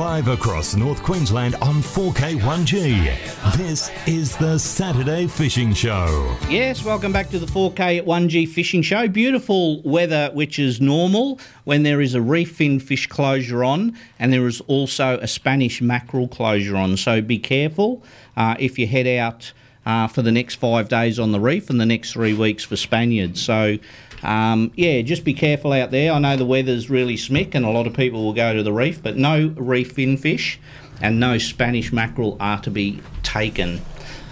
Live across North Queensland on 4K1G. This is the Saturday Fishing Show. Yes, welcome back to the 4K1G Fishing Show. Beautiful weather, which is normal when there is a reef fin fish closure on, and there is also a Spanish mackerel closure on. So be careful uh, if you head out uh, for the next five days on the reef and the next three weeks for Spaniards. So um, yeah, just be careful out there. I know the weather's really smick and a lot of people will go to the reef, but no reef fin fish and no Spanish mackerel are to be taken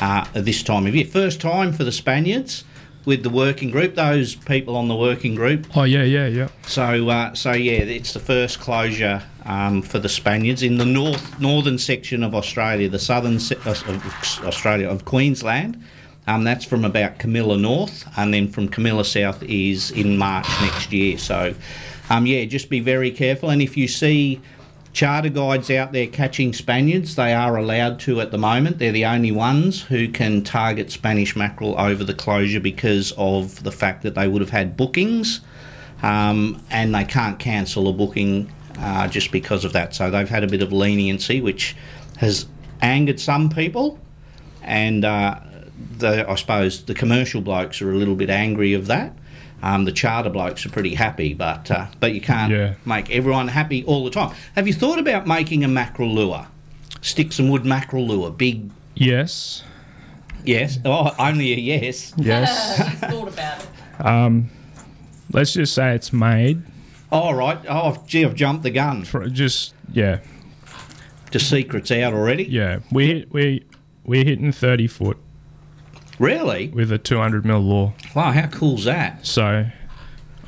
uh, this time of year. First time for the Spaniards with the working group, those people on the working group. Oh yeah, yeah, yeah. So, uh, so yeah, it's the first closure um, for the Spaniards in the north northern section of Australia, the southern se- uh, of Australia of Queensland. Um, that's from about Carmila North, and then from Carmila South is in March next year. So, um, yeah, just be very careful. And if you see charter guides out there catching Spaniards, they are allowed to at the moment. They're the only ones who can target Spanish mackerel over the closure because of the fact that they would have had bookings, um, and they can't cancel a booking uh, just because of that. So they've had a bit of leniency, which has angered some people, and. Uh, the, I suppose the commercial blokes are a little bit angry of that. Um, the charter blokes are pretty happy, but uh, but you can't Yeah. make everyone happy all the time. Have you thought about making a mackerel lure, sticks and wood mackerel lure? Big Yes, yes, oh only a yes. yes. thought about it. um, let's just say it's made All right. Oh gee, I've jumped the gun. for just yeah, The secret's out already. yeah. We we we're hitting thirty foot Really? with a two hundred mil lure. Wow, how cool's that? So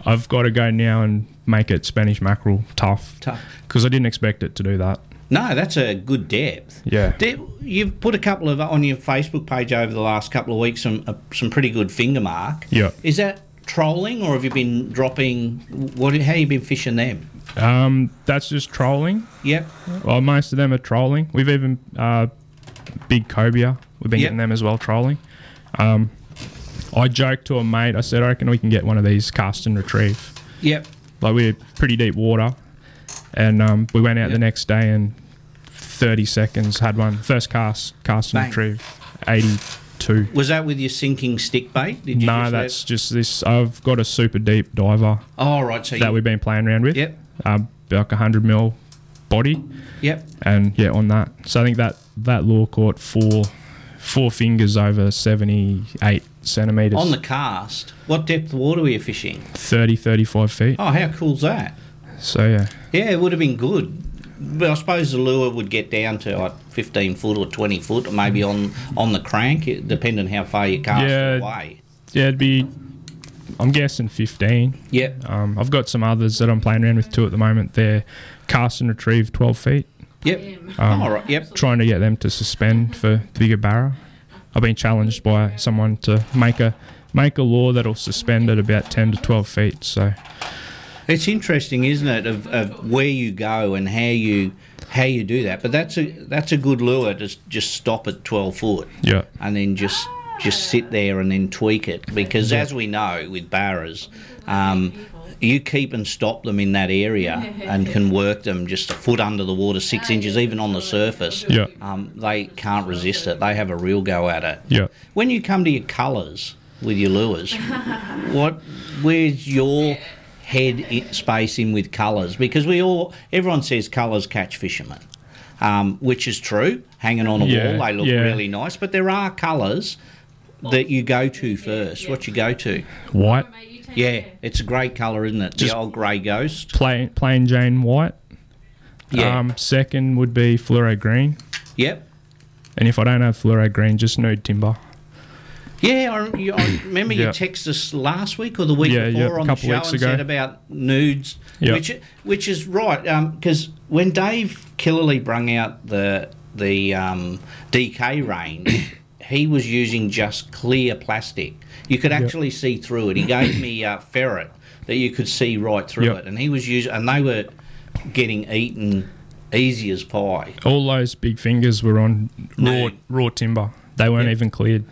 I've got to go now and make it Spanish mackerel tough Tough. because I didn't expect it to do that. No, that's a good depth. Yeah. You've put a couple of on your Facebook page over the last couple of weeks some uh, some pretty good finger mark. Yeah. Is that trolling or have you been dropping? What? How you been fishing them? Um, that's just trolling. Yep. Well, most of them are trolling. We've even uh, big cobia. We've been Yep. getting them as well trolling. Um, I joked to a mate. I said, I reckon we can get one of these cast and retrieve. Yep. Like we're pretty deep water, and um, we went out Yep. the next day and 30 seconds had one first cast cast and Bang. retrieve 82. Was that with your sinking stick bait? Did you No, that's just this. I've got a super deep diver Oh right. So that you... we've been playing around with. Yep. Um, like a hundred mil body. Yep. and yeah, on that. So I think that that lure caught four four fingers over 78 centimeters, On the cast. What depth of water were you fishing? 30, 35 feet. Oh, how cool's that? So yeah, Yeah, it would have been good. But I suppose the lure would get down to like 15 foot or 20 foot, or maybe on on the crank, depending how far you cast Yeah. it away. yeah, it'd be. I'm guessing 15. Yep. Um, I've got some others that I'm playing around with too at the moment. They're cast and retrieve 12 feet. Yep. Um, All right. Yep. Trying to get them to suspend for bigger barra. I've been challenged by someone to make a make a lure that'll suspend at about 10 to 12 feet. So It's interesting, isn't it, of, of where you go and how you how you do that. But that's a that's a good lure to just stop at 12 foot yeah, and then just just sit there and then tweak it because as we know with barras, um, you keep and stop them in that area and can work them just a foot under the water, six inches, even on the surface. Yeah. Um, they can't resist it. They have a real go at it. yeah. When you come to your colours with your lures, what where's your head i space in with colours? Because we all everyone says colours catch fishermen, um, which is true. Hanging on a Yeah, wall, they look yeah. really nice, but there are colours that you go to first. What you go to? White, Yeah, it's a great colour, isn't it? Just- the old grey ghost. plain plain Jane white. Yeah. Um, second would be fluoro green, yep. and if I don't have fluoro green, just nude timber. Yeah, I, you- I remember you Yeah. texted us last week or the week Yeah, before a on the show and ago. said about nudes, Yeah. which which is right because when Dave Killerley brung out the the um, DK range, he was using just clear plastic. You could actually see through it. He gave me uh, ferret that you could see right through Yeah. it, and he was using, and they were getting eaten easy as pie. All those big fingers were on raw Nude. raw timber. They weren't Yeah. even cleared,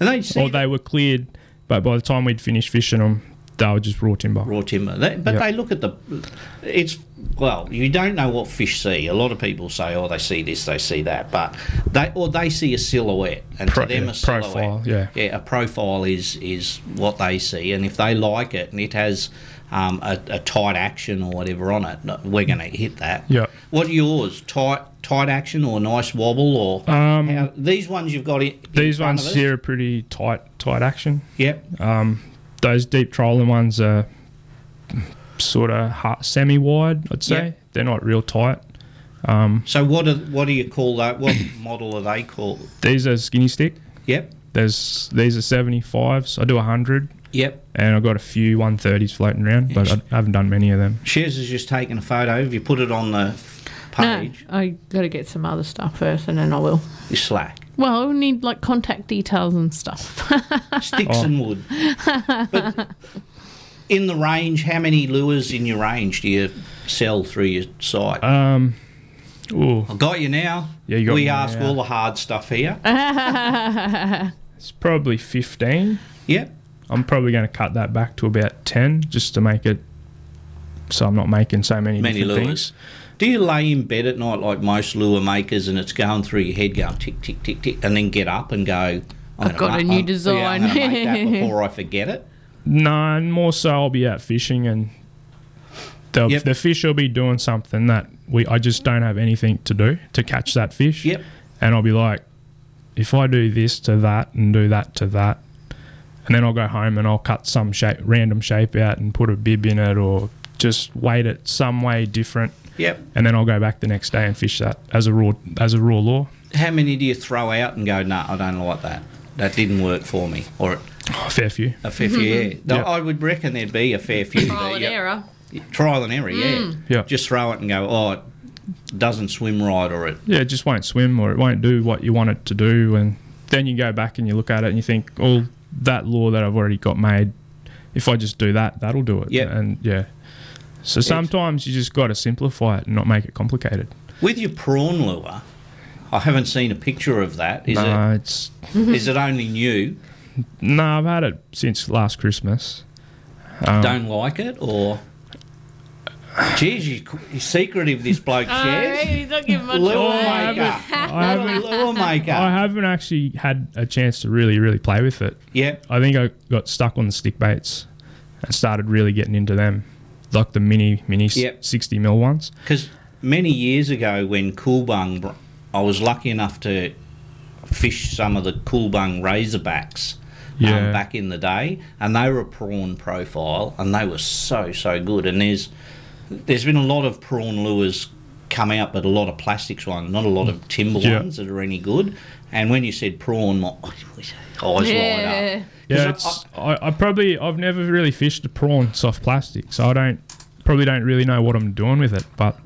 And they or they were cleared, but by the time we'd finished fishing them, they were just raw timber. raw timber. They, but Yep. they look at the. It's well, you don't know what fish see. A lot of people say, "Oh, they see this, they see that," but they or they see a silhouette, and Pro- to them, yeah, a silhouette, profile, yeah. yeah, a profile is is what they see, and if they like it and it has. Um, a, a tight action or whatever on it, we're going to hit that. Yeah. What are yours? Tight, tight action or nice wobble or Um, how, these ones you've got? In, in These ones here are pretty tight, tight action. Yep. Um, those deep trolling ones are sort of semi wide, I'd say. Yeah. They're not real tight. Um, so what? Are, what do you call that? What model are they called? These are skinny stick. Yep. There's these are 75s. I do 100, Yep. and I've got a few 130s floating around, but I haven't done many of them. Shez has just taken a photo. Have you put it on the No, page? I got to get some other stuff first, and then I will. You slack. Well, I need like contact details and stuff. Sticks Oh. and wood. but in the range, how many lures in your range do you sell through your site? Um, ooh, I've got you now. Yeah, you got we me ask now. all the hard stuff here. it's probably 15. yep. I'm probably going to cut that back to about 10 just to make it so I'm not making so many, Many different lures. things. Do you lay in bed at night like most lure makers and it's going through your head going tick, tick, tick, tick, and then get up and go, I'm I've gonna got a new I'm- yeah, I'm design. gonna make that before I forget it. No, and more so I'll be out fishing and the, Yep. the fish will be doing something that we I just don't have anything to do to catch that fish. Yep. And I'll be like, if I do this to that and do that to that, and then I'll go home and I'll cut some shape, random shape out and put a bib in it or just weight it some way different, Yep. and then I'll go back the next day and fish that as a raw as a raw lure. How many do you throw out and go, no, I don't like that. That didn't work for me. Or Oh, fair few. a fair few, yeah. Mm-hmm. No, I would reckon there'd be a fair few. Trial and yeah. error. Trial and error, yeah. Mm. Yeah. Just throw it and go, oh, it doesn't swim right or it. yeah, it just won't swim or it won't do what you want it to do. And then you go back and you look at it and you think, oh, that lure that I've already got made, if I just do that, that'll do it. Yep. And yeah. So sometimes you just got to simplify it and not make it complicated. With your prawn lure, I haven't seen a picture of that. Is, no, it's it, is it only new? No, I've had it since last Christmas. Um, Don't like it or. Geez, you, you're secretive, this bloke, Oh, Shez. he's not giving much Lure away. maker. I haven't, Lure maker. I haven't actually had a chance to really, really play with it. Yeah. I think I got stuck on the stick baits and started really getting into them, like the mini, mini Yep. 60 mil ones. Because many years ago, when Coolbung, br- I was lucky enough to fish some of the Coolbung Razorbacks Yeah. um, back in the day, and they were a prawn profile, and they were so so good. And there's there's been a lot of prawn lures come out, but a lot of plastics ones, not a lot of timber Yeah. ones that are any good. And when you said prawn, my eyes light Yeah. up. Yeah, 'Cause it's, I, I probably I've never really fished a prawn soft plastic, so I don't probably don't really know what I'm doing with it, but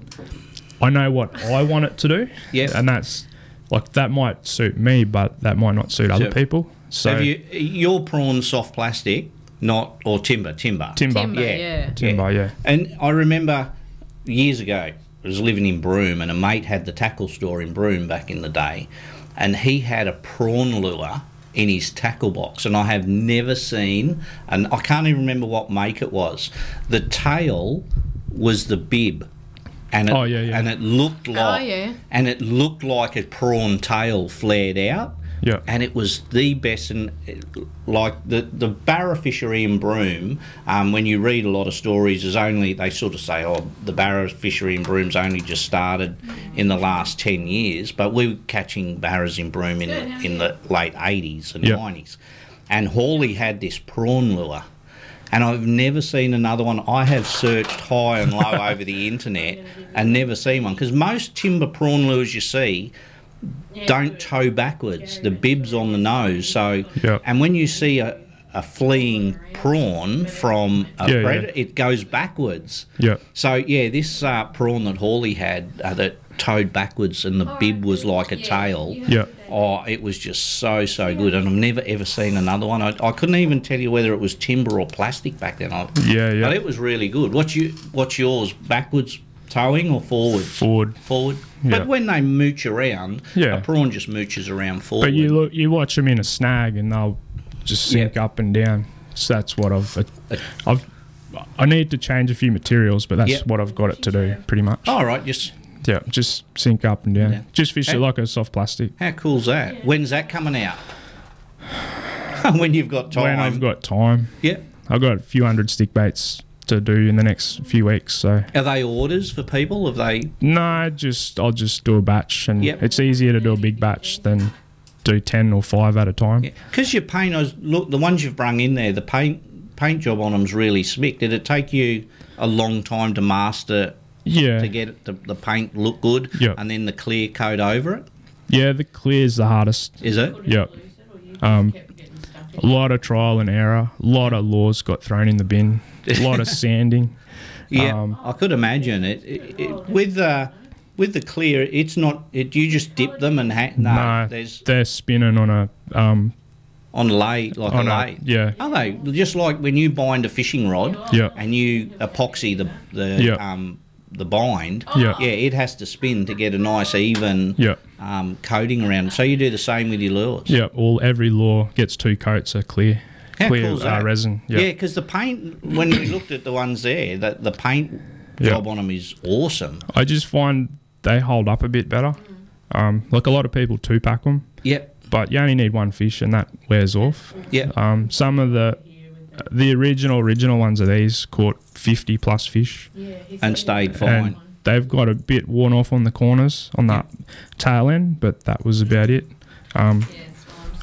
I know what I want it to do. Yep. and that's like that might suit me, but that might not suit other So- people. So Have you your prawn soft plastic, not or timber, timber, timber, Timber, Yeah. yeah. timber, yeah. And I remember years ago, I was living in Broome, and a mate had the tackle store in Broome back in the day, and he had a prawn lure in his tackle box, and I have never seen, and I can't even remember what make it was. The tail was the bib. And it, Oh, yeah, yeah. and it looked oh, like yeah. and it looked like a prawn tail flared out Yeah. and it was the best and like the the barra fishery in Broome um, when you read a lot of stories is only they sort of say oh the barra fishery in Broome's only just started in the last 10 years but we were catching barras in Broome in, in the late 80s and Yeah. 90s and Hawley had this prawn lure and I've never seen another one. I have searched high and low over the internet and never seen one because most timber prawn lures you see don't toe backwards. The bib's on the nose. So, Yep. and when you see a, a fleeing prawn from a Yeah, yeah. it goes backwards. Yeah. So yeah, this uh, prawn that Hawley had uh, that towed backwards and the bib was like a tail. Yeah. Oh, it was just so so good, and I've never ever seen another one. I, I couldn't even tell you whether it was timber or plastic back then. I, Yeah, yeah. But it was really good. What's you What's yours? Backwards towing or forwards? Forward. Forward. Yeah. But when they mooch around, Yeah. a prawn just mooches around forward. But you look, you watch them in a snag, and they'll just sink Yeah. up and down. So that's what I've I've I need to change a few materials, but that's Yep. what I've got it to do pretty much. All right, just Yeah, just sink up and down. Yeah. Just fish Hey. it like a soft plastic. how cool's that? When's that coming out? when you've got time. When I've got time, yeah. I've got a few hundred stick baits to do in the next few weeks. So Are they orders for people? Have they? no, just I'll just do a batch, and Yep. it's easier to do a big batch than do ten or five at a time. Because your paint, was, look, the ones you've brung in there, the paint paint job on them's really slick. Did it take you a long time to master Yeah, to get it, the, the paint look good, Yep. and then the clear coat over it? yeah. The clear's the hardest. Is it? Yep. Um, a lot of trial and error. A lot of laws got thrown in the bin. A lot of sanding. Yeah, Um, I could imagine it. it, it with the with the clear. It's not. It, you just dip them and ha- no, no, there's they're spinning on a um, on lay like on a lay. yeah. Are they just like when you bind a fishing rod? Yeah. And you epoxy the the Yeah. um the bind. Yeah. Yeah, it has to spin to get a nice even Yeah. um, coating around. So you do the same with your lures. Yeah, all every lure gets two coats of clear, clear uh, resin. Yeah, Yeah, because the paint when we looked at the ones there, that the paint Yeah. job on them is awesome. I just find they hold up a bit better. Um, like a lot of people two pack them, Yep. but you only need one fish and that wears off. Yep. Um, some of the the original original ones of these caught fifty plus fish, yeah, and stayed and fine. they've got a bit worn off on the corners on that tail end, but that was about it. Um,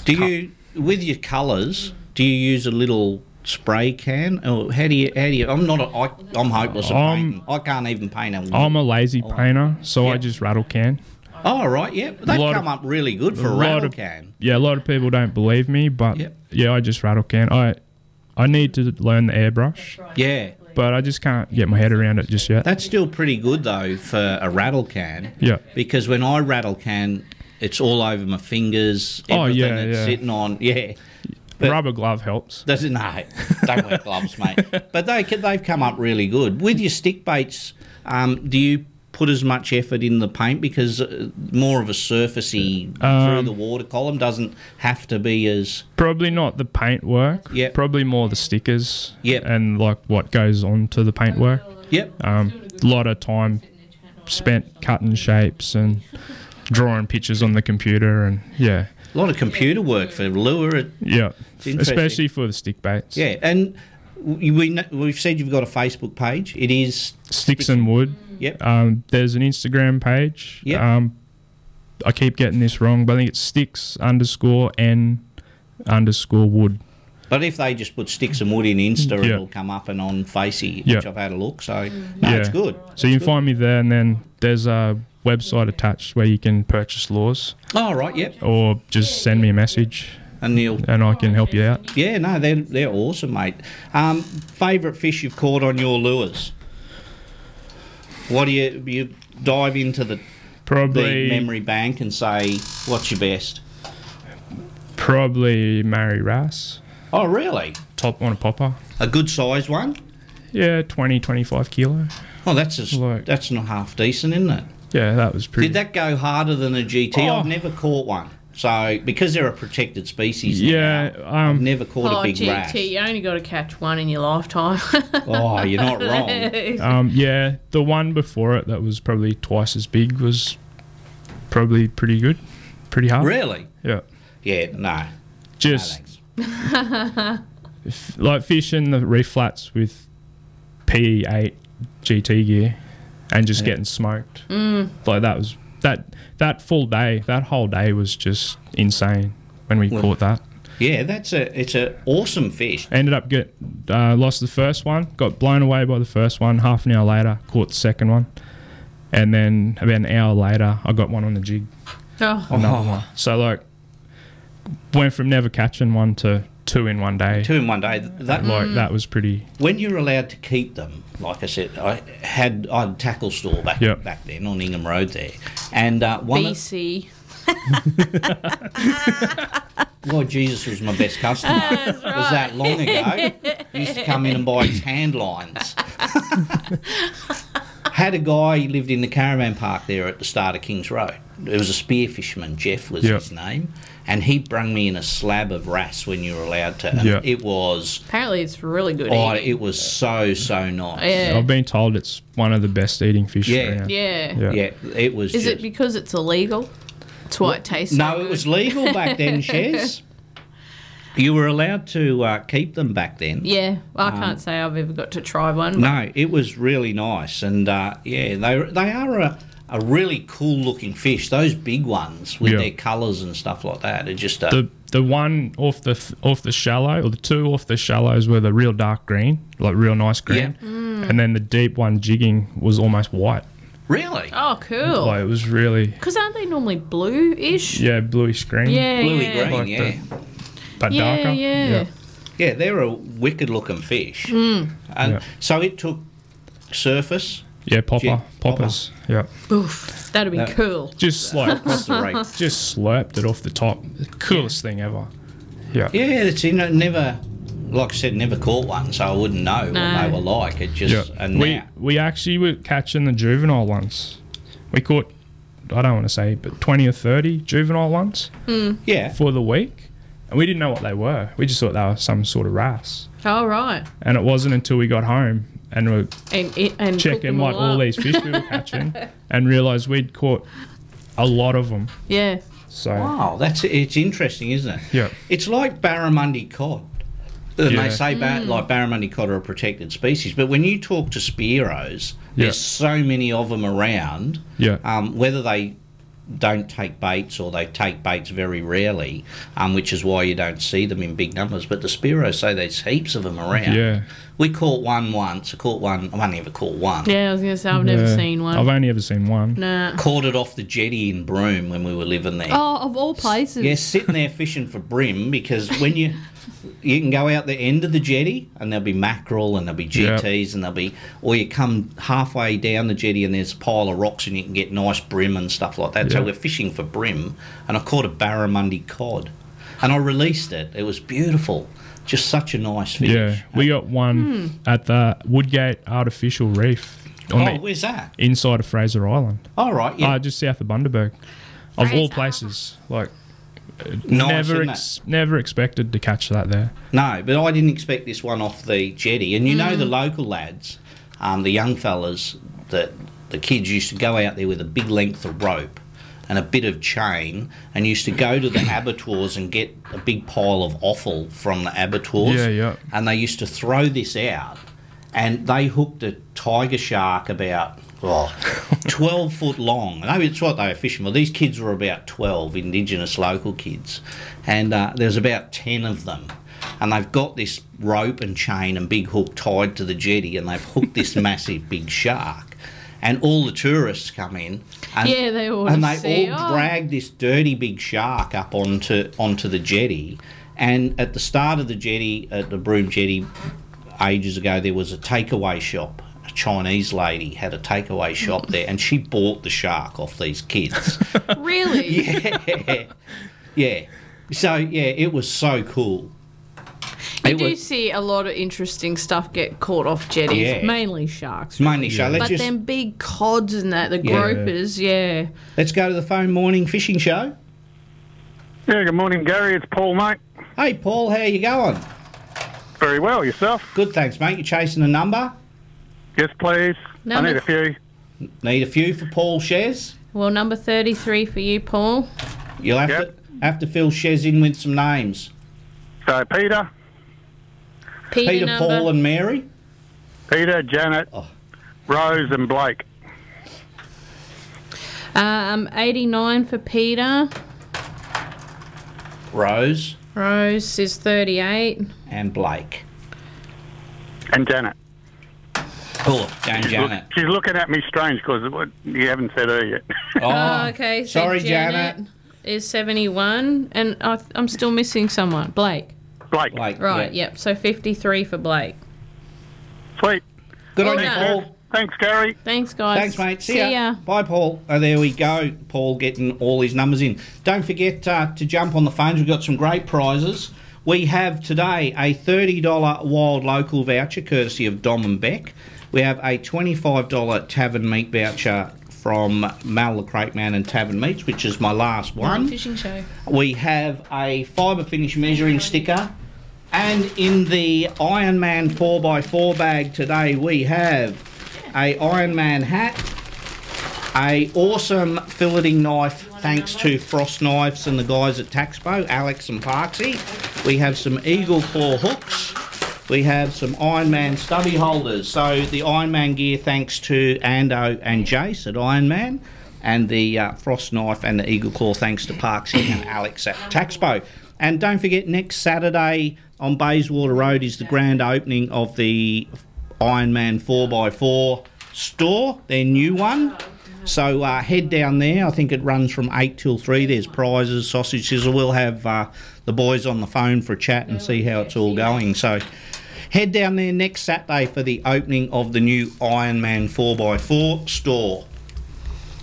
Do you, with your colours, do you use a little spray can, or how do you? How do you? I'm not. A, I, I'm hopeless at Um, painting. I can't even paint a. I'm a lazy painter, so Yeah. I just rattle can. oh right, yeah. They've lot come of- up really good for a, lot rattle of- can. Yeah, a lot of people don't believe me, but Yep. yeah, I just rattle can. I I need to learn the airbrush, Yeah, but I just can't get my head around it just yet. that's still pretty good though for a rattle can. Yeah. Because when I rattle can, it's all over my fingers. Oh, Everything yeah, it's yeah. sitting on. Yeah. But- Rubber glove helps. Does it? No, don't wear gloves, mate. But they they've come up really good with your stick baits. Um, do you put as much effort in the paint because uh, more of a surfacey through Um, the water column doesn't have to be as Probably not the paint work. Yeah, Probably more the stickers. Yep. And like what goes on to the paint work. yep. Um, a lot of time spent cutting shapes and drawing pictures on the computer and yeah, A lot of computer work for lure. Yeah. Especially for the stick baits. Yeah, and we, we've said you've got a Facebook page. It is Sticks and wood. Yep. Um, there's an Instagram page. Yep. Um, I keep getting this wrong, but I think it's sticks underscore n underscore wood. But if they just put sticks and wood in Insta, Yeah. it'll come up and on Facey, Yeah. which I've had a look. So no, it's good. So you can find me there, and then there's a website attached where you can purchase lures, Oh right, yep. or just send me a message, And and I can help you out. Yeah, no, they're they're awesome, mate. Um, favorite fish you've caught on your lures? What do you you dive into the, the Probably, memory bank and say what's your best? probably Maori wrasse, Oh, really? top on a popper. A good sized one? Yeah, 20, 25 kilo. Oh, that's a, Like- that's not half decent, isn't it? Yeah, that was pretty. Did that go harder than a GT? Oh. I've never caught one. So because they're a protected species, Yeah, now, I've um, never caught Oh, a big GT, wrasse. you only got to catch one in your lifetime. Oh, you're not wrong. Um, yeah, the one before it that was probably twice as big was probably pretty good, pretty hard. really? Yeah, Yeah, no. no just thanks. f- like fishing the reef flats with P8 GT gear and just getting smoked. Like that was that that full day, that whole day was just insane when we Well- caught that. Yeah, that's a it's a awesome fish. Ended up get uh, lost the first one, got blown away by the first one. Half an hour later, caught the second one, and then about an hour later, I got one on the jig. oh, Another one. So like, went from never catching one to two in one day. Two in one day. That Like that was pretty. when you're allowed to keep them, like I said, I had I had a tackle store back Yep. back then on Ingham Road there, and uh, one of, BC. well, Jesus was my best customer. it was that long ago. He used to come in and buy his hand lines. had a guy he lived in the caravan park there at the start of Kings Road. it was a spear fisherman. Jeff was Yeah. his name, and he brung me in a slab of wrasse when you were allowed to. Yeah. It was. Apparently, it's really good. Oh, eating. it was so so nice. Yeah. I've been told it's one of the best eating fish Yeah. around. yeah. Yeah. Yeah, it was. Is it because it's illegal? That's why it tastes. so No, good. it was legal back then, Shez. You were allowed to uh, keep them back then. Yeah, well, I can't say I've ever got to try one. No, it was really nice, and uh, yeah, they they are a, a really cool looking fish. Those big ones with Yeah. their colours and stuff like that are just a, The the one off the th- off the shallow, or the two off the shallows were the real dark green, like real nice green, Yeah, and then the deep one jigging was almost white. really Oh, cool. Like it was really Because aren't they normally blue-ish? yeah bluish green. Yeah, bluey yeah. green. Like yeah. the- but Yeah, darker. yeah. Yeah, they're a wicked looking fish. Hmm. And Yeah. so it took surface Yeah, popper, Jig- poppers. Yeah, Oof, that'd be That- cool. just like across the reef. just slurped it off the top. Coolest thing ever. Yeah. Yeah, it's you know, never, like I said, never caught one, so I wouldn't know what No. they were like. It just, Yeah. just and we now, we actually were catching the juvenile ones. We caught I don't want to say, but twenty or thirty juvenile ones hmm. yeah, for the week, and we didn't know what they were. We just thought they were some sort of wrasse. All oh, right. And it wasn't until we got home and were And and cook checking them like all up. these fish we were catching, and realised we'd caught a lot of them. Yeah. So wow, that's it's interesting, isn't it? yeah, It's like barramundi cod. And Yeah. they say ba- Mm. like barramundi cod are a protected species, but when you talk to spearos, Yeah. there's so many of them around. yeah, Um, whether they don't take baits or they take baits very rarely, um, which is why you don't see them in big numbers. But the spearos say there's heaps of them around. yeah. We caught one once. I caught one. I've only ever caught one. Yeah, I was gonna say I've never seen one. I've only ever seen one. nah. Caught it off the jetty in Broome when we were living there. Oh, of all places. Yeah, sitting there fishing for bream because when you you can go out the end of the jetty and there'll be mackerel and there'll be Yep. And there'll be or you come halfway down the jetty and there's a pile of rocks and you can get nice bream and stuff like that. So we're fishing for bream and I caught a barramundi cod and I released it. It was beautiful. Just such a nice fish. Yeah, we got one at the Woodgate Artificial Reef on Oh, the where's that? inside of Fraser Island. All right, yeah. Uh, just south of Bundaberg. Of all places, like nice, never, ex- never expected to catch that there. No, but I didn't expect this one off the jetty. And you know the local lads, um, the young fellas, that the kids used to go out there with a big length of rope and a bit of chain and used to go to the abattoirs and get a big pile of offal from the abattoirs. Yeah, yeah. And they used to throw this out and they hooked a tiger shark about oh, 12 foot long. I mean, it's what they were fishing for. These kids were about 12, Indigenous local kids. And uh, there's about 10 of them. And they've got this rope and chain and big hook tied to the jetty and they've hooked this massive big shark. And all the tourists come in. And, Yeah, they all And they see, all oh. drag this dirty big shark up onto onto the jetty. And at the start of the jetty, at the Broome jetty, ages ago, there was a takeaway shop. A Chinese lady had a takeaway shop there, and she bought the shark off these kids. Really? yeah, yeah. So yeah, it was so cool. You It do was see a lot of interesting stuff get caught off jetties, Yeah. mainly sharks. mainly sharks, Let's But just them big cods and that, the Yeah. gropers, yeah. let's go to the phone morning fishing show. Yeah, good morning, Gary. It's Paul, mate. Hey Paul, how you going? Very well, yourself? Good, thanks, mate. You chasing a number? Yes, please. Number I need a few. Need a few for Paul Shez? Well, number 33 for you, Paul. You'll have Yep. to have to fill Shez in with some names. So, Peter, Peter, Peter. Paul, and Mary. Peter, Janet, Oh. Rose, and Blake. Um, 89 for Peter. Rose Rose is 38. and Blake. And Janet. Oh, and She's, Janet. Look, she's looking at me strange because you haven't said her yet. Oh, okay. So sorry, Janet, Janet. is 71. And I, I'm still missing someone. Blake. Blake. Blake. Right, yeah. yep. So 53 for Blake. Sweet. Good on you. Paul. Thanks, Gary. Thanks, guys. Thanks, mate. See, See ya. ya. Bye, Paul. Oh, there we go. Paul getting all his numbers in. Don't forget uh, to jump on the phones. We've got some great prizes. We have today a $30 wild local voucher courtesy of Dom and Beck. We have a $25 tavern meat voucher from Mal the Crate Man and Tavern Meats, which is my last one. Fishing show. We have a fibre finish measuring sticker. And in the Ironman 4x4 bag today, we have a Ironman hat, a awesome filleting knife thanks to Frost Knives and the guys at Taxpo, Alex and Parksy. We have some Eagle Claw hooks. We have some Ironman stubby holders. So the Ironman gear thanks to Ando and Jace at Ironman. And the uh, Frost Knife and the Eagle Claw thanks to Parksy and Alex at Taxpo. And don't forget, next Saturday on Bayswater Road is the grand opening of the Ironman 4x4 store, their new one. So uh, head down there. I think it runs from 8 till 3. There's prizes, sausage sizzle. We'll have uh, the boys on the phone for a chat and see how it's all going. So head down there next Saturday for the opening of the new Ironman 4x4 store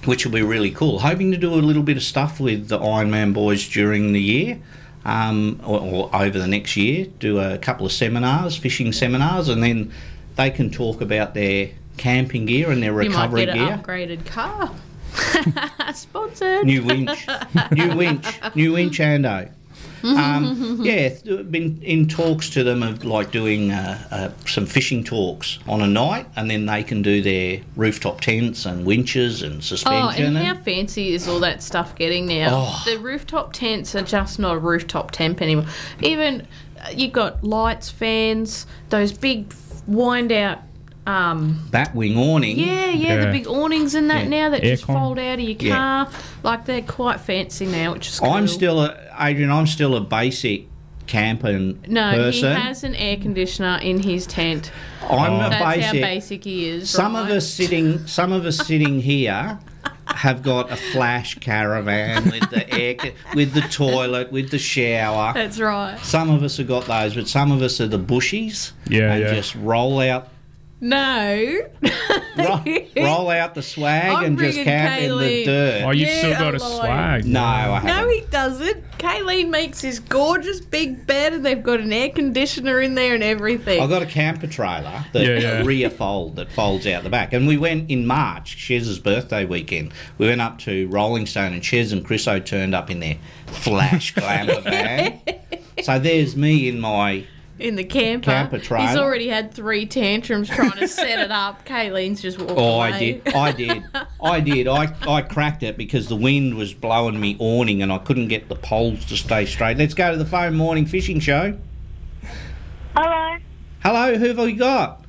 which will be really cool. Hoping to do a little bit of stuff with the Ironman boys during the year. Um, or, or over the next year, do a couple of seminars, fishing seminars, and then they can talk about their camping gear and their recovery You might get an upgraded car. Sponsored. New winch, new winch, new winch, Ando. Um, yeah, been in talks to them of like doing uh, uh, some fishing talks on a night, and then they can do their rooftop tents and winches and suspension. Oh, and how fancy is all that stuff getting now? Oh. The rooftop tents are just not a rooftop tent anymore. Even uh, you got lights, fans, those big wind out. Um, that wing awning. yeah, yeah, the big awnings and that Yeah. now that just Aircon. fold out of your Yeah. car. Like they're quite fancy now, which is cool. I'm still a Adrian. I'm still a basic camping no, person. he has an air conditioner in his tent. I'm a That's how basic. basic he is. Some of us sitting, some of us sitting here, have got a flash caravan with the air, with the toilet, with the shower. That's right. Some of us have got those, but some of us are the bushies. Yeah, and yeah. just roll out, No. ro- roll out the swag I'm and just bringing camp in the dirt. Oh, you've Yeah, still got a I'm lying. swag. no, I haven't. he doesn't. Kayleen makes this gorgeous big bed, and they've got an air conditioner in there and everything. I've got a camper trailer that Yeah, yeah. a rear fold that folds out the back, and we went in March, Chez's birthday weekend. We went up to Rollingstone, and Chez and Chriso turned up in their flash glamour van. So there's me in my in the camper. Camper trailer. He's already had three tantrums trying to set it up. Kayleen's just walked Oh, away. I did. I did. I did. I, I cracked it because the wind was blowing me awning and I couldn't get the poles to stay straight. Let's go to the phone morning fishing show. Hello, Hello, who have we got?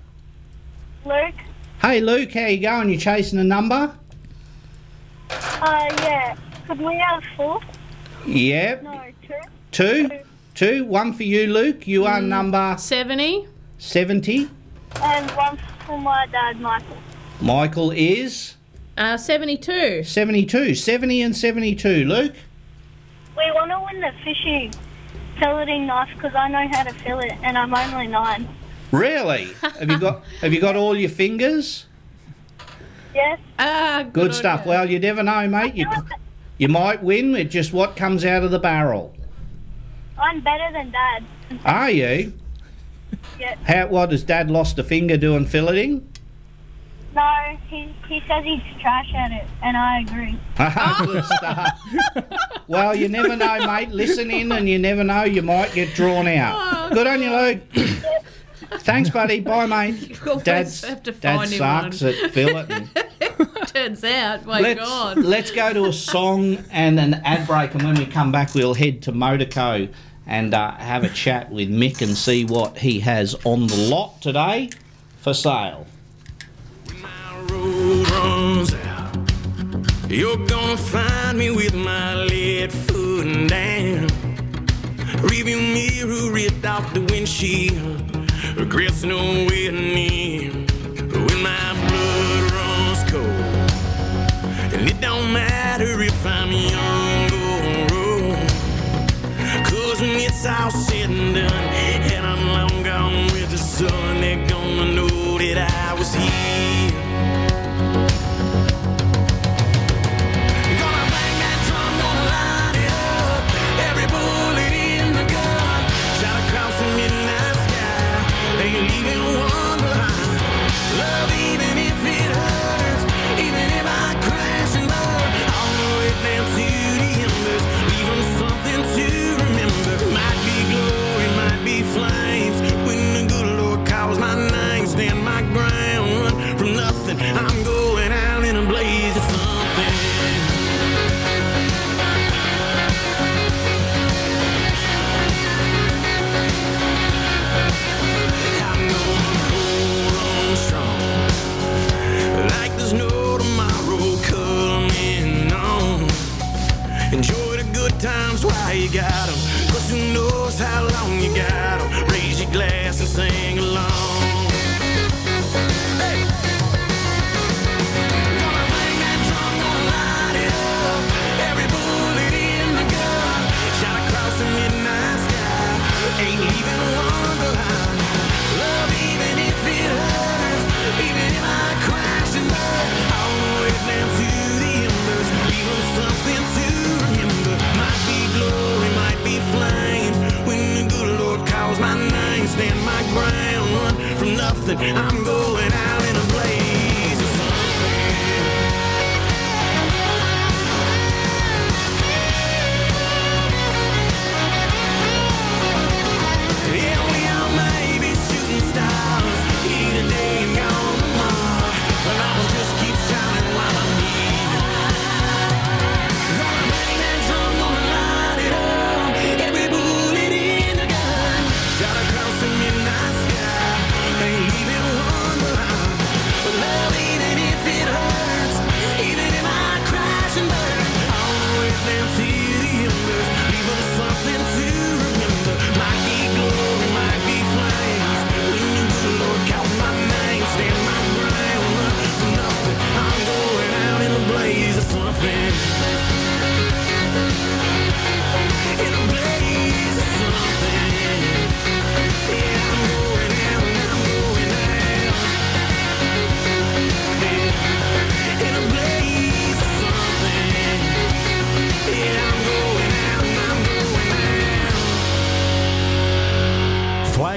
Luke. Hey, Luke, how you going? You chasing a number? Uh, yeah. Could we have four? Yep. No, two. Two? Two. One for you, Luke. You are number 70? 70. And one for my dad, Michael. Michael is Uh, 72. 72. 70 and 72. Luke? We want to win the fishing filleting knife because I know how to fill it, and I'm only nine. Really? have you got have you got all your fingers? Yes. Ah, good, Good stuff. Well, you never know, mate. You you might win with just what comes out of the barrel. I'm better than dad. Are you? Yeah. How what has Dad lost a finger doing filleting? No, he he says he's trash at it, and I agree. Ah, good stuff. well, you never know, mate. Listen in, and you never know. You might get drawn out. Oh. Good on you, Luke. Thanks, buddy. Bye, mate. always Dad's, have to Dad find him sucks one. at filleting. Turns out, my let's, God. let's go to a song and an ad break, and when we come back, we'll head to Motorco and uh, have a chat with Mick and see what he has on the lot today for sale. my road runs out. You're gonna find me with my lead foot down. Rearview mirror ripped off the windshield. Regrets nowhere near. When my blood runs cold. And it don't matter if I'm young or old. Cause when it's all said and done, and I'm long gone with the sun, they're gonna know that I was here. you got them. Cause who knows how long you got I'm going.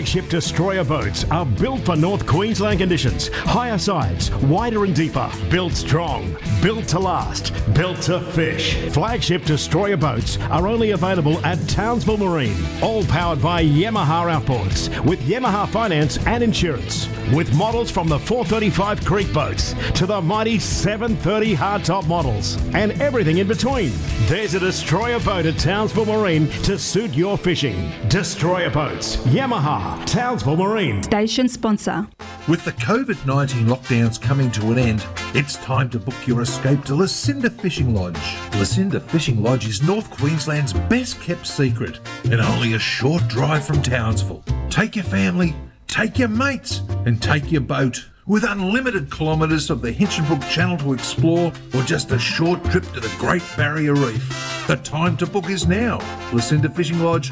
flagship destroyer boats are built for North Queensland conditions. Higher sides, wider and deeper, built strong built to last, built to fish. Flagship destroyer boats are only available at Townsville Marine. All powered by Yamaha outboards with Yamaha finance and insurance. With models from the 435 Creek boats to the mighty 730 hardtop models and everything in between. There's a destroyer boat at Townsville Marine to suit your fishing. Destroyer boats, Yamaha, Townsville Marine. Station sponsor. With the COVID 19 lockdowns coming to an end, it's time to book your escape to Lucinda Fishing Lodge. Lucinda Fishing Lodge is North Queensland's best kept secret and only a short drive from Townsville. Take your family, take your mates, and take your boat. With unlimited kilometres of the Hinchinbrook Channel to explore, or just a short trip to the Great Barrier Reef, the time to book is now. Lucinda Fishing Lodge,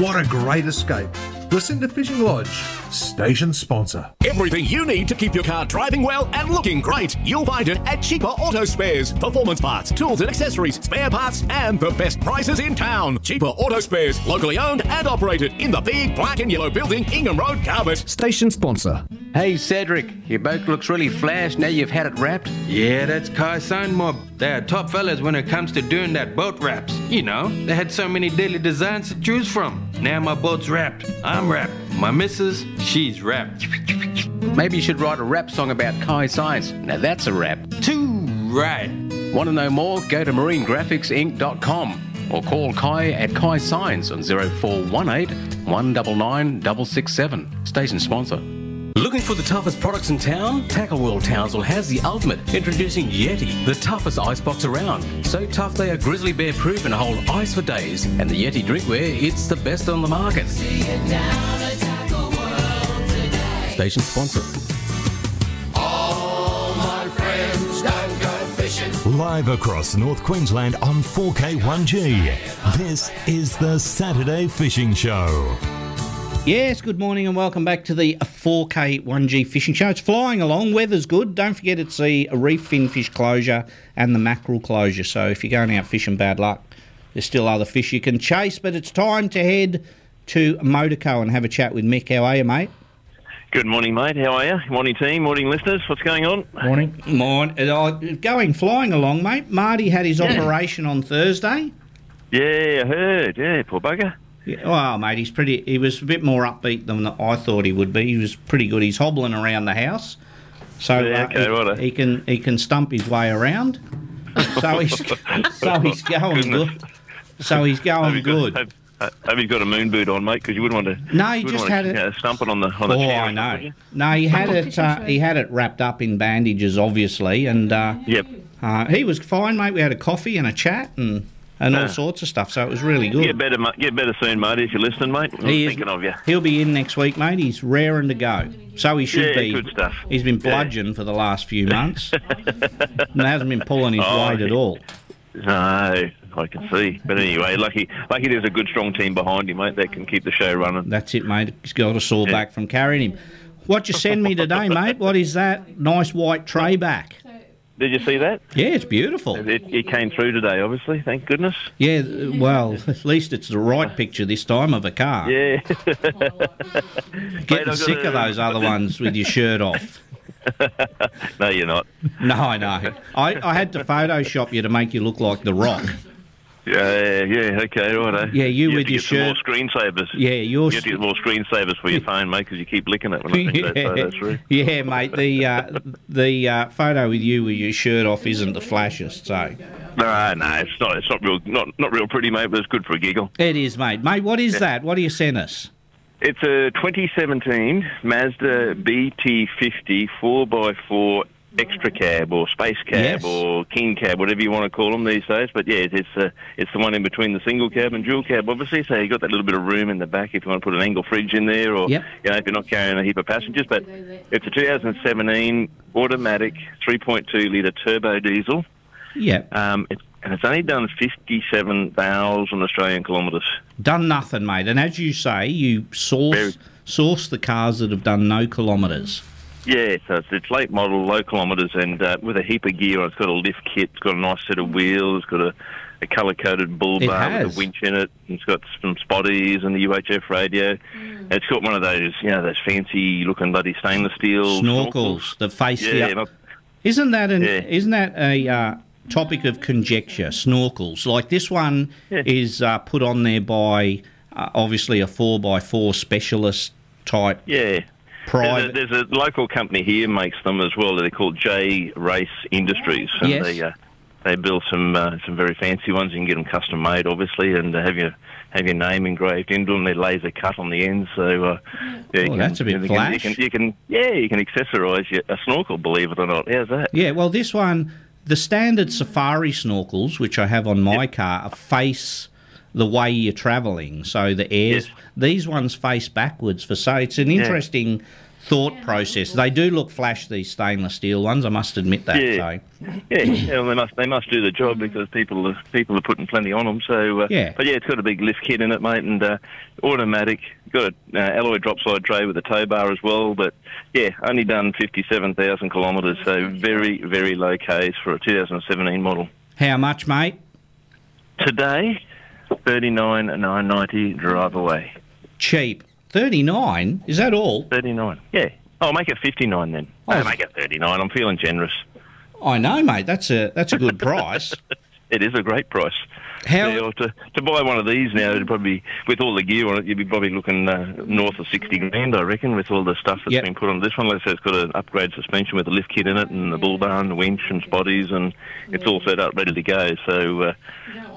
what a great escape! Lucinda Fishing Lodge, station sponsor. Everything you need to keep your car driving well and looking great. You'll find it at Cheaper Auto Spares. Performance parts, tools and accessories, spare parts, and the best prices in town. Cheaper Auto Spares, locally owned and operated in the big black and yellow building, Ingham Road, Garbutt. Station sponsor. Hey Cedric, your boat looks really flash now you've had it wrapped. Yeah, that's Kai Sign Mob. They're top fellas when it comes to doing that boat wraps. You know, they had so many daily designs to choose from. Now my boat's wrapped. I'm wrapped. My missus, she's rap. Maybe you should write a rap song about Kai Science. Now that's a rap. Too right. Want to know more? Go to marinegraphicsinc.com or call Kai at Kai Science on 0418 199 667. Station sponsor. Looking for the toughest products in town? Tackle World Townsville has the ultimate. Introducing Yeti, the toughest icebox around. So tough they are grizzly bear proof and hold ice for days. And the Yeti drinkware, it's the best on the market. Station sponsor. Live across North Queensland on 4K1G. This is the Saturday Fishing Show. Yes, good morning and welcome back to the 4K 1G fishing show. It's flying along, weather's good. Don't forget it's the reef finfish closure and the mackerel closure. So if you're going out fishing, bad luck. There's still other fish you can chase, but it's time to head to Motorco and have a chat with Mick. How are you, mate? Good morning, mate. How are you? Morning, team. Morning, listeners. What's going on? Morning. Morning. Uh, going flying along, mate. Marty had his operation on Thursday. Yeah, I heard. Yeah, poor bugger. Yeah, well, mate, he's pretty. He was a bit more upbeat than I thought he would be. He was pretty good. He's hobbling around the house, so Yeah, uh, he, righto. he can he can stump his way around. So he's so he's going Goodness. good. So he's going Have good. Got, have, have you got a moon boot on, mate? Because you wouldn't want to. No, he you just had to, it- You know, stump it on the on the oh, chair. I know. No, he had Oh, it. Uh, he had it wrapped up in bandages, obviously, and uh, Yep. uh, he was fine, mate. We had a coffee and a chat and and all ah. sorts of stuff. So it was really good. Get better. Get better soon, mate. If you're listening, mate. I'm He is- thinking of you. He'll be in next week, mate. He's raring to go. So he should Yeah, be. good stuff. He's been Yeah. bludgeoned for the last few months. and hasn't been pulling his Oh, weight at all. No, I can see. But anyway, lucky, lucky there's a good, strong team behind him, mate. That can keep the show running. That's it, mate. He's got a sore back from carrying him. What you send me today, mate? What is that? Nice white tray back. Did you see that? Yeah, it's beautiful. It, it came through today, obviously. Thank goodness. Yeah, well, at least it's the right picture this time of a car. Yeah. Getting I've sick of those other ones with your shirt off. no, you're not. No, I know. I, I had to Photoshop you to make you look like The Rock. Yeah, yeah, okay, righto. Yeah, you have with your get some more screensavers. Yeah, your You have to get more screensavers for your phone, mate, because you keep licking it when I think that, that's true. yeah, mate. The uh, the uh, photo with you with your shirt off isn't the flashiest. So No, no, it's not. It's not real. Not not real pretty, mate. But it's good for a giggle. it is, mate. Mate, what is that? What do you send us? It's a 2017 Mazda BT50 4x4 extra cab or space cab Yes. or king cab, whatever you want to call them these days. But yeah, it's uh, it's the one in between the single cab and dual cab, obviously. So you've got that little bit of room in the back if you want to put an Engel fridge in there, or Yep. you know if you're not carrying a heap of passengers. But it's a 2017 automatic 3.2 litre turbo diesel. Yeah, Um, it's, and it's only done 57,000 Australian kilometres. done nothing, mate. And as you say, you source source the cars that have done no kilometres. Yeah, so it's, it's late model, low kilometres, and uh, with a heap of gear. It's got a lift kit. It's got a nice set of wheels. It's got a, a colour coded bull It bar has. with a winch in it. It's got some spotties and the UHF radio. It's got one of those, you know, those fancy looking bloody stainless steel Snorkels The face the Yeah, up- not- Isn't that an Yeah. isn't that a uh, topic of conjecture? Snorkels like this one is uh, put on there by uh, obviously a four x four specialist type. Yeah. Private. There's a, there's a local company here makes them as well. They're called J Race Industries, and Yes. they uh, they build some uh, some very fancy ones. You can get them custom made, obviously, and have your have your name engraved into them. They're laser cut on the ends, so uh, yeah, you Oh, that's a bit you flash. Can, you, can, you can yeah, you can accessorise your, a snorkel. Believe it or not, how's that? Yeah, well, this one, the standard safari snorkels, which I have on my car, are face the way you're travelling. So the airs, these ones face backwards for so it's an Yeah. interesting thought process. They do look flash, these stainless steel ones. I must admit that. Yeah. So. Yeah, yeah well, they must they must do the job because people are people are putting plenty on them. So uh, Yeah. but yeah, it's got a big lift kit in it, mate, and uh, automatic. Got a uh, alloy drop side tray with a tow bar as well. But yeah, only done fifty seven thousand kilometres, so very very low Ks for a 2017 model. How much, mate? Today, thirty nine nine ninety drive away. Cheap. 39? Is that all? 39. Yeah. I'll make it 59 then. Oh. I'll make it 39. I'm feeling generous. I know, mate. That's a that's a good price. It is a great price. How- Yeah, well, to, to buy one of these now, it'd probably with all the gear on it, you'd be probably looking uh, north of sixty grand, I reckon, with all the stuff that's Yep. been put on this one. Let's say it's got an upgrade suspension with a lift kit in it, and the bull bar, and the winch, and spotties, and it's all set up, ready to go. So, uh,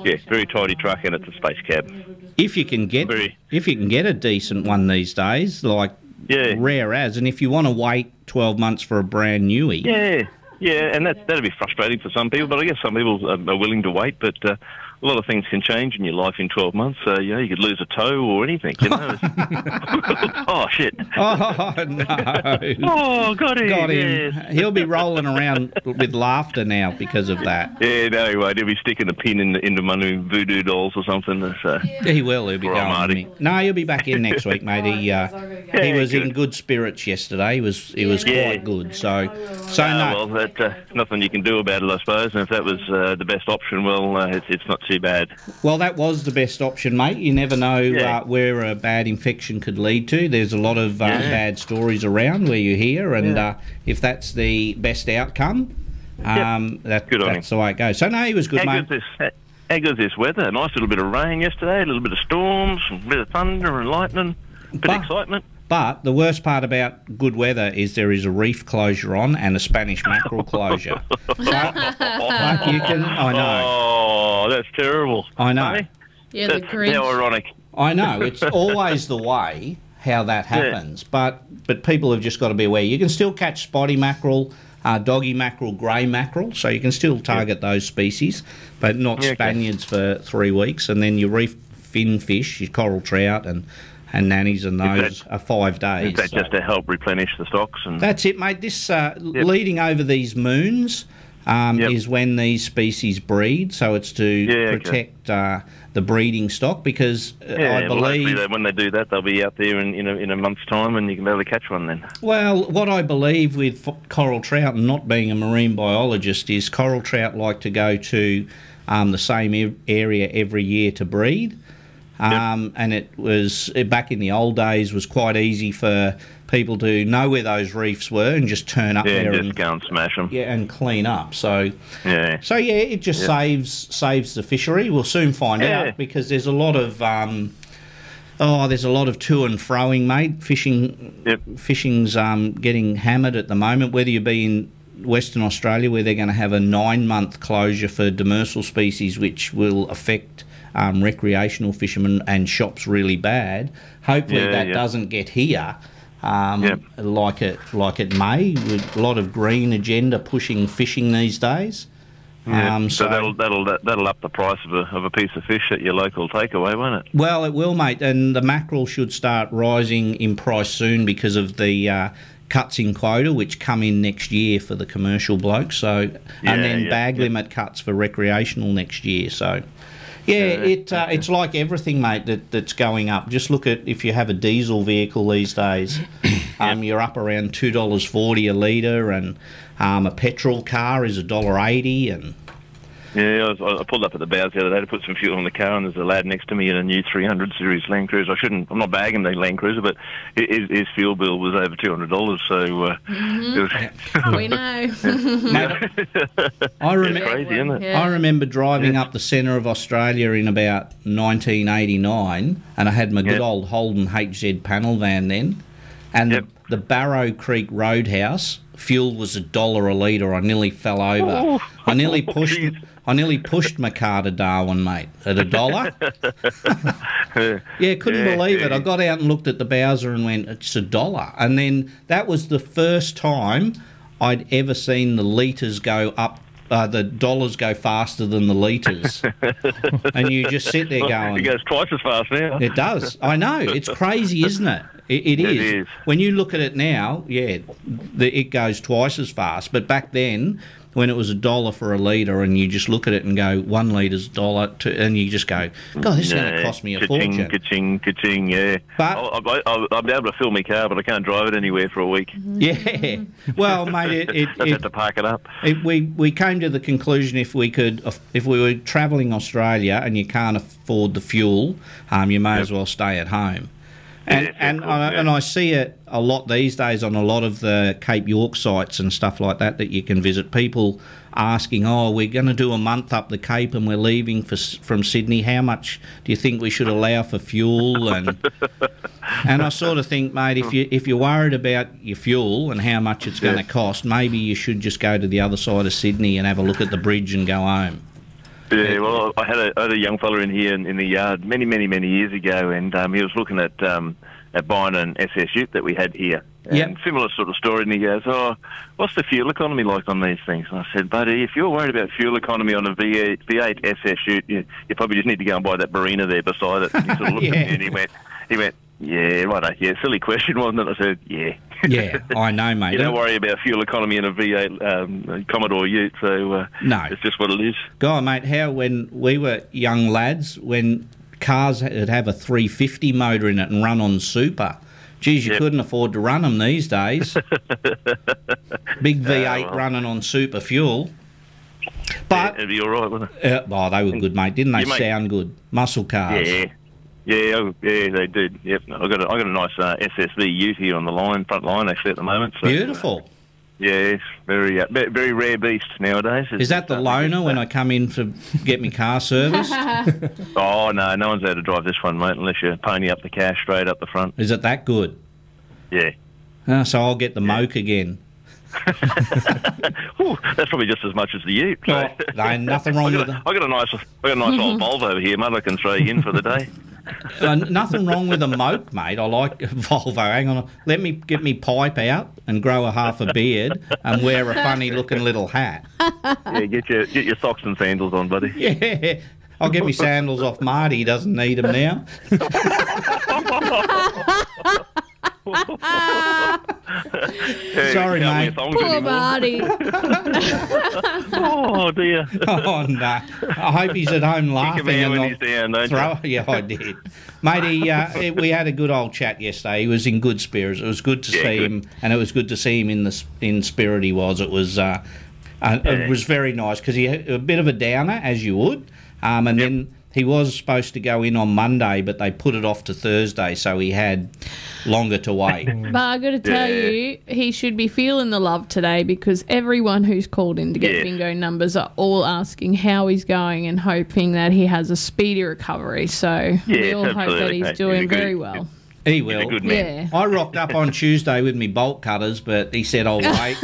yeah, very tidy truck, and it's a space cab. If you can get if you can get a decent one these days, like Yeah. rare as, and if you want to wait 12 months for a brand newie, Yeah, yeah, and that that'd be frustrating for some people, but I guess some people are, are willing to wait. But uh, a lot of things can change in your life in 12 months. So you know, you could lose a toe or anything. You know. oh shit! Oh no! Oh, got him! Got him. yes. He'll be rolling around with laughter now because of that. Yeah, no, he won't. He'll be sticking a pin in, the, into one of them voodoo dolls or something. So. He will. He'll be going. With me. No, he'll be back in next week, mate. He uh, he Yeah, was in good. good spirits yesterday. He was he was Yeah. quite good. So so Ah, no. well, that, uh, nothing you can do about it, I suppose. And if that was uh, the best option, well, uh, it's, it's not too bad. Well, that was the best option, mate. You never know Yeah. uh, where a bad infection could lead to. There's a lot of uh, Yeah. bad stories around where you hear, and Yeah. uh, if that's the best outcome, um, that, Good that's the way it goes. So no, he was good, how mate. good's this? How good's this weather? A nice little bit of rain yesterday, a little bit of storms, a bit of thunder and lightning, a bit of excitement. But the worst part about good weather is there is a reef closure on and a Spanish mackerel closure. But you can, I know, Oh, that's terrible. I know. Yeah, the That's Grinch. how ironic. I know. It's always the way how that happens, but but people have just got to be aware. You can still catch spotty mackerel, uh, doggy mackerel, grey mackerel, so you can still target those species, but not Yeah, okay. Spaniards for three weeks, and then your reef fin fish, your coral trout, and and nannies and those are five days. Is that so- just to help replenish the stocks? And That's it, mate. This uh, leading over these moons um, is when these species breed. So it's to okay. protect uh, the breeding stock because uh, yeah, I believe. that when they do that, they'll be out there in, in, a, in a month's time, and you can be able to catch one then. Well, what I believe with f- coral trout, and not being a marine biologist, is coral trout like to go to um, the same e- area every year to breed. Um, And it was eh, back in the old days was quite easy for people to know where those reefs were and just turn up Yeah, there just and go and smash them. yeah, and clean up. So Yeah. so yeah, it just Yeah. saves saves the fishery. We'll soon find Yeah. out because there's a lot of um, oh, there's a lot of to and froing, mate. Fishing, fishing's um, getting hammered at the moment. Whether you be in Western Australia, where they're going to have a nine month closure for demersal species, which will affect. Um, recreational fishermen and shops really bad. Hopefully Yeah, that yeah. doesn't get here, um, like it like it may. With a lot of green agenda pushing fishing these days. Yeah. Um, so, so- that'll that'll that'll up the price of a of a piece of fish at your local takeaway, won't it? Well, it will, mate, and the mackerel should start rising in price soon because of the uh, cuts in quota, which come in next year for the commercial blokes. So, Yeah, and then yeah, bag yeah. limit cuts for recreational next year. So, Yeah, it uh, it's like everything, mate. That that's going up. Just look at if you have a diesel vehicle these days, um, you're up around two dollars forty a litre, and um, a petrol car is a dollar eighty, and Yeah, I, was, I pulled up at the bows the other day to put some fuel in the car, and there's a lad next to me in a new 300 series Land Cruiser. I shouldn't, I'm not bagging the Land Cruiser, but his, his fuel bill was over $200. So uh, it was, we know. I It's remember. crazy, isn't it? I remember driving up the centre of Australia in about 1989, and I had my good Yeah. old Holden HZ panel van then, and the, the Barrow Creek Roadhouse fuel was a dollar a litre. I nearly fell over. Oh. I nearly pushed. I nearly pushed my car to Darwin, mate, at a dollar. Yeah, couldn't Yeah, believe it. I got out and looked at the Bowser and went, it's a dollar. And then that was the first time I'd ever seen the litres go up, uh, the dollars go faster than the litres. and you just sit there going, It goes twice as fast now. it does. I know. It's crazy, isn't it? It, it It is. is. When you look at it now, yeah, the, it goes twice as fast. But back then, when it was a dollar for a litre, and you just look at it and go, one litre's a dollar, to, and you just go, God, this is going to cost me a ka-ching, fortune. Ka-ching, ka-ching, yeah. But- I'll, I'll, I'll be able to fill my car, but I can't drive it anywhere for a week. Yeah. Well, mate, it, it, it, have to park it up. it, we we came to the conclusion if we could if we were travelling Australia and you can't afford the fuel, um, you may as well stay at home. And Yeah, and I, yeah. and I see it a lot these days on a lot of the Cape York sites and stuff like that that you can visit. People asking, "Oh, we're going to do a month up the Cape and we're leaving for, from Sydney. How much do you think we should allow for fuel?" And and I sort of think, mate, if you if you're worried about your fuel and how much it's going to cost, maybe you should just go to the other side of Sydney and have a look at the bridge and go home. Yeah, well, I had a, I had a young fella in here in, in the yard many, many, many years ago, and um, he was looking at um, at buying an SS Ute that we had here. And Yep. similar sort of story, and he goes, "Oh, what's the fuel economy like on these things?" And I said, "Buddy, if you're worried about fuel economy on a V8, V8 SS Ute, you, you probably just need to go and buy that Barina there beside it." And he sort of looked at Yeah. me and he went, "He went, yeah, right, yeah, silly question, wasn't it?" I said, "Yeah." Yeah, I know, mate. You don't worry about fuel economy in a V8 um, Commodore Ute, so uh, No. it's just what it is. God, mate, how when we were young lads, when cars would have a 350 motor in it and run on super. Geez, you Yep. couldn't afford to run them these days. Big V8 well. running on super fuel. But It'd be all right, wouldn't it? uh, oh, they were good, mate. Didn't they sound good? Muscle cars. Yeah, yeah, oh, yeah, they did. Yep, I got a, I got a nice uh, SSV Ute here on the line, front line actually at the moment. So, Beautiful. yeah, it's very uh, very rare beast nowadays. It's- Is that the loaner when I come in to get my car serviced? Oh no, no one's able to drive this one, mate, unless you pony up the cash straight up the front. Is it that good? Yeah. Ah, so I'll get the moke again. Ooh, that's probably just as much as the Ute. Oh, no, nothing wrong I with got, it. a, I got a nice, I got a nice old Volvo over here, mate. I can throw you in for the day. Uh, nothing wrong with a moke, mate. I like Volvo. Hang on, let me get me pipe out and grow a half a beard and wear a funny looking little hat. yeah, get your get your socks and sandals on, buddy. Yeah, I'll get my sandals off Marty. He doesn't need them now. Yeah, Sorry, can't mate. Poor anymore. Marty. oh dear. Oh no! I hope he's at home laughing. man and when I'll he's down, don't throw, you? Yeah, I did, mate. He, uh, he- we had a good old chat yesterday. He was in good spirits. It was good to Yeah, see good. him, and it was good to see him in the in spirit. He was. It was. Uh, uh, Yeah. It was very nice because he had a bit of a downer, as you would, um, and then. He was supposed to go in on Monday, but they put it off to Thursday, so he had longer to wait. But I've got to tell Yeah. you, he should be feeling the love today because everyone who's called in to get Yes. bingo numbers are all asking how he's going and hoping that he has a speedy recovery. So we all hope that he's doing He's a good- very well. He will. good man. Yeah. I rocked up on Tuesday with me bolt cutters, but he said I'll wait.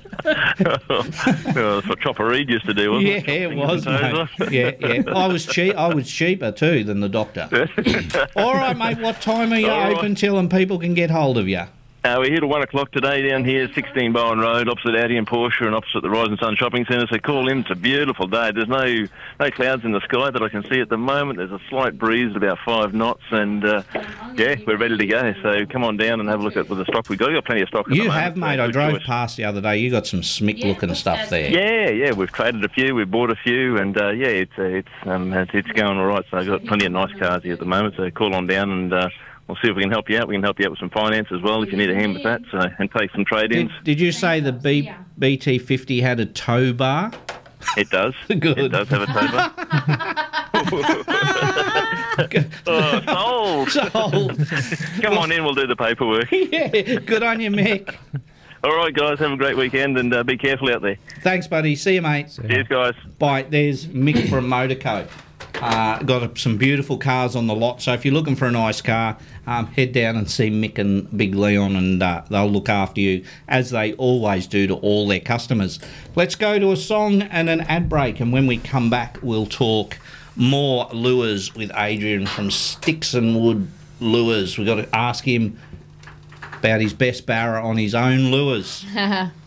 that's what Chopper Read used to do, wasn't it? Yeah, it? it was, mate. Yeah, yeah. I was cheap. I was cheaper too than the doctor. All right, mate. What time are you All right. open till, and people can get hold of you? Uh, we're here till 1 o'clock today down here, 16 Bowen Road, opposite Audi and Porsche and opposite the Rising Sun Shopping Centre. So call in. It's a beautiful day. There's no no clouds in the sky that I can see at the moment. There's a slight breeze at about five knots, and uh, yeah, we're ready to go. So come on down and have a look at the stock we've got. We've got plenty of stock. At the You moment, have, so mate. I drove choice. past the other day. You got some smick looking stuff there. Yeah, yeah, we've traded a few, we've bought a few, and uh, yeah, it's uh, it's um, it's it's going all right. So I've got plenty of nice cars here at the moment. So call on down, and uh, we'll see if we can help you out. We can help you out with some finance as well if you need a hand with that. So and take some trade-ins. Did, did you say the B, BT50 had a tow bar? It does. Good. It does have a tow bar. oh, sold. Sold. Come on in, we'll do the paperwork. yeah, good on you, Mick. All right, guys, have a great weekend and uh, be careful out there. Thanks, buddy. See you, mate. Cheers, guys. Bye. There's Mick from Motorco. Uh, got some beautiful cars on the lot. So if you're looking for a nice car, um, head down and see Mick and Big Leon, and uh, they'll look after you as they always do to all their customers. Let's go to a song and an ad break, and when we come back, we'll talk more lures with Adrian from Sticks and Wood Lures. We've got to ask him about his best barra on his own lures.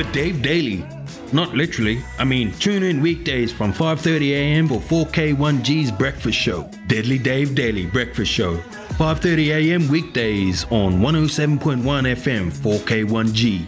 with Dave Daly. Not literally. I mean, tune in weekdays from 5:30 a.m. for 4K1G's breakfast show. Deadly Dave Daly Breakfast Show. 5:30 a.m. weekdays on 107.1 FM 4K1G.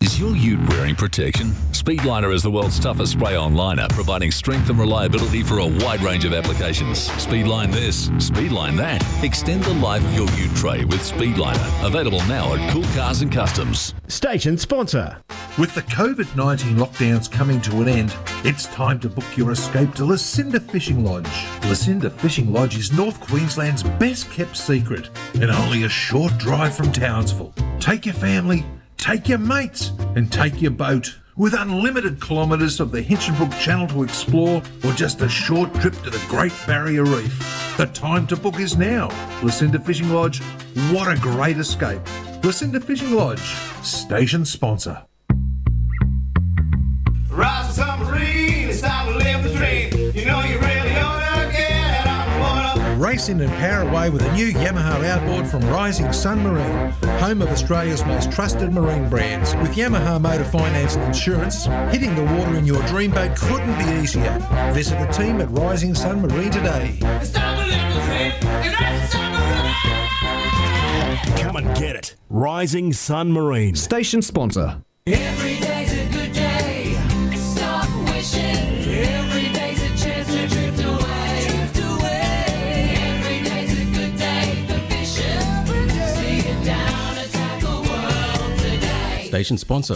Is your ute wearing protection? Speedliner is the world's toughest spray-on liner, providing strength and reliability for a wide range of applications. Speedline this, Speedline that. Extend the life of your ute tray with Speedliner. Available now at Cool Cars and Customs. Station sponsor. With the COVID 19 lockdowns coming to an end, it's time to book your escape to Lucinda Fishing Lodge. Lucinda Fishing Lodge is North Queensland's best kept secret and only a short drive from Townsville. Take your family, take your mates, and take your boat. With unlimited kilometres of the Hinchinbrook Channel to explore, or just a short trip to the Great Barrier Reef, the time to book is now. Lucinda Fishing Lodge, what a great escape! Lucinda Fishing Lodge, station sponsor. Rising Sun Marine, it's time to live the dream. You know you really ought to get on one Race in and power away with a new Yamaha outboard from Rising Sun Marine, home of Australia's most trusted marine brands. With Yamaha Motor Finance and Insurance, hitting the water in your dream boat couldn't be easier. Visit the team at Rising Sun Marine today. Come and get it. Rising Sun Marine. Station sponsor. Every day's a good day. Station sponsor.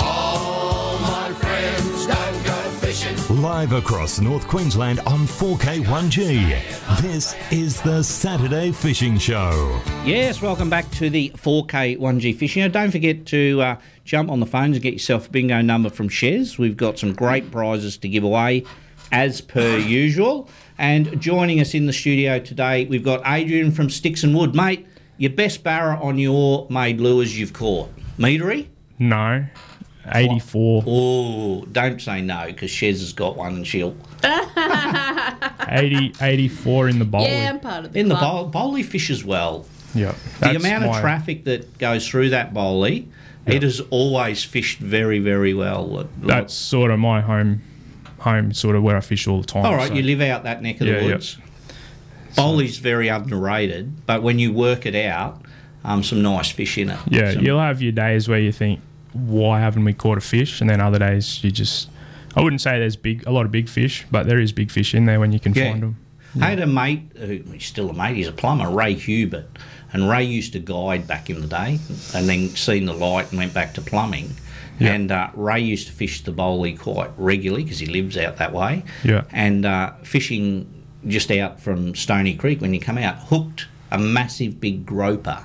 All my friends don't go fishing. Live across North Queensland on 4K1G. This is the Saturday Fishing Show. Yes, welcome back to the 4K 1G Fishing. Now, don't forget to uh, jump on the phones and get yourself a bingo number from Shez. We've got some great prizes to give away, as per usual. And joining us in the studio today, we've got Adrian from Sticks and Wood. Mate, your best barra on your made lures you've caught? Meadery? No. 84. Oh, don't say no, because Shez has got one and she'll. 80, 84 in the bowl. Yeah, I'm part of the In the club. bowl, Bohle fishes well. Yeah. the amount of my- traffic that goes through that Bohle, it has always fished very, very well. That's sort of my home, home sort of where I fish all the time. All right, so- you live out that neck of Yeah, the yeah. woods. Bohle's very underrated, but when you work it out, um, some nice fish in it. Yeah, Some- you'll have your days where you think, why haven't we caught a fish? And then other days you just, I wouldn't say there's big, a lot of big fish, but there is big fish in there when you can Yeah. find them. I had a mate, who, he's still a mate, he's a plumber, Ray Hubert. And Ray used to guide back in the day and then seen the light and went back to plumbing. Yeah. And uh, Ray used to fish the Bohle quite regularly because he lives out that way. Yeah. And uh, fishing just out from Stony Creek, when you come out, hooked a massive big groper.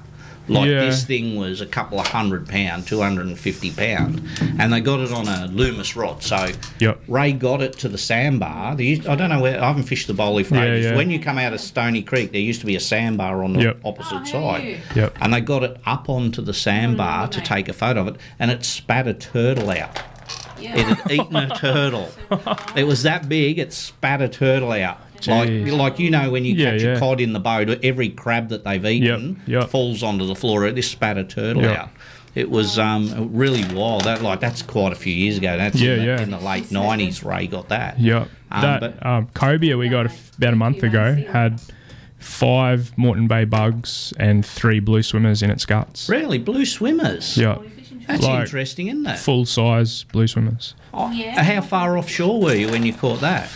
Like Yeah. this thing was a couple of hundred pound, 250 pound, and they got it on a Loomis rod. So Yep. Ray got it to the sandbar. There used, I don't know where, I haven't fished the Bohle for Yeah, ages. yeah. When you come out of Stony Creek, there used to be a sandbar on the Yep. opposite side. Yep. And they got it up onto the sandbar to take a photo of it, and it spat a turtle out. It had eaten a turtle. It was that big, it spat a turtle out. Like, Jeez. like you know when you Yeah, catch a cod in the boat, every crab that they've eaten yep. falls onto the floor. This spat a turtle Yep. out. It was um, really wild. That like that's quite a few years ago. That's Yeah, in, the, yeah. in the late nineties. Ray got that. Yeah. Um, that but- um, cobia we got a f- about a month ago had five Moreton Bay bugs and three blue swimmers in its guts. Really, blue swimmers. Yeah. That's Like, interesting, isn't it? Full size blue swimmers. Oh, yeah. How far offshore were you when you caught that?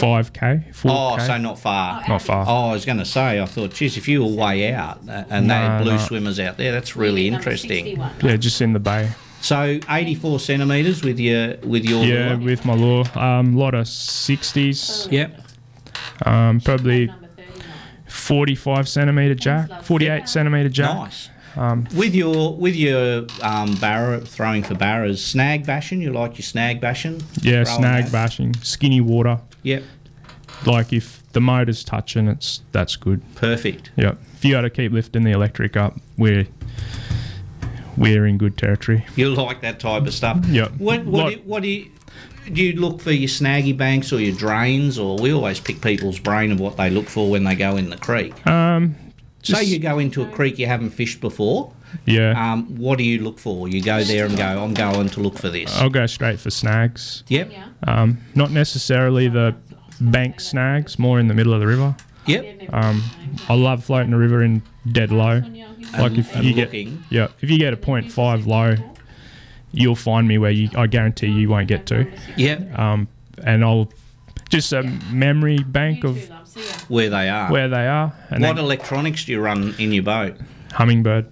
5k, 4k. Oh, so not far. Not far. Oh, I was going to say, I thought, geez, if you were way out uh, and they had No, blue no. swimmers out there, that's really interesting. Yeah, just in the bay. So 84 centimetres with your with your yeah, lure? with my lure. A um, lot of 60s. Yep. Um, probably 45 centimetre jack, 48 centimetre jack. Nice. Um, With your with your um, barra throwing for barras, snag bashing. You like your snag bashing? yeah, snag that? bashing, skinny water. Yep. Like if the motor's touching, it's that's good. Perfect. Yep. If you got to keep lifting the electric up, we're we're in good territory. You like that type of stuff. Yep. What what, Like- do, what do you do? You look for your snaggy banks or your drains, or we always pick people's brain of what they look for when they go in the creek. Um, Say you go into a creek you haven't fished before, Yeah. Um, what do you look for? You go there and go, I'm going to look for this. I'll go straight for snags. Yep. Um, not necessarily the bank snags, more in the middle of the river. Yep. Um, I love floating the river in dead low. Like And- if you get looking. yeah, if you get a point five low, you'll find me where you I guarantee you won't get to. Yep. Um, and I'll just a memory bank of Where they are. where they are. And what then electronics do you run in your boat? Humminbird.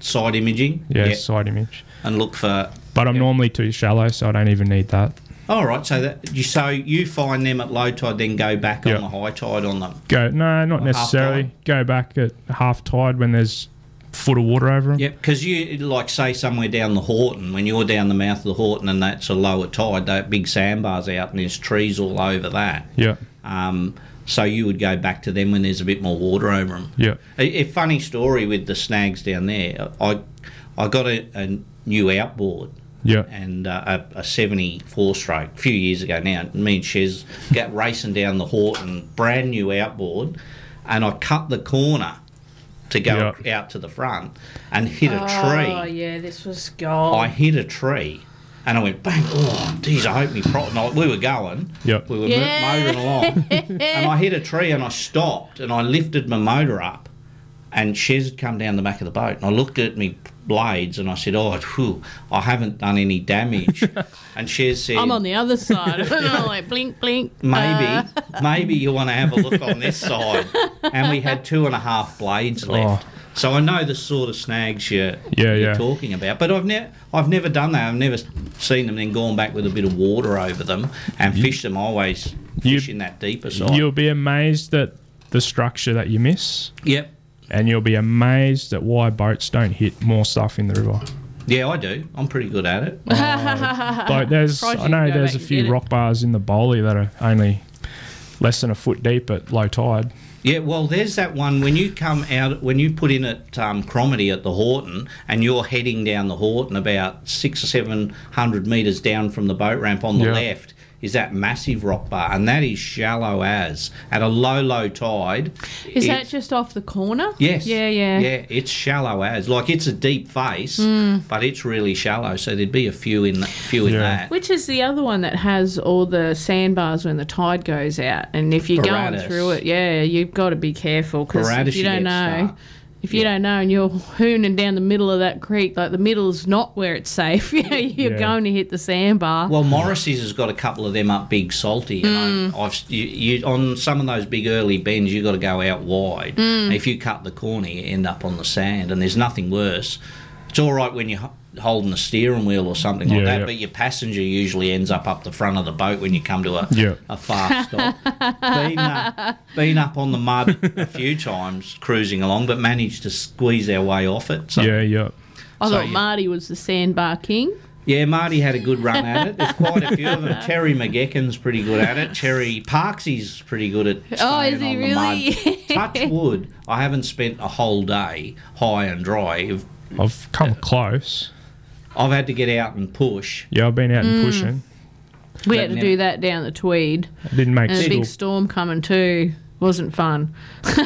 Side imaging? Yeah, Yep. side image. And look for. But I'm normally too shallow, so I don't even need that. All right, so that you so you find them at low tide, then go back Yeah. on the high tide on them. Go no, not Half necessarily. Go back at half tide when there's foot of water over them. Yep, because you like say somewhere down the Haughton when you're down the mouth of the Haughton and that's a lower tide, that big sandbars out and there's trees all over that. Yeah. Um, so you would go back to them when there's a bit more water over them. Yeah. A, a funny story with the snags down there. I I got a, a new outboard. Yeah. And uh, a, a 74 stroke a few years ago now. Me and Shez got racing down the Haughton, brand new outboard, and I cut the corner to go out to the front and hit a tree. Oh yeah, this was gold. I hit a tree and I went bang. Oh, geez, I hope me pro. No, we were going. Yep. We were Yeah. motoring along, and I hit a tree and I stopped and I lifted my motor up, and Shez had come down the back of the boat and I looked at me blades and I said, "Oh, whew, I haven't done any damage." and Shez said, I'm on the other side. and I'm like blink, blink. Maybe, uh, maybe you want to have a look on this side. And we had two and a half blades left. So I know the sort of snags you're, Yeah, you're yeah. talking about. But I've never, I've never done that. I've never seen them then gone back with a bit of water over them and fish them. Always fish in that deeper side. You'll be amazed at the structure that you miss. Yep. And you'll be amazed at why boats don't hit more stuff in the river. Yeah, I do. I'm pretty good at it. like there's, I know there's a few rock bars in the Bohle that are only less than a foot deep at low tide. Yeah, well, there's that one when you come out when you put in at um, Cromarty at the Haughton, and you're heading down the Haughton about six or seven hundred metres down from the boat ramp on the Yeah. left. Is that massive rock bar, and that is shallow as at a low, low tide. Is that just off the corner? Yes. Yeah, yeah. Yeah, it's shallow as like it's a deep face, Mm. but it's really shallow. So there'd be a few in that, few in that. Which is the other one that has all the sandbars when the tide goes out, and if you're Barratta. going through it, yeah, you've got to be careful because you you don't know, stuck. If you don't know, and you're hooning down the middle of that creek, like the middle's not where it's safe, you're Yeah. going to hit the sandbar. Well, Morrissey's has got a couple of them up big salty, and I, I've you, you, on some of those big early bends, you've got to go out wide. Mm. If you cut the corner, you end up on the sand, and there's nothing worse. It's all right when you're h- holding the steering wheel or something like Yeah, that, yeah. but your passenger usually ends up up the front of the boat when you come to a, Yeah. a fast stop. been, uh, been up on the mud a few times cruising along, but managed to squeeze our way off it. So, yeah, yeah. I so thought Marty was the sandbar king. yeah, Marty had a good run at it. There's quite a few of them. Terry McGeckin's pretty good at it. Terry Parksy's pretty good at Oh, is he on the really? mud. Touch wood. I haven't spent a whole day high and dry. I've, I've come close. I've had to get out and push. Yeah, I've been out and Mm. pushing. We But had to now- do that down the Tweed. I didn't make and a school. big storm coming too. Wasn't fun.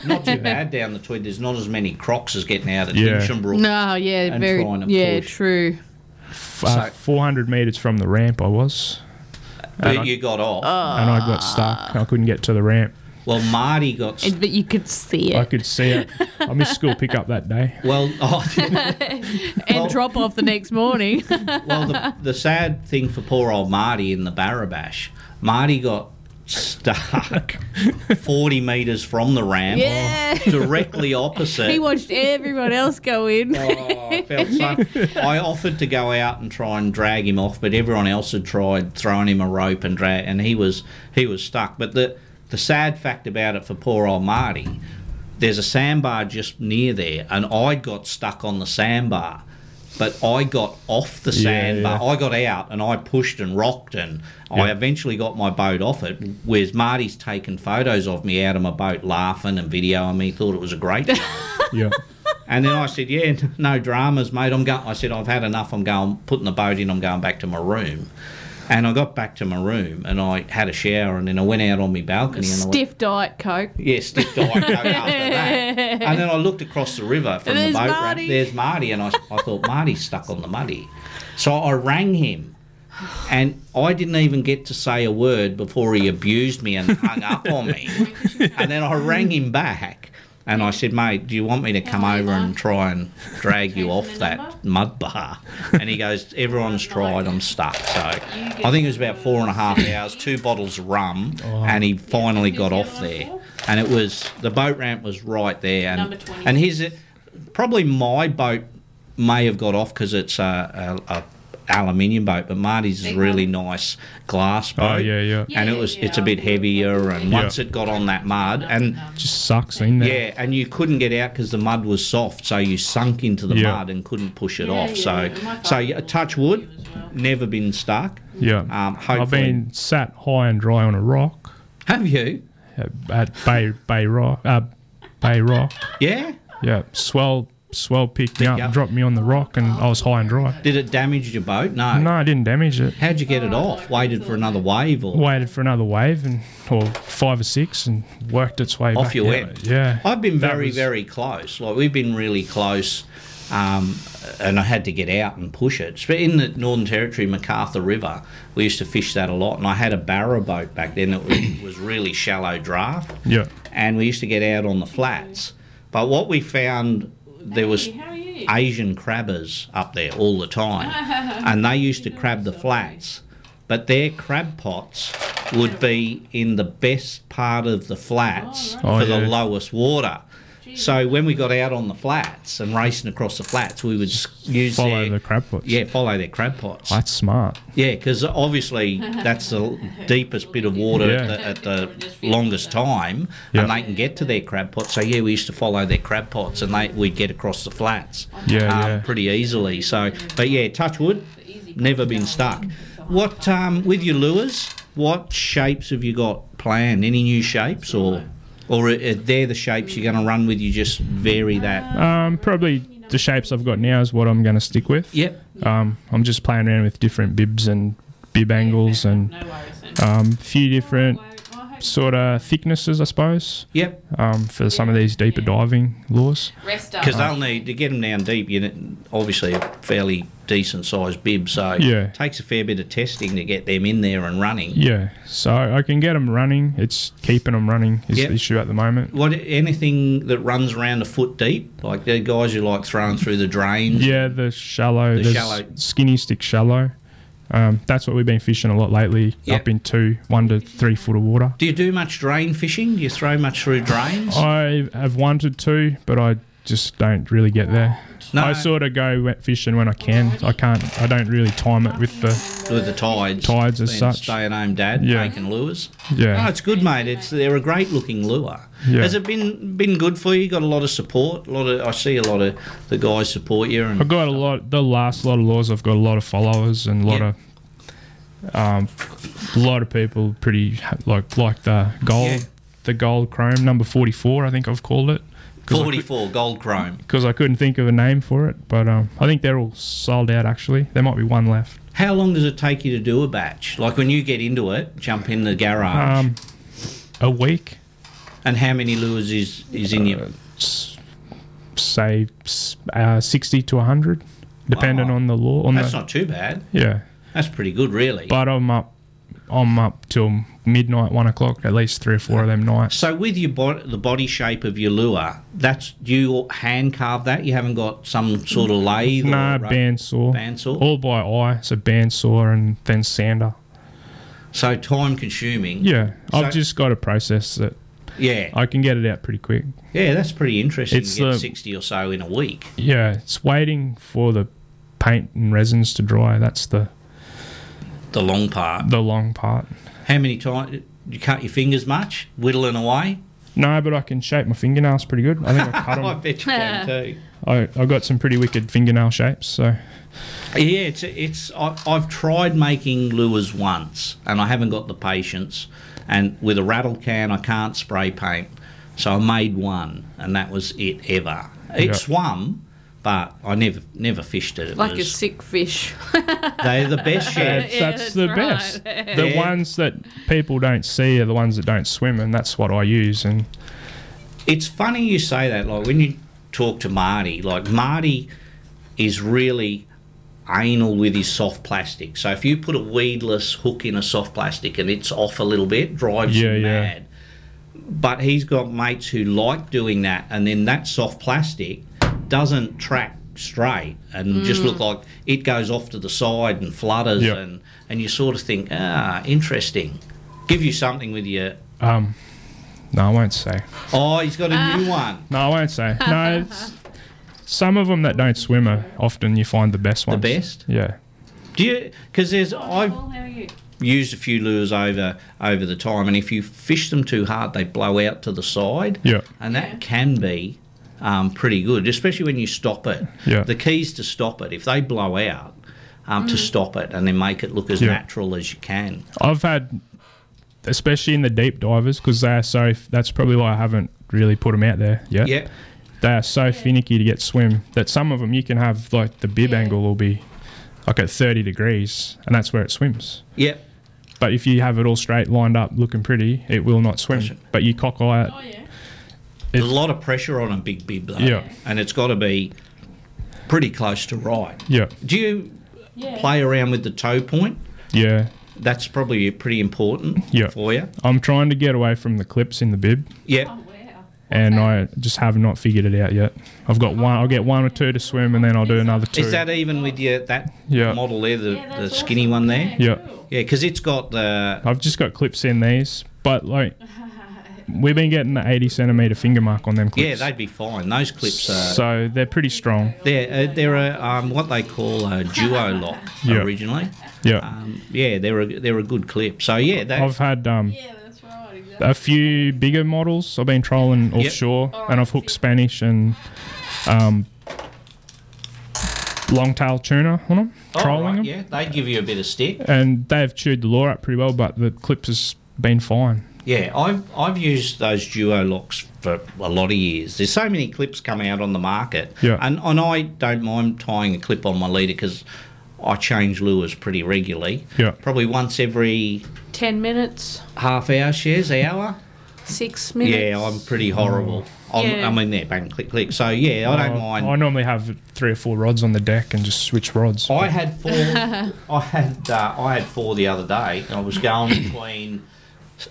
Not too bad down the Tweed. There's not as many crocs as getting out at Yeah. Hinchinbrook. No, yeah, and very, trying to yeah, push. true. Uh, 400 metres from the ramp, I was. But And I- you got off. and I got stuck. I couldn't get to the ramp. Well, Marty got. And- But you could see it. I could see it. I missed school pickup that day. Well, oh, and drop off the next morning. well, the, the sad thing for poor old Marty in the Barra Bash, Marty got stuck 40 metres from the ramp, Yeah. directly opposite. he watched everyone else go in. Oh, I felt so. I offered to go out and try and drag him off, but everyone else had tried throwing him a rope and drag, and he was he was stuck. But the the sad fact about it for poor old Marty, there's a sandbar just near there, and I got stuck on the sandbar. But I got off the Yeah, sandbar. yeah. I got out and I pushed and rocked, and I eventually got my boat off it. Whereas Marty's taken photos of me out of my boat, laughing and videoing me. Thought it was a great. Yeah. And then I said, "Yeah, no dramas, mate. I'm going." I said, "I've had enough. I'm going, putting the boat in. I'm going back to my room." And I got back to my room and I had a shower and then I went out on my balcony and I went, Stiff diet coke. yeah, stiff diet coke after that. And then I looked across the river from There's the boat ramp. There's Marty, and I, I thought Marty's stuck on the muddy. So I rang him, and I didn't even get to say a word before he abused me and hung up on me. And then I rang him back, and I said, "Mate, do you want me to come over and try and drag you off that mud bar?" And he goes, "Everyone's tried. I'm stuck." So I think it was about four and a half hours, two bottles of rum, oh. and he finally got off there. And it was the boat ramp was right there, and and his probably my boat may have got off because it's a, a, a aluminium boat, but Marty's is really nice glass boat. Oh, yeah, yeah. And it was it's a bit heavier, and Yeah. once it got on that mud, and Just sucks in there. yeah, and you couldn't get out because the mud was soft, so you sunk into the Yeah. mud and couldn't push it Yeah, off. so, yeah. My so yeah, touch wood, never been stuck. Yeah. Um, I've been sat high and dry on a rock. Have you? At Bay Bay Rock. Uh, Bay Rock. Yeah. Yeah. Swell swell picked me up, and dropped me on the rock, and I was high and dry. Did it damage your boat? No. No, I didn't damage it. How'd you get it off? Waited for another wave, or Waited for another wave and or five or six and worked its way off back you out. Yeah. I've been That very, was- very close. Like we've been really close, um, and I had to get out and push it. But in the Northern Territory, McArthur River, we used to fish that a lot, and I had a barra boat back then that was, was really shallow draft. Yeah. and we used to get out on the flats. But what we found there was Asian crabbers up there all the time, and they used to crab the flats. But their crab pots would be in the best part of the flats Oh, for the oh, yeah. lowest water. So when we got out on the flats and racing across the flats, we would use follow their, the crab pots. Yeah, follow their crab pots. That's smart. Yeah, because obviously that's the deepest bit of water Yeah. at, the, at the longest time, Yeah. and they can get to their crab pots. So yeah, we used to follow their crab pots, and they we'd get across the flats, Yeah, um, yeah. pretty easily. So, but yeah, touch wood, never been stuck. What um, with your lures? What shapes have you got planned? Any new shapes, or or are are they the shapes you're going to run with? You just vary that. Um, probably the shapes I've got now is what I'm going to stick with. Yep. Um, I'm just playing around with different bibs and bib angles and um, a few different sort of thicknesses, I suppose. Yep. Um, for some of these deeper diving lures. Because they'll need to get them down deep. You know, obviously a fairly decent sized bib, so Yeah. it takes a fair bit of testing to get them in there and running. Yeah, so I can get them running. It's keeping them running is Yep. the issue at the moment. What anything that runs around a foot deep, like the guys who like throwing through the drains. Yeah, the shallow, The the shallow- skinny stick shallow. Um, that's what we've been fishing a lot lately, Yep. up into one to three foot of water. Do you do much drain fishing? Do you throw much through drains? I have wanted to, but I just don't really get there. No. I sort of go wet fishing when I can. I can't. I don't really time it with the with the tides. Tides as Being such. Stay at home dad Yeah. making lures. Yeah. No, it's good, mate. It's they're a great looking lure. Yeah. Has it been been good for you? Got a lot of support. A lot of I see a lot of the guys support you. And I've got a lot. The last lot of laws, I've got a lot of followers and a lot Yeah. of um, a lot of people pretty like like the gold, Yeah. the gold chrome number forty four. I think I've called it. Forty four gold chrome. Because I couldn't think of a name for it, but um, I think they're all sold out. Actually, there might be one left. How long does it take you to do a batch? Like when you get into it, jump in the garage. Um, a week. and how many lures is is in your? Say uh, sixty to hundred, depending on the law. On That's the, not too bad. Yeah, That's pretty good, really. but I'm up. I'm up till midnight, one o'clock, at least three or four of them nights. So with your body, the body shape of your lure, that's you hand carve that? You haven't got some sort of lathe? Nah, bandsaw. Bandsaw. All by eye. So bandsaw and then sander. So time consuming. Yeah, So- I've just got to process it. Yeah. I can get it out pretty quick. Yeah, that's pretty interesting. It's the- sixty or so in a week. Yeah, it's waiting for the paint and resins to dry. That's the The long part. the long part. How many times you cut your fingers much, whittling away? No, but I can shape my fingernails pretty good. I think I cut I them. bet you can too. I I got some pretty wicked fingernail shapes. So Yeah, it's it's. I, I've tried making lures once, and I haven't got the patience. And with a rattle can, I can't spray paint, so I made one, and that was it ever. It Yeah. swum, but I never never fished it. It Like a sick fish. they're the best That's, sheds. that's the right. best. The Yeah. ones that people don't see are the ones that don't swim, and that's what I use. And It's funny you say that. Like when you talk to Marty, like Marty is really anal with his soft plastic. So if you put a weedless hook in a soft plastic and it's off a little bit, drives Yeah, him yeah. mad. But he's got mates who like doing that, and then that soft plastic doesn't track straight and just Mm. look like it goes off to the side and flutters, Yep. and and you sort of think, ah, interesting. Give you something with your. um, no, I won't say. Oh, he's got a new one. No, I won't say. No, it's, some of them that don't swim are often you find the best ones. The best? Yeah. Do you? Because there's I've used a few lures over over the time, and if you fish them too hard, they blow out to the side. Yeah. and that can be um, pretty good, especially when you stop it. Yeah. The keys to stop it. If they blow out, um, to stop it and then make it look as Yeah. natural as you can. I've had, especially in the deep divers, because they are so. That's probably why I haven't really put them out there yet. Yeah. They are so finicky to get swim that some of them you can have like the bib angle will be like at 30 degrees, and that's where it swims. Yep. But if you have it all straight, lined up, looking pretty, it will not swim. But you cock eye it. There's a lot of pressure on a big bib though. Yeah. And it's got to be pretty close to right. Yeah. Do you play around with the toe point? Yeah. That's probably pretty important Yeah. for you. I'm trying to get away from the clips in the bib. Yeah. Oh, and I just have not figured it out yet. I've got one. I'll get one or two to swim, and then I'll do another two. Is that even with your that Yeah. model there, the, the skinny one there? Yeah. Yeah, because it's got the. I've just got clips in these, but like uh-huh. We've been getting the 80 centimeter finger mark on them clips. Yeah, they'd be fine. Those clips are. so they're pretty strong. They're, uh, they're a, um, what they call a duo lock Yeah. originally. Yeah. Um, yeah, they're a, they're a good clip. So, yeah, that, I've had um, a few bigger models. I've been trolling Yep. offshore, and I've hooked Spanish and um, longtail tuna on them, Oh, trolling right, them. Yeah, they give you a bit of stick. And they've chewed the lure up pretty well, but the clips has been fine. Yeah, I've I've used those duo locks for a lot of years. There's so many clips come out on the market, Yeah. and and I don't mind tying a clip on my leader because I change lures pretty regularly. Yeah. Probably once every 10 minutes, half hour, shares hour. six minutes. Yeah, I'm pretty horrible. I'm, Yeah. I'm in there, bang, click, click. So yeah, I don't Uh, mind. I normally have three or four rods on the deck and just switch rods. I had four. I had uh, I had four the other day. I was going between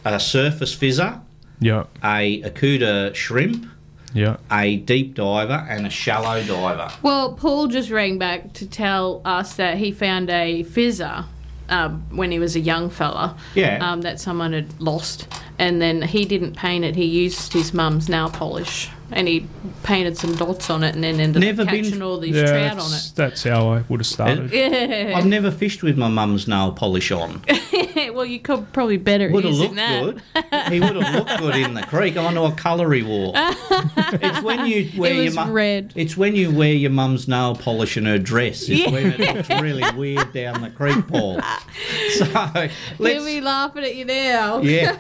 a surface fizzer, Yeah, a Akuta shrimp, yeah. a deep diver, and a shallow diver. Well, Paul just rang back to tell us that he found a fizzer um, when he was a young fella. Yeah. Um, that someone had lost, and then he didn't paint it. He used his mum's nail polish, and he painted some dots on it, and then ended Never up been- catching all these yeah, trout on it. that's how I would have started. Yeah. I've never fished with my mum's nail polish on. well, you could probably better Would have looked that. good. He would have looked good in the creek. I know a colour he wore. It's when you wear It your mu- red. It's when you wear your mum's nail polish in her dress. Is Yeah. when it looks really weird down the creek, Paul. So He'll let's. be laughing at you now. Yeah.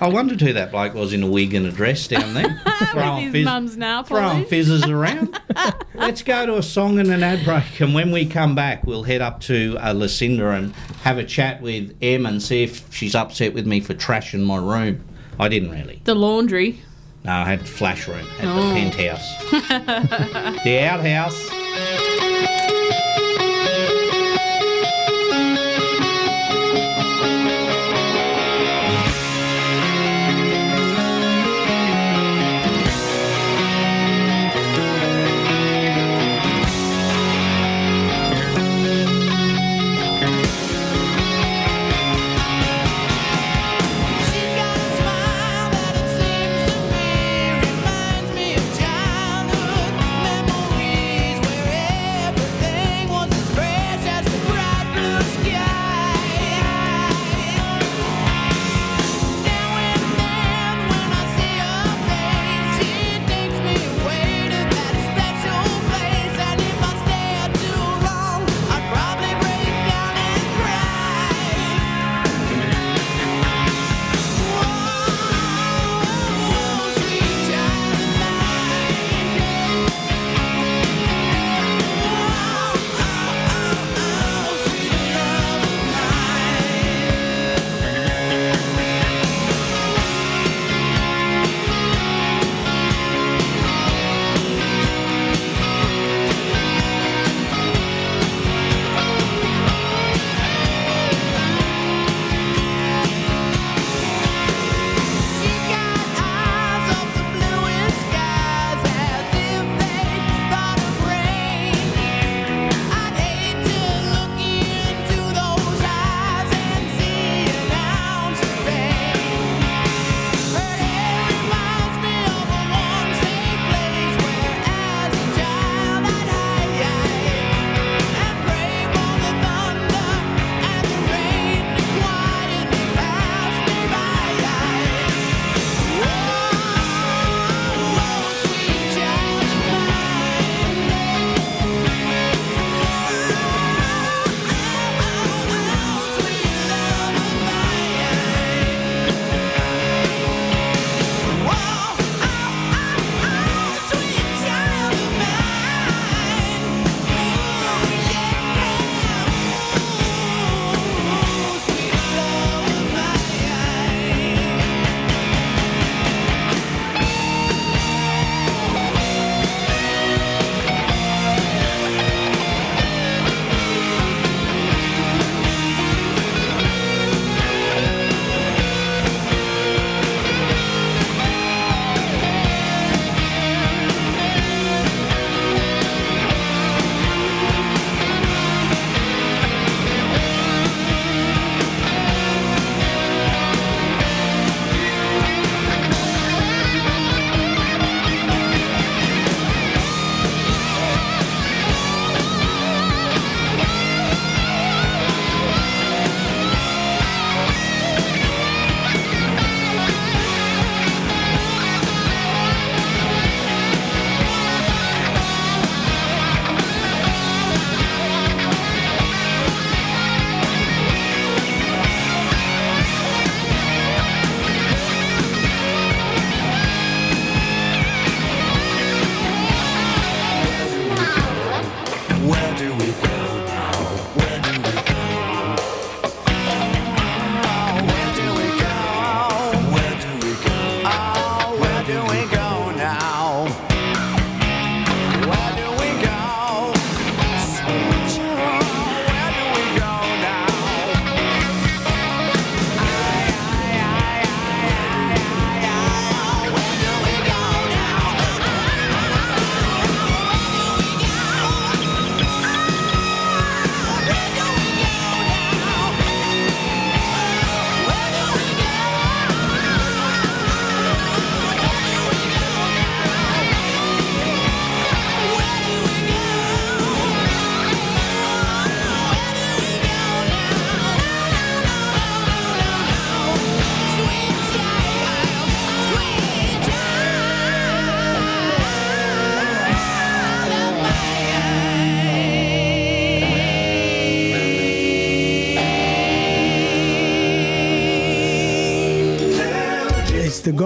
I wondered who that bloke was in a wig and a dress down there. With his mum's nail throwing fizzes around. Let's go to a song and an ad break, and when we come back, we'll head up to uh, Lucinda and have a chat with Em and see if she's upset with me for trashing my room. I didn't really. The laundry. No, I had flash room at Oh. the penthouse. the outhouse.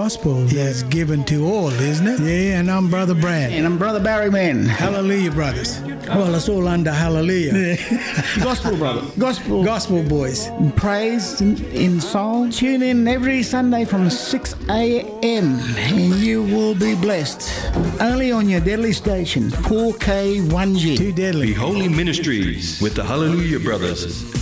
Gospel that's given to all, isn't it? Yeah, and I'm Brother Brad. And I'm Brother Barry Man. Hallelujah, brothers. Well, it's all under hallelujah. gospel, brother. Gospel. Gospel boys. Praise in, in song. Tune in every Sunday from 6 a.m. and you will be blessed. Only on your deadly station, 4K 1G. Too deadly. Be Holy Ministries with the Hallelujah Brothers.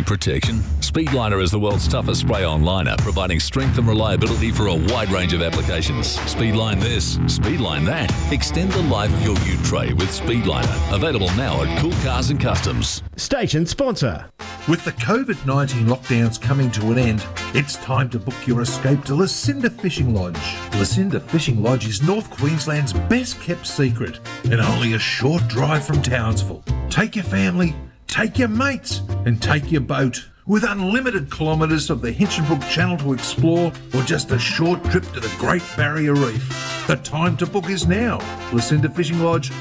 Wearing protection? Speedliner is the world's toughest spray-on liner, providing strength and reliability for a wide range of applications. Speedline this, Speedline that. Extend the life of your U tray with Speedliner. Available now at Cool Cars and Customs. Station sponsor. With the COVID 19 lockdowns coming to an end, it's time to book your escape to Lucinda Fishing Lodge. Lucinda Fishing Lodge is North Queensland's best kept secret and only a short drive from Townsville. Take your family, take your mates, and take your boat. With unlimited kilometres of the Hinchinbrook Channel to explore, or just a short trip to the Great Barrier Reef, the time to book is now. Lucinda Fishing Lodge,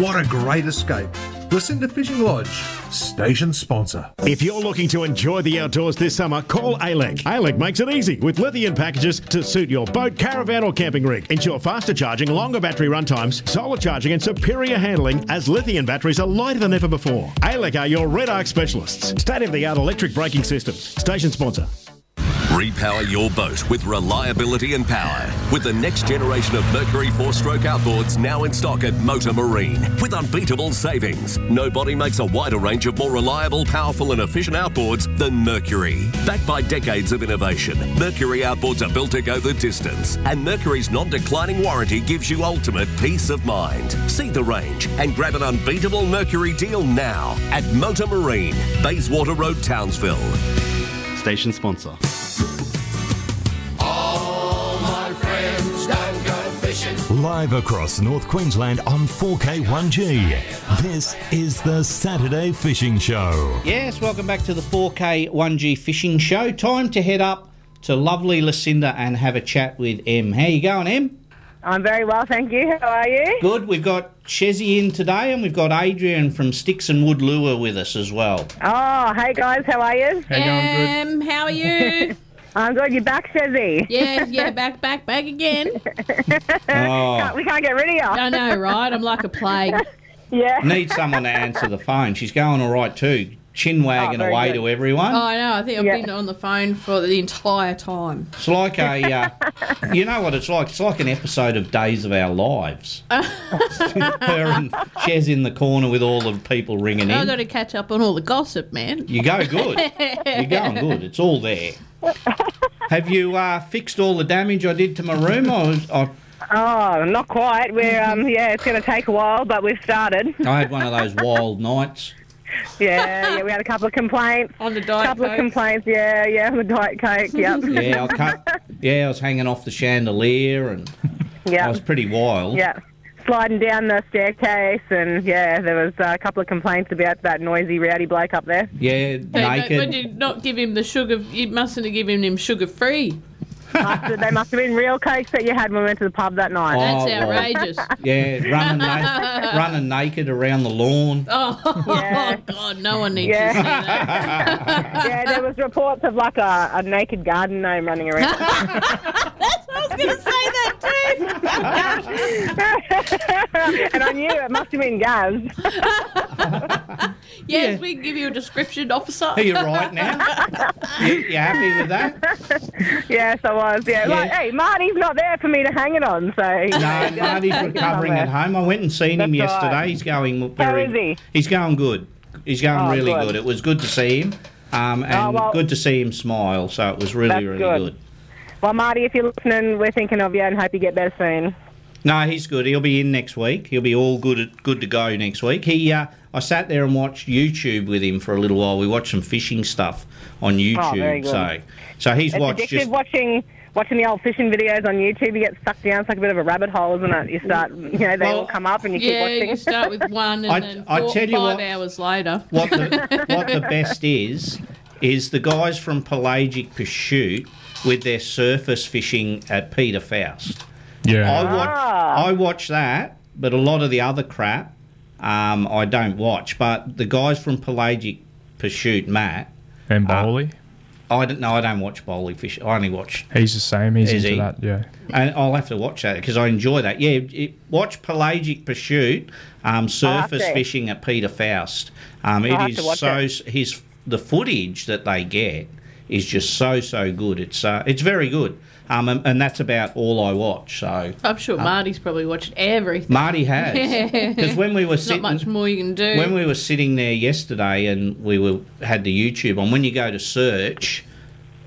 what a great escape! Lucinda Fishing Lodge, station sponsor. If you're looking to enjoy the outdoors this summer, call ALEC. ALEC makes it easy with lithium packages to suit your boat, caravan, or camping rig. Ensure faster charging, longer battery run times, solar charging, and superior handling as lithium batteries are lighter than ever before. ALEC are your REDARC specialists. State of the art electric braking systems. Station sponsor. Repower your boat with reliability and power with the next generation of Mercury four stroke outboards now in stock at Motor Marine with unbeatable savings. Nobody makes a wider range of more reliable, powerful, and efficient outboards than Mercury. Backed by decades of innovation, Mercury outboards are built to go the distance, and Mercury's non declining warranty gives you ultimate peace of mind. See the range and grab an unbeatable Mercury deal now at Motor Marine, Bayswater Road, Townsville. Station sponsor. Live across North Queensland on 4K1G. This is the Saturday Fishing Show. Yes, welcome back to the 4K 1G Fishing Show. Time to head up to lovely Lucinda and have a chat with Em. How you going, Em? I'm very well, thank you. How are you? Good. We've got Chezzy in today, and we've got Adrian from Sticks and Wood Lure with us as well. Oh, hey guys, how are you? Um, how are you? I'm good. You're back, Shezzy. yeah, yeah, back, back, back again. Can't- we can't get rid of you. I know, right? I'm like a plague. yeah. Need someone to answer the phone. She's going all right too. Chin wagging very away good. to everyone. Oh, I know. I think I've been on the phone for the entire time. It's like a, uh, you know what it's like? It's like an episode of Days of Our Lives. Her and Chez in the corner with all the people ringing in. I've got to catch up on all the gossip, man. You go good. You're going good. It's all there. Have you uh, fixed all the damage I did to my room? I, was, I, Oh, not quite. We're um, yeah, it's going to take a while, but we've started. I had one of those wild nights. Yeah, yeah, we had a couple of complaints. On the diet a couple Coke? of complaints. Yeah, yeah, on the diet coke. Yep. Yeah, I cut, yeah, I was hanging off the chandelier and Yeah. I was pretty wild. Yeah. Sliding down the staircase, and yeah, there was uh, a couple of complaints about that noisy, rowdy bloke up there. Yeah, Hey, but naked. would you not give him the sugar? You mustn't have given him sugar free. Must have- they must have been real cokes that you had when we went to the pub that night. Oh, That's well. outrageous. Yeah, running, na- running naked around the lawn. Oh, oh God, no one needs Yeah. to see that. yeah, there was reports of like a, a naked garden gnome running around. I was going to say that too. and I knew it must have been Gaz. too. Yes, we can give you a description, officer. Are you right now? You, you happy with that? yes, I was. Yeah. Yeah. Like, hey, Marty's not there for me to hang it on, so. No, Marty's recovering at home. I went and seen him That's all yesterday. right. He's going very. is he? He's going good. He's going Oh, really good. good. It was good to see him, um, and Oh, well- good to see him smile. So it was really, really good. good. Well, Marty, if you're listening, we're thinking of you and hope you get better soon. No, he's good. He'll be in next week. He'll be all good, good to go next week. He, uh, I sat there and watched YouTube with him for a little while. We watched some fishing stuff on YouTube. Oh, very good. So, so he's it's watched addictive just watching watching the old fishing videos on YouTube. You get sucked down. It's like a bit of a rabbit hole, isn't it? You start, you know, they all come up and you yeah, keep watching. you start with one and I- then I four, tell you five what- hours later. what the what the best is is the guys from Pelagic Pursuit with their surface fishing at Peter Faust. Yeah. I watch Ah. I watch that, but a lot of the other crap um, I don't watch. But the guys from Pelagic Pursuit, Matt, And bowley. I don't know. I don't watch bowley fish. I only watch. He's the same. He's into he? that. Yeah. And I'll have to watch that because I enjoy that. Yeah, it, watch pelagic pursuit, um, surface fishing at Peter Faust. Um, I'll have it to is watch so it. his the footage that they get is just so so good. It's uh, it's very good. Um, and, and that's about all I watch. So I'm sure Uh, Marty's probably watched everything. Marty has because when we were sitting, not much more you can do. when we were sitting there yesterday and we were had the YouTube on, when you go to search,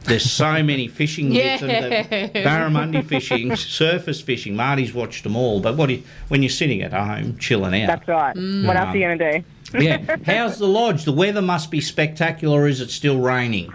there's so many fishing bits of the barramundi fishing, surface fishing. Marty's watched them all, but what do you, when you're sitting at home chilling out? That's right. Mm. What else are you going to do? yeah. How's the lodge? The weather must be spectacular. Is it still raining?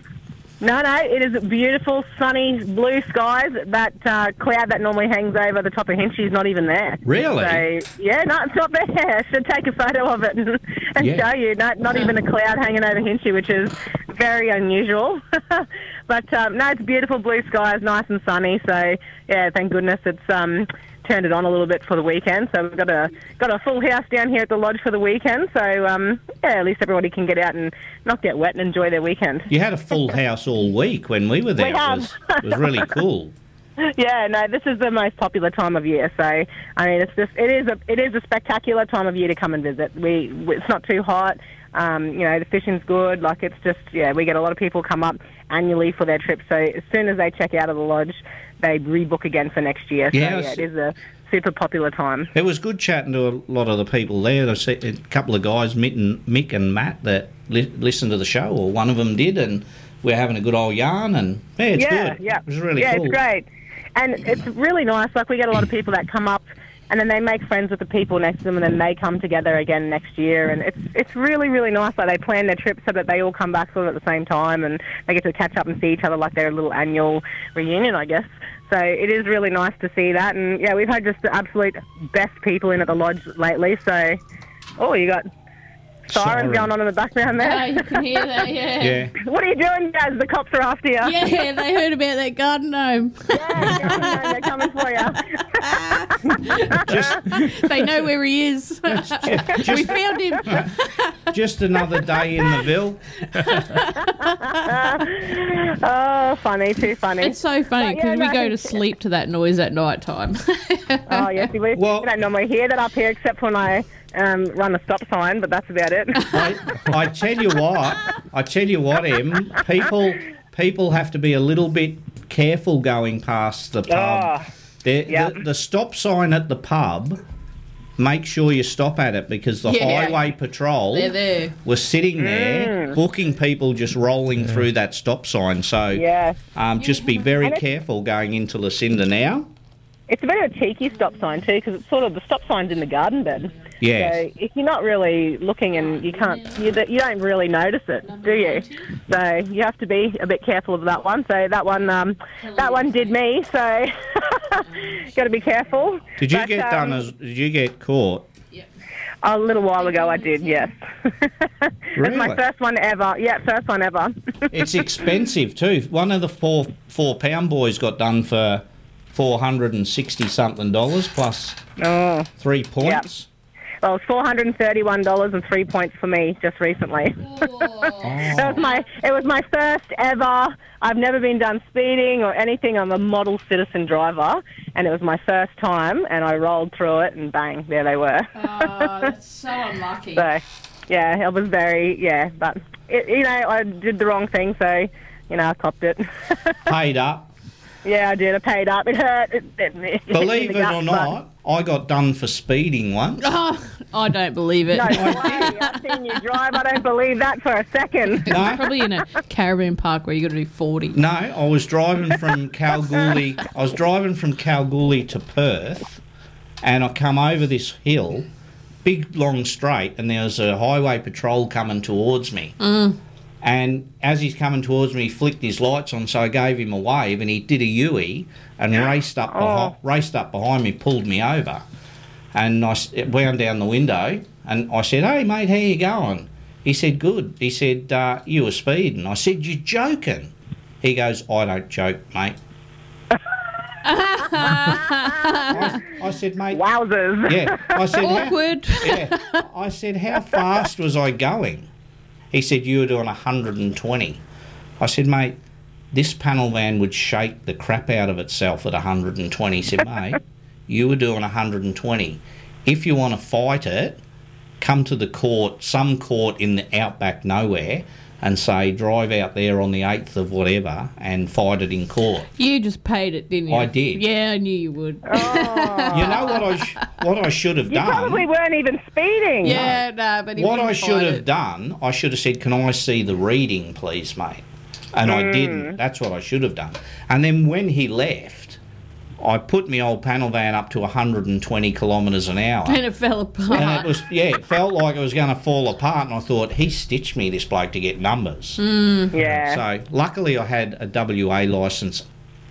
No, no, it is beautiful, sunny, blue skies. That uh, cloud that normally hangs over the top of Hinchy is not even there. Really? So, yeah, no, it's not there. I should take a photo of it and, and Yeah. show you. Not, not even a cloud hanging over Hinchy, which is very unusual. but um, no, it's beautiful blue skies, nice and sunny. So, yeah, thank goodness it's um, turned it on a little bit for the weekend. So we've got a got a full house down here at the lodge for the weekend. So, um, yeah, at least everybody can get out and not get wet and enjoy their weekend. You had a full house all week when we were there. We it was, it was really cool. Yeah, no, this is the most popular time of year. So, I mean, it's just it is a it is a spectacular time of year to come and visit. We it's not too hot. Um, you know, the fishing's good. Like it's just yeah, we get a lot of people come up annually for their trip. So as soon as they check out of the lodge, they rebook again for next year. So Yeah, yeah, it's- a super popular time. It was good chatting to a lot of the people there. I see a couple of guys, Mick and, Mick and Matt, that li- listened to the show, or one of them did, and we're having a good old yarn. And yeah, it's yeah, good. Yeah, it was really yeah, cool. it's great, and it's really nice. Like we get a lot of people that come up, and then they make friends with the people next to them, and then they come together again next year, and it's it's really really nice. Like they plan their trip so that they all come back sort of at the same time, and they get to catch up and see each other like their little annual reunion, I guess. So it is really nice to see that, and yeah, we've had just the absolute best people in at the lodge lately. So, oh, you got. Sirens Siren. going on in the background there. Yeah, you can hear that, yeah. Yeah. What are you doing, guys? The cops are after you. Yeah, they heard about that garden gnome. They're coming for you. they know where he is. we found him. Just another day in the Ville. oh, funny, too funny. It's so funny But, yeah, because we no, go to sleep to that noise at night time. Oh, yes, we, we don't normally hear that up here except when I um, run a stop sign, but that's about it. I tell you what, I tell you what, Em, people people have to be a little bit careful going past the pub. Ah, The- the, the stop sign at the pub. Make sure you stop at it because the Yeah. highway patrol They're there. was sitting there Mm. booking people just rolling through that stop sign. So Yeah. um, just be very careful going into Lucinda now. It's a bit of a cheeky stop sign, too, because it's sort of the stop sign's in the garden bed. Yes. So if you're not really looking and you can't, you, you don't really notice it, do you? So you have to be a bit careful of that one. So that one, um, that one did me. So got to be careful. Did you But, get um, done as? Did you get caught? A little while ago, I did. Yes. really? It's my first one ever. Yeah, first one ever. It's expensive too. One of the four four pound boys got done for four hundred and sixty something dollars plus oh. three points. Well, it was four hundred and thirty-one dollars and three points for me just recently. that was my. It was my first ever. I've never been done speeding or anything. I'm a model citizen driver, and it was my first time. And I rolled through it, and bang, there they were. Oh, that's so unlucky. So, yeah, it was very yeah. But it, you know, I did the wrong thing, so you know, I copped it. Paid up. Yeah, I did. I paid up. It hurt. It, it, it hit me in Believe the it or but- not, I got done for speeding once. Oh, I don't believe it. No way. I've seen you drive. I don't believe that for a second. Probably in a caravan park where you got to do 40. No, I was driving from Kalgoorlie. I was driving from Kalgoorlie to Perth, and I come over this hill, big long straight, and there was a highway patrol coming towards me. Mm. And as he's coming towards me, he flicked his lights on, so I gave him a wave, and he did a U-E and raced up, behi- raced up behind me, pulled me over, and I wound down the window, and I said, "Hey mate, how you going?" He said, "Good." He said, uh, "You were speeding." I said, "You're joking." He goes, "I don't joke, mate." I, I said, mate. Wowzers. Yeah. I said, how- Awkward. yeah. I said, how fast was I going? He said, you were doing 120. I said, mate, this panel van would shake the crap out of itself at 120. He said, mate, you were doing 120. If you want to fight it, come to the court, some court in the outback nowhere, and say, drive out there on the 8th of whatever and fight it in court. You just paid it, didn't you? I did. Yeah, I knew you would. You know what I, sh- what I should have done You done? probably weren't even speeding. Yeah, no, but he what I should fight have it. done, I should have said, "Can I see the reading, please, mate?" And I Mm. didn't. That's what I should have done. And then when he left, I put my old panel van up to 120 kilometres an hour. And it fell apart. And it was yeah, it felt like it was going to fall apart, and I thought he stitched me this bloke to get numbers. Mm. Yeah. So luckily, I had a WA license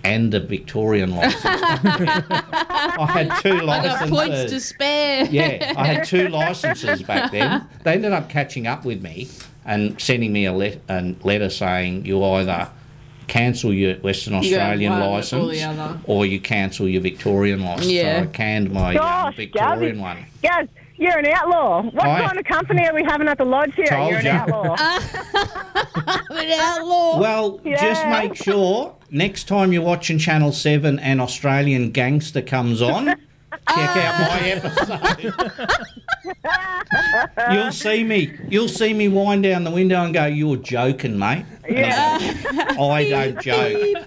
and a Victorian license. I had two I got licenses. points to spare. Yeah, I had two licenses back then. They ended up catching up with me and sending me a, let- a letter saying you either cancel your Western Australian one or license other. or you cancel your Victorian license. Yeah. So I canned my um, Victorian Gaz, one. Gaz, you're an outlaw. What I- kind of company are we having at the lodge here? Told you're an outlaw. I'm an outlaw. Well, just make sure next time you're watching Channel 7 and Australian Gangster comes on, check out my episode. You'll see me. You'll see me wind down the window and go, "You're joking, mate." And I go, I don't joke.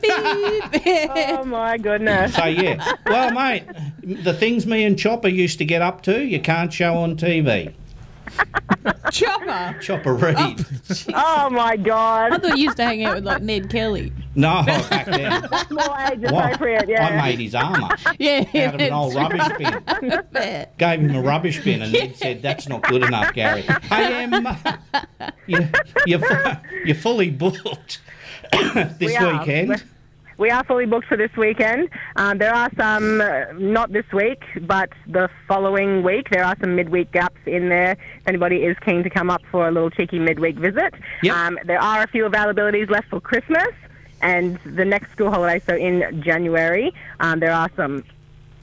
oh my goodness. So yeah. Well, mate, the things me and Chopper used to get up to, you can't show on TV. Chopper. Chopper Read. Oh, oh my god. I thought you used to hang out with like Ned Kelly. No, back then. That's more age appropriate, yeah. I made his armour Yeah. out of an old rubbish bin. Gave him a rubbish bin and then said, "That's not good enough, Gary." Hey, Em, you, you're, you're fully booked this We weekend. We're- We are fully booked for this weekend. Um, there are some, uh, not this week, but the following week. There are some midweek gaps in there. If anybody is keen to come up for a little cheeky midweek visit. Um, there are a few availabilities left for Christmas and the next school holiday, so in January. Um, there are some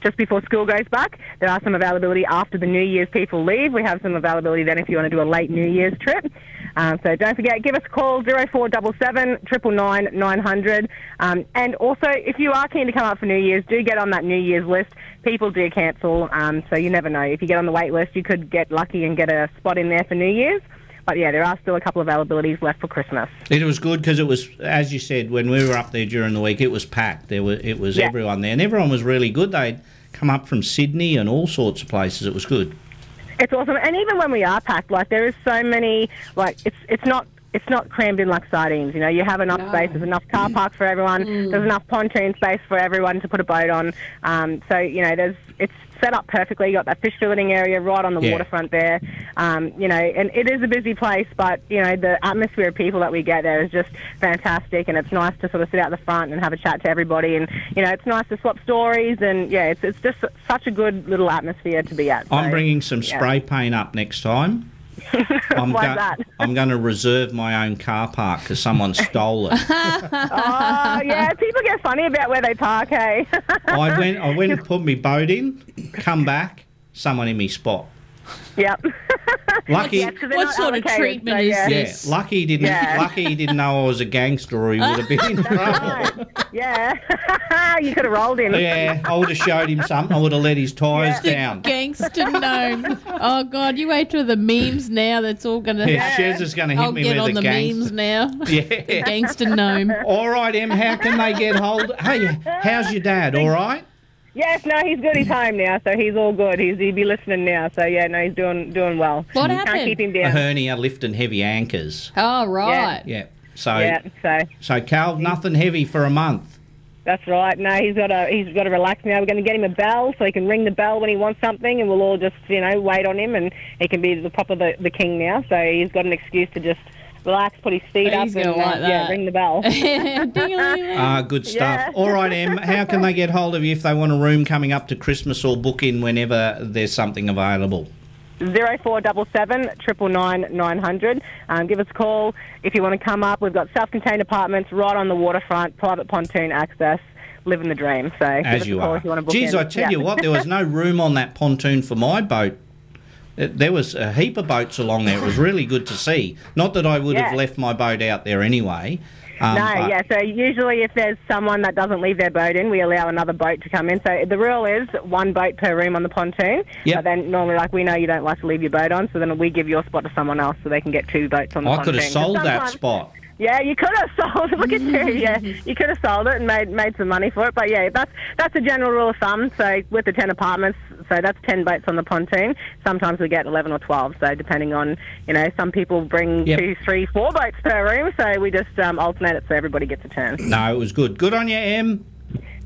just before school goes back. There are some availability after the New Year's people leave. We have some availability then if you want to do a late New Year's trip. Um, so don't forget, give us a call, 0477 999 900. Um, and also, if you are keen to come up for New Year's, do get on that New Year's list. People do cancel, um, so you never know. If you get on the wait list, you could get lucky and get a spot in there for New Year's. But yeah, there are still a couple of availabilities left for Christmas. It was good because it was, as you said, when we were up there during the week, it was packed. There were, it was Yeah. everyone there, and everyone was really good. They'd come up from Sydney and all sorts of places. It was good. It's awesome, and even when we are packed, like there is so many, like it's it's not it's not crammed in like sardines. You know, you have enough space. There's enough car park for everyone. There's enough pontoon space for everyone to put a boat on. Um, so you know, there's it's set up perfectly. You got that fish filleting area right on the Yeah. waterfront there. Um, you know, and it is a busy place, but you know, the atmosphere of people that we get there is just fantastic, and it's nice to sort of sit out the front and have a chat to everybody, and you know, it's nice to swap stories, and yeah, it's it's just such a good little atmosphere to be at. I'm bringing some yeah. spray paint up next time. I'm, Why's go- that? I'm going to reserve my own car park because someone stole it. oh yeah, people get funny about where they park. Hey. I went, I went and put my boat in, come back, someone in me spot. Yep. Lucky, Yes, 'cause they're What sort of treatment so, is yeah. yeah, lucky he didn't, Yeah. lucky didn't know I was a gangster, or he would have been in trouble. Yeah, you could have rolled him. Yeah, I would have showed him something. I would have let his tyres down. Gangster gnome. Oh God, you wait till the memes now. That's all gonna. Yeah, Shez is gonna hit I'll me get with on a the memes now. Yeah. Gangster gnome. All right, Em. How can they get hold? Hey, how's your dad? All right. Yes, no, he's good. He's mm. home now, so he's all good. He's he'd be listening now. So yeah, no, he's doing doing well. What Can't happened? keep him down. A down. hernia, lifting heavy anchors. Oh right. Yeah. So, Yeah, so so Cal, nothing heavy for a month. that's right. No, he's got to he's got to relax now. We're going to get him a bell so he can ring the bell when he wants something, and we'll all just you know wait on him, and he can be the proper the, the king now. So he's got an excuse to just relax, put his feet Oh, up, and gonna uh, like yeah, ring the bell. Ah, good stuff. Yeah. All right, Em. How can they get hold of you if they want a room coming up to Christmas or book in whenever there's something available? Zero four double seven triple nine nine hundred. Um, give us a call if you want to come up. We've got self-contained apartments right on the waterfront, private pontoon access. Living the dream. So As you are. if you want to book Geez, in. I tell Yeah. you what, there was no room on that pontoon for my boat. Uh, There was a heap of boats along there. It was really good to see. Not that I would have left my boat out there anyway, Um, no, yeah. So usually, if there's someone that doesn't leave their boat in, we allow another boat to come in. So the rule is one boat per room on the pontoon. Yep. But then normally, like we know you don't like to leave your boat on, so then we give your spot to someone else, so they can get two boats on the I pontoon. I could have sold that spot. Yeah, you could have sold. it. Look at you. Yeah, you could have sold it and made made some money for it. But yeah, that's that's a general rule of thumb. So with the ten apartments, so that's ten boats on the pontoon. Sometimes we get eleven or twelve. So depending on you know, some people bring Yep. two, three, four boats per room. So we just um, alternate it so everybody gets a turn. No, it was good. Good on you, Em.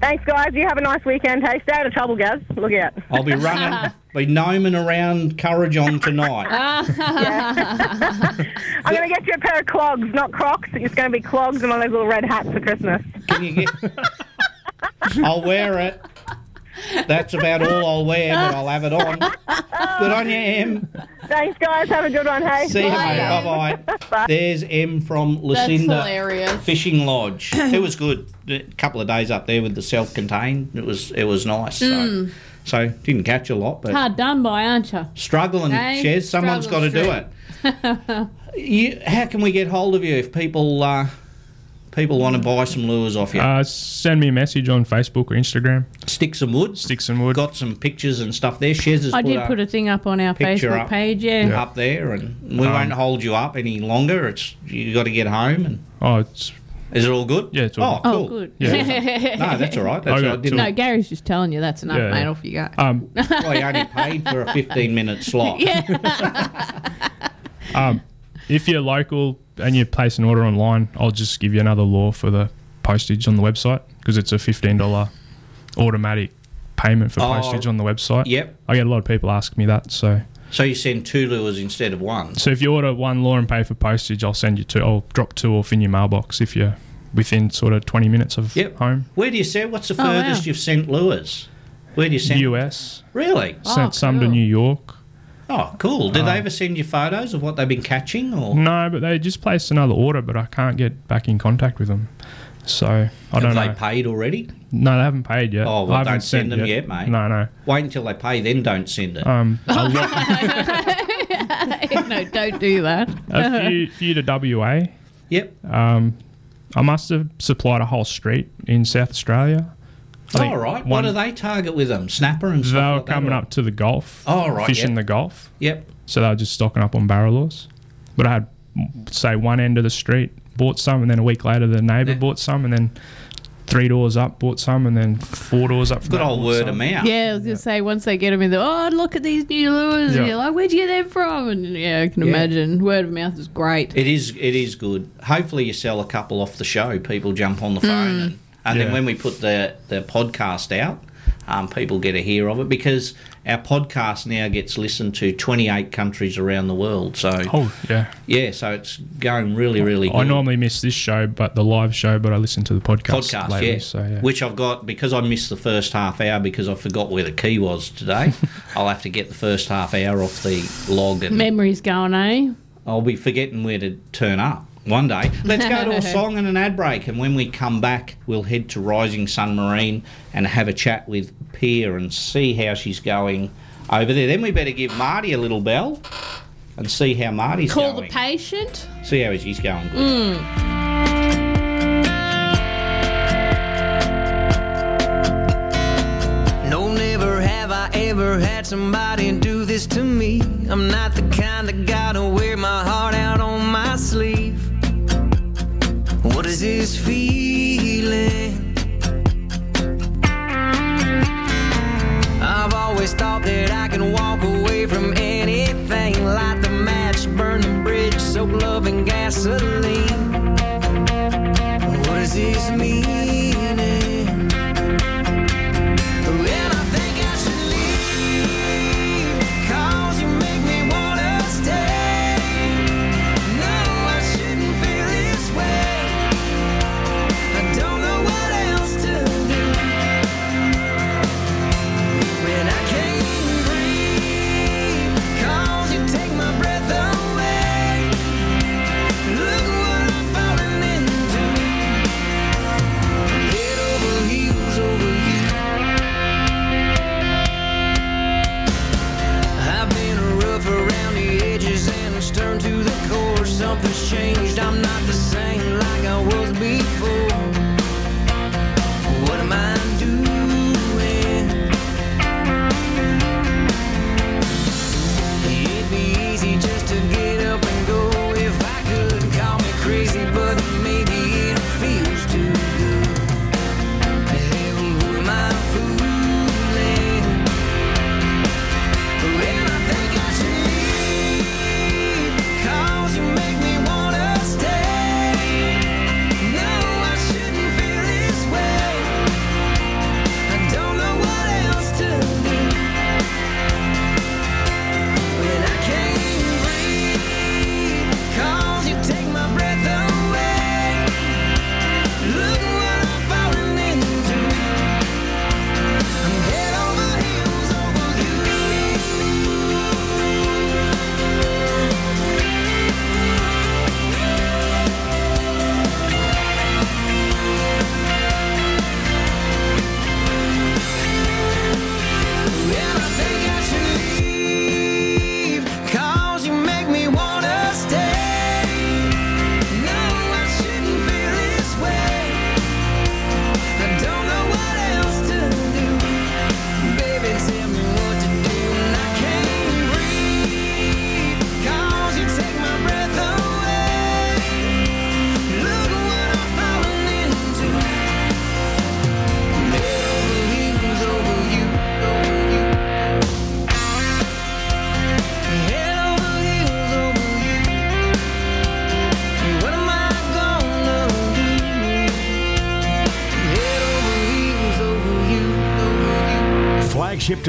Thanks, guys. You have a nice weekend. Hey, stay out of trouble, Gaz. Look out. I'll be running, be gnoming around Currajong tonight. I'm going to get you a pair of clogs, not Crocs. It's going to be clogs and one of those little red hats for Christmas. Can you get? I'll wear it. That's about all I'll wear, but I'll have it on. Good on you, Em. Thanks, guys. Have a good one. Hey. See you, mate. Bye bye. There's Em from Lucinda hilarious. Fishing Lodge. it was good. A couple of days up there with the self-contained. It was it was nice. So, Mm. so didn't catch a lot, but Hard done by, aren't you? struggling. Hey, Shez, someone's got to do struggle it. You, how can we get hold of you if people uh, people want to buy some lures off you? Uh, send me a message on Facebook or Instagram. Sticks and wood. Sticks and wood. Got some pictures and stuff there. Shez has I put did a put a thing up on our Facebook up, page, yeah. up there, and we Um, won't hold you up any longer. It's you got to get home and. Oh, it's Is it all good? Yeah, it's all oh, good. cool. Oh, good. Yeah. no, that's all right. That's I all got right. No, Gary's just telling you that's enough, Yeah, mate. yeah. Off you go. Um, well, you only paid for a 15 minute slot. um, if you're local and you place an order online, I'll just give you another law for the postage on the website because it's a fifteen dollar automatic payment for Oh, postage on the website. yep. I get a lot of people ask me that. So, So you send two lures instead of one. so if you order one lure and pay for postage, I'll send you two. I'll drop two off in your mailbox if you're within sort of twenty minutes of Yep. home. Where do you send? What's the Oh, wow. furthest you've sent lures? Where do you send? US Really? sent oh, some to New York. Oh, cool. Did they Um, ever send you photos of what they've been catching? Or No, but they just placed another order, but I can't get back in contact with them. So I don't know. have they know. paid already? No, they haven't paid yet. Oh, well, I haven't don't send sent them yet, mate. No, no. Wait until they pay, then don't send it. Um, a, no, don't do that. a few, few to WA. Yep. Um, I must have supplied a whole street in South Australia. I All right. one- what do they target with them? Snapper and They stuff were like that, coming or- up to the Gulf. Oh, right, Fishing yep. the Gulf. Yep. So they were just stocking up on barra laws. But I had, say, one end of the street, bought some, and then a week later the neighbour bought some, and then three doors up, bought some, and then four doors up. from Good that, old word some. of mouth. Yeah, I was going to say, once they get them in there, oh, look at these new lures. Yeah. And you're like, where'd you get them from? And yeah, I can Yeah. imagine. Word of mouth is great. It is. It is good. Hopefully, you sell a couple off the show. People jump on the phone, Mm. and, and Yeah. then when we put the the podcast out, um, people get a hear of it because our podcast now gets listened to 28 countries around the world. So Oh, yeah. yeah, so it's going really, really good. I normally miss this show, but the live show, but I listen to the podcast, podcast, lately, yeah. So, yeah. Which I've got because I missed the first half hour because I forgot where the key was today. I'll have to get the first half hour off the log and Memories going, eh? I'll be forgetting where to turn up one day. Let's go to a song and an ad break, and when we come back, we'll head to Rising Sun Marine and have a chat with Pia and see how she's going over there. Then we better give Marty a little bell and see how Marty's Call going. the patient. see how he's going. Good. Mm. No, never have I ever had somebody do this to me. I'm not the kind of guy to wear my heart out on this feeling? I've always thought that I can walk away from anything. Light the match, burn the bridge, soak love in gasoline. changed, I'm not the same.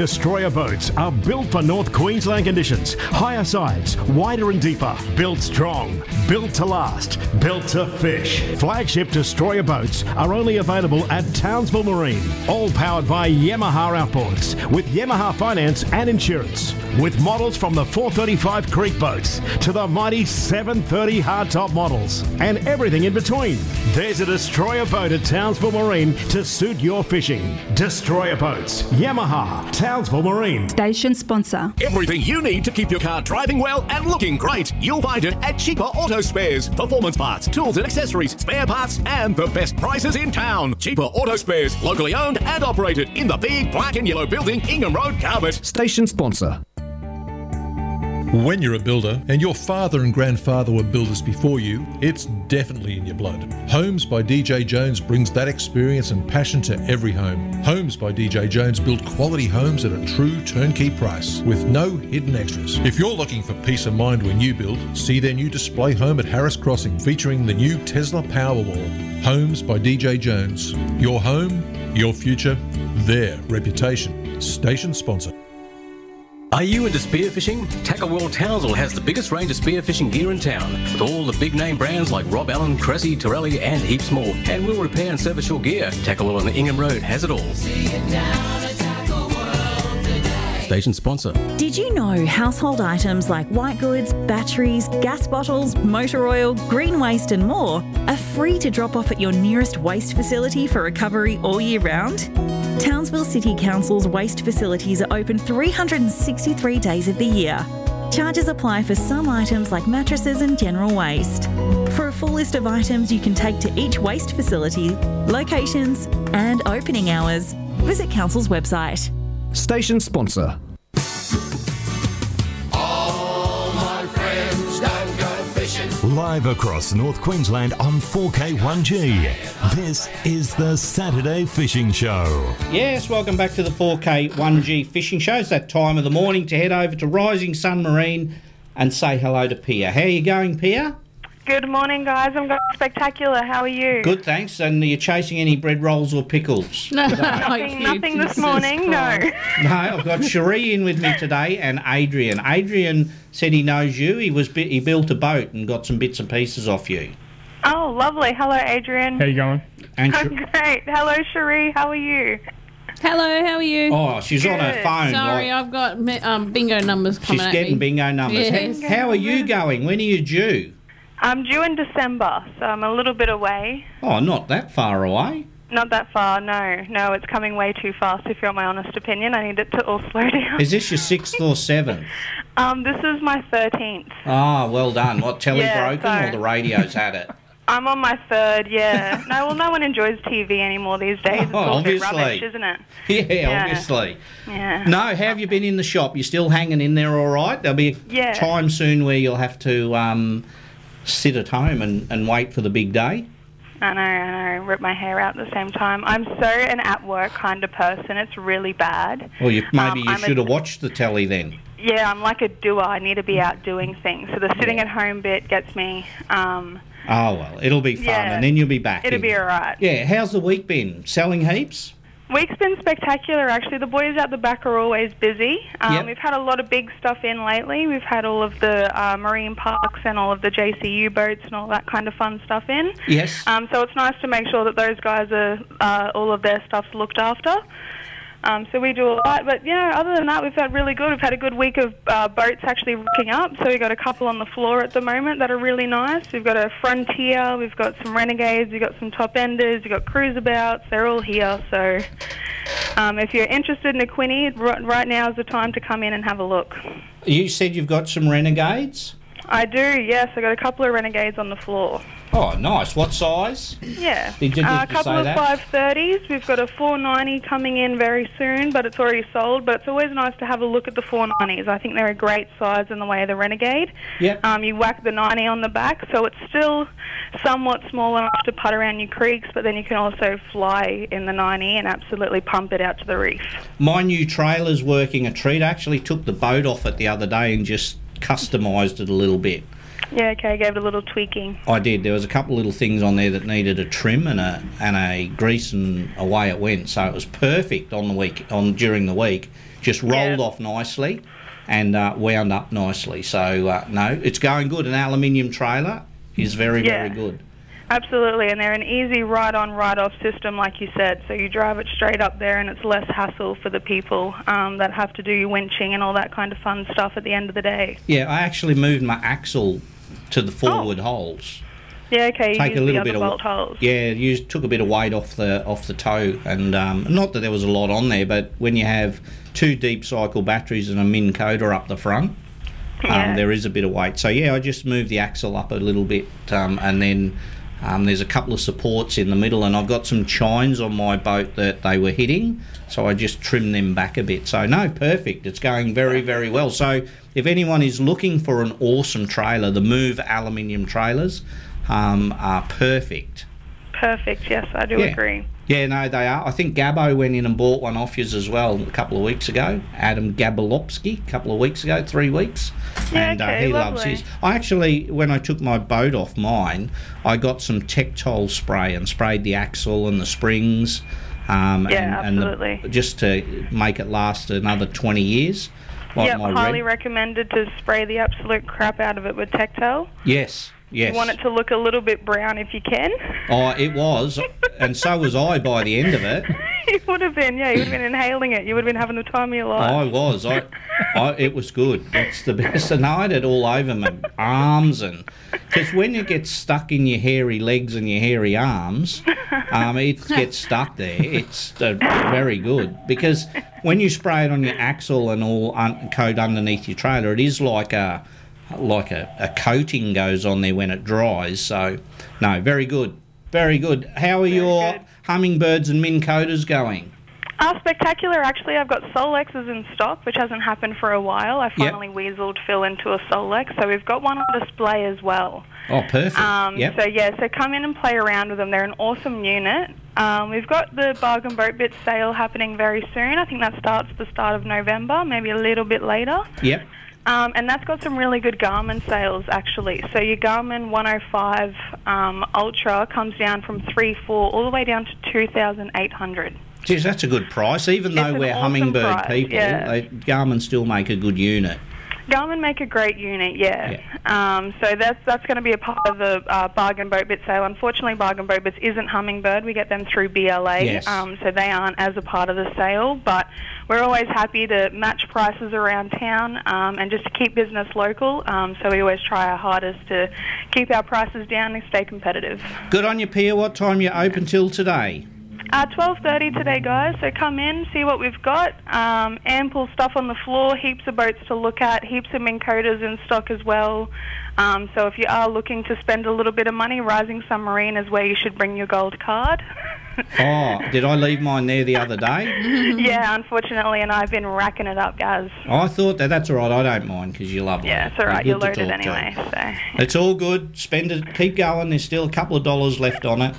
Destroyer boats are built for North Queensland conditions. Higher sides, wider and deeper. Built strong, built to last, built to fish. Flagship destroyer boats are only available at Townsville Marine. All powered by Yamaha outboards with Yamaha finance and insurance. With models from the 435 Creek boats to the mighty 730 hardtop models and everything in between. There's a destroyer boat at Townsville Marine to suit your fishing. Destroyer boats, Yamaha, Townsville Marine. Station sponsor. Everything you need to keep your car driving well and looking great. You'll find it at Cheaper Auto Spares. Performance parts, tools and accessories, spare parts, and the best prices in town. Cheaper Auto Spares, locally owned and operated in the big black and yellow building, Ingham Road, Garbutt. Station sponsor. When you're a builder and your father and grandfather were builders before you, it's definitely in your blood. Homes by DJ Jones brings that experience and passion to every home. Homes by DJ Jones build quality homes at a true turnkey price with no hidden extras. If you're looking for peace of mind when you build, see their new display home at Harris Crossing featuring the new Tesla Powerwall. Homes by DJ Jones. Your home, your future, their reputation. Station sponsor. Are you into spearfishing? Tackle World Townsville has the biggest range of spearfishing gear in town, with all the big name brands like Rob Allen, Cressi, Torelli, and heaps more. And we'll repair and service your gear. Tackle World on the Ingham Road has it all. Station sponsor. Did you know household items like white goods, batteries, gas bottles, motor oil, green waste, and more are free to drop off at your nearest waste facility for recovery all year round? Townsville City Council's waste facilities are open 363 days of the year. Charges apply for some items like mattresses and general waste. For a full list of items you can take to each waste facility, locations, and opening hours, visit Council's website. Station sponsor. Live across North Queensland on 4K1G. This is the Saturday Fishing Show. Yes, welcome back to the 4K 1G Fishing Show. It's that time of the morning to head over to Rising Sun Marine and say hello to Pia. How are you going, Pia? Good morning, guys. I'm going spectacular. How are you? Good, thanks. And are you chasing any bread rolls or pickles? No, nothing, nothing this morning. No. No, I've got Cherie in with me today and Adrian. Adrian said he knows you. He was bi- he built a boat and got some bits and pieces off you. Oh, lovely. Hello, Adrian. How you going? And I'm great. Hello, Cherie. How are you? Hello, how are you? Oh, she's on her phone. Sorry, like- I've got um, bingo numbers coming she's at getting me. bingo numbers. Yes. How, how are you going? When are you due? I'm due in December, so I'm a little bit away. Oh, not that far away. Not that far, no. No, it's coming way too fast, if you're my honest opinion. I need it to all slow down. Is this your sixth or seventh? Um, this is my 13th. Ah, well done. What, telly Yeah, broken or the radio's had it? I'm on my third, yeah. no, well, no one enjoys TV anymore these days. It's Oh, all a bit obviously. rubbish, isn't it? Yeah, Yeah. obviously. Yeah. No, how have you been in the shop? You're still hanging in there all right? There'll be a Yeah. time soon where you'll have to um, sit at home and, and wait for the big day. I know, I know. Rip my hair out at the same time. I'm so an at work kind of person. It's really bad. Well, you, maybe Um, you I'm a- should have watched the telly then. Yeah, I'm like a doer. I need to be out doing things. So the sitting at home bit gets me. Um, Oh, well, it'll be fun Yeah. and then you'll be back. it'll in. be alright. Yeah, how's the week been? Selling heaps? Week's been spectacular, actually. The boys out the back are always busy. Um, Yep. We've had a lot of big stuff in lately. We've had all of the uh, marine parks and all of the JCU boats and all that kind of fun stuff in. Yes. Um, so it's nice to make sure that those guys are uh, all of their stuff's looked after. Um, so we do a lot, but yeah. Other than that, we've had really good. We've had a good week of uh, boats actually rocking up. So we've got a couple on the floor at the moment that are really nice. We've got a Frontier, we've got some Renegades, we've got some Top Enders, we've got Cruiseabouts. They're all here. So um, if you're interested in a Quinny, right, right now is the time to come in and have a look. You said you've got some renegades? I do, yes. I got a couple of Renegades on the floor. Oh, nice. What size? Yeah. Did you- uh, did a couple of that? 530s. We've got a 490 coming in very soon, but it's already sold. But it's always nice to have a look at the 490s. I think they're a great size in the way of the Renegade. Yep. Um, you whack the 90 on the back, so it's still somewhat small enough to putt around your creeks, but then you can also fly in the 90 and absolutely pump it out to the reef. My new trailer's working a treat. I actually took the boat off it the other day and just customised it a little bit. Yeah, okay, I gave it a little tweaking. I did. There was a couple of little things on there that needed a trim and a and a grease, and away it went. So it was perfect on the week on during the week. Just rolled off nicely, and uh, wound up nicely. So uh, no, it's going good. An aluminium trailer is very Yeah. very good. Absolutely, and they're an easy ride-on, ride-off system, like you said. So you drive it straight up there, and it's less hassle for the people um, that have to do your winching and all that kind of fun stuff at the end of the day. Yeah, I actually moved my axle to the forward holes. Yeah, okay. You Take a little bit of bolt holes. yeah, you took a bit of weight off the off the toe, and um, not that there was a lot on there, but when you have two deep cycle batteries and a Minn Kota up the front, Yeah. um, there is a bit of weight. So yeah, I just moved the axle up a little bit, um, and then um, there's a couple of supports in the middle, and I've got some chines on my boat that they were hitting, so I just trimmed them back a bit. So no, perfect. It's going very very well. So if anyone is looking for an awesome trailer, the Move aluminium trailers um, are perfect. Perfect. Yes, I do Yeah. agree. Yeah, no, they are. I think Gabbo went in and bought one off yours as well a couple of weeks ago. Adam Gabolopski, a couple of weeks ago, three weeks. Yeah, and uh, okay, he loves his. I actually, when I took my boat off mine, I got some Tectyl spray and sprayed the axle and the springs. Um, Yeah, and, and the- absolutely. just to make it last another 20 years. Like yep, highly red- recommended to spray the absolute crap out of it with Tectyl. Yes, yes. You want it to look a little bit brown if you can. Oh, it was. and so was I by the end of it. you would have been, yeah, you would have been inhaling it. You would have been having the time of your life. I was. I, I, it was good. It's the best. And I had it all over my arms and because when it gets stuck in your hairy legs and your hairy arms, um, it gets stuck there. It's uh, very good because when you spray it on your axle and all un- coat underneath your trailer, it is like a like a, a coating goes on there when it dries. So no, very good, very good. How are your Humminbirds and Minn Kotas going? Uh, spectacular, actually. I've got Solixes in stock, which hasn't happened for a while. I finally weaseled Phil into a Solix, so we've got one on display as well. Oh, perfect. Um, yep. So yeah, so come in and play around with them. They're an awesome unit. Um, we've got the bargain boat bit sale happening very soon. I think that starts the start of November, maybe a little bit later. Yep. Um, and that's got some really good Garmin sales actually. So your Garmin 105 um, Ultra comes down from three four all the way down to 2,800. Geez, that's a good price. Even though we're awesome Humminbird price, people, yeah. they, Garmin still make a good unit. Garmin make a great unit, yeah. Um, so that's that's going to be a part of the uh, bargain boat bit sale. Unfortunately, bargain boat bits isn't Humminbird. We get them through BLA, Yes. um, so they aren't as a part of the sale. But we're always happy to match prices around town um, and just to keep business local. Um, so we always try our hardest to keep our prices down and stay competitive. Good on you, Pia. What time you open till today? Uh, 12.30 today, guys, so come in, see what we've got. Um, ample stuff on the floor, heaps of boats to look at, heaps of Minn Kotas in stock as well. Um, so if you are looking to spend a little bit of money, Rising Sun Marine is where you should bring your gold card. Oh, did I leave mine there the other day? yeah, unfortunately, and I've been racking it up, guys. I thought that that's all right. I don't mind because you love it. Yeah, it. it's all right, You're you're good to loaded talk to. anyway, so... It's all good. Spend it. Keep going. There's still a couple of dollars left on it.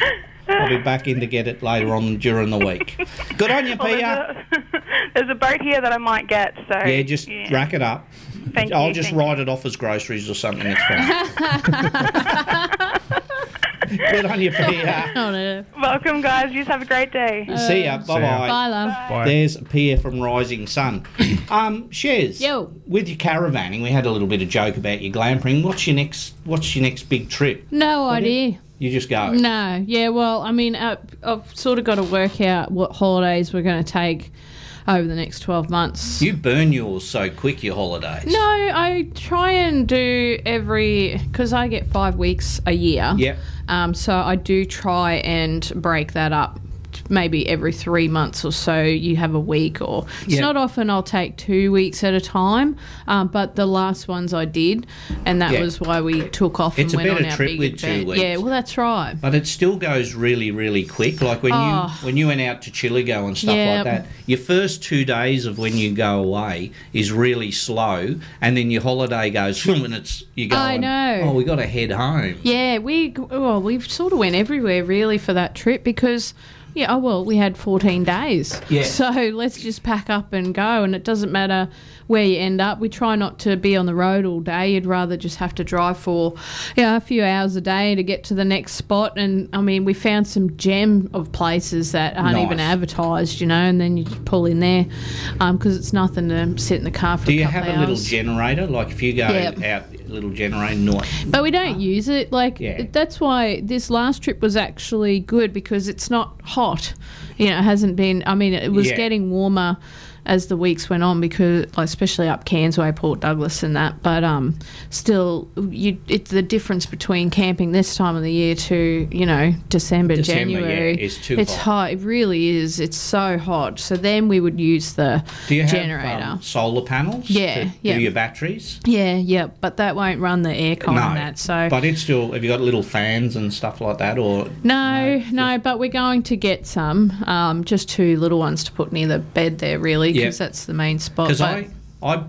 I'll be back in to get it later on during the week. Good on you, Well, Pia. there's, a, there's a boat here that I might get, so... Yeah, just rack it up. Thank I'll you, just write it off as groceries or something. It's fine. Good on you, Pia. Oh, no. Welcome, guys. You just have a great day. See ya. Bye bye. Bye, love. Bye. There's Pia from Rising Sun. um, Shez. Yo. With your caravanning, we had a little bit of joke about your glamping. What's your next? What's your next big trip? No idea. You just go. No, yeah, well, I mean, uh, I've sort of got to work out what holidays we're going to take over the next 12 months. You burn yours so quick. Your holidays. No, I try and do every because I get five weeks a year. Yep. Um, so I do try and break that up. Maybe every three months or so, you have a week, or it's not often I'll take two weeks at a time. Um, but the last ones I did, and that Yeah. was why we took off It's a and went better on our trip big with two weeks. Yeah, well, that's right. But it still goes really, really quick. Like when Oh. you when you went out to Chillagoe and stuff Yeah. like that, your first two days of when you go away is really slow, and then your holiday goes and it's you go. I know. Oh, we got to head home. Yeah, we well, we sort of went everywhere really for that trip because Yeah, oh well, we had 14 days. Yeah. So let's just pack up and go. And it doesn't matter where you end up. We try not to be on the road all day. You'd rather just have to drive for you know, a few hours a day to get to the next spot. And I mean, we found some gem of places that aren't even advertised, you know, and then you pull in there um, because it's nothing to sit in the car for Do you have a little generator? Like if you go Yep. out, little generator, noise. But we don't ah. use it. Like Yeah. that's why this last trip was actually good because it's not hot. You know, it hasn't been. I mean, it was Yeah. getting warmer as the weeks went on because, especially up Cairns Way, Port Douglas, and that. But um, still, you it's the difference between camping this time of the year to you know December, December, yeah, January. too it's hot. It really is. It's so hot. So then we would use the Do you generator. have um, solar panels? Yeah, to yeah. Do your batteries? yeah, yeah, but that won't run the aircon no, and that. So but it's still. Have you got little fans and stuff like that, or No, no, but we're going to get some. Um, just two little ones to put near the bed there, really, because Yeah. that's the main spot. Because I, I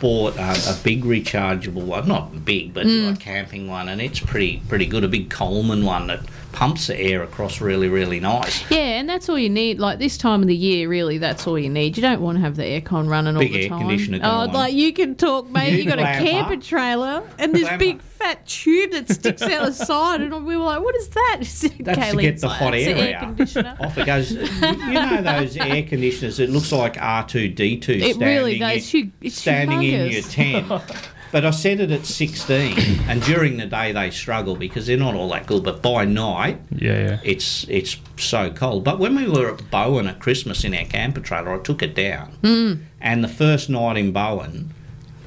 bought a, a big rechargeable one, not big, but Mm. a camping one, and it's pretty pretty good. A big Coleman one that pumps the air across really really nice. yeah, and that's all you need. Like this time of the year, really, that's all you need. You don't want to have the aircon running Big all the air time. conditioner going oh, on. like you can talk, mate. You You got a camper up. trailer and this Clamp big fat tube that sticks out the side, and we were like, "What is that?" That's to get the like, hot "It's air, air out. Off it goes. you know those air conditioners? It looks like R two D two. It really does. It's hu- it's standing in your tent. But I set it at 16, and during the day they struggle because they're not all that good. But by night, Yeah, yeah. it's it's so cold. But when we were at Bowen at Christmas in our camper trailer, I took it down, Mm. and the first night in Bowen,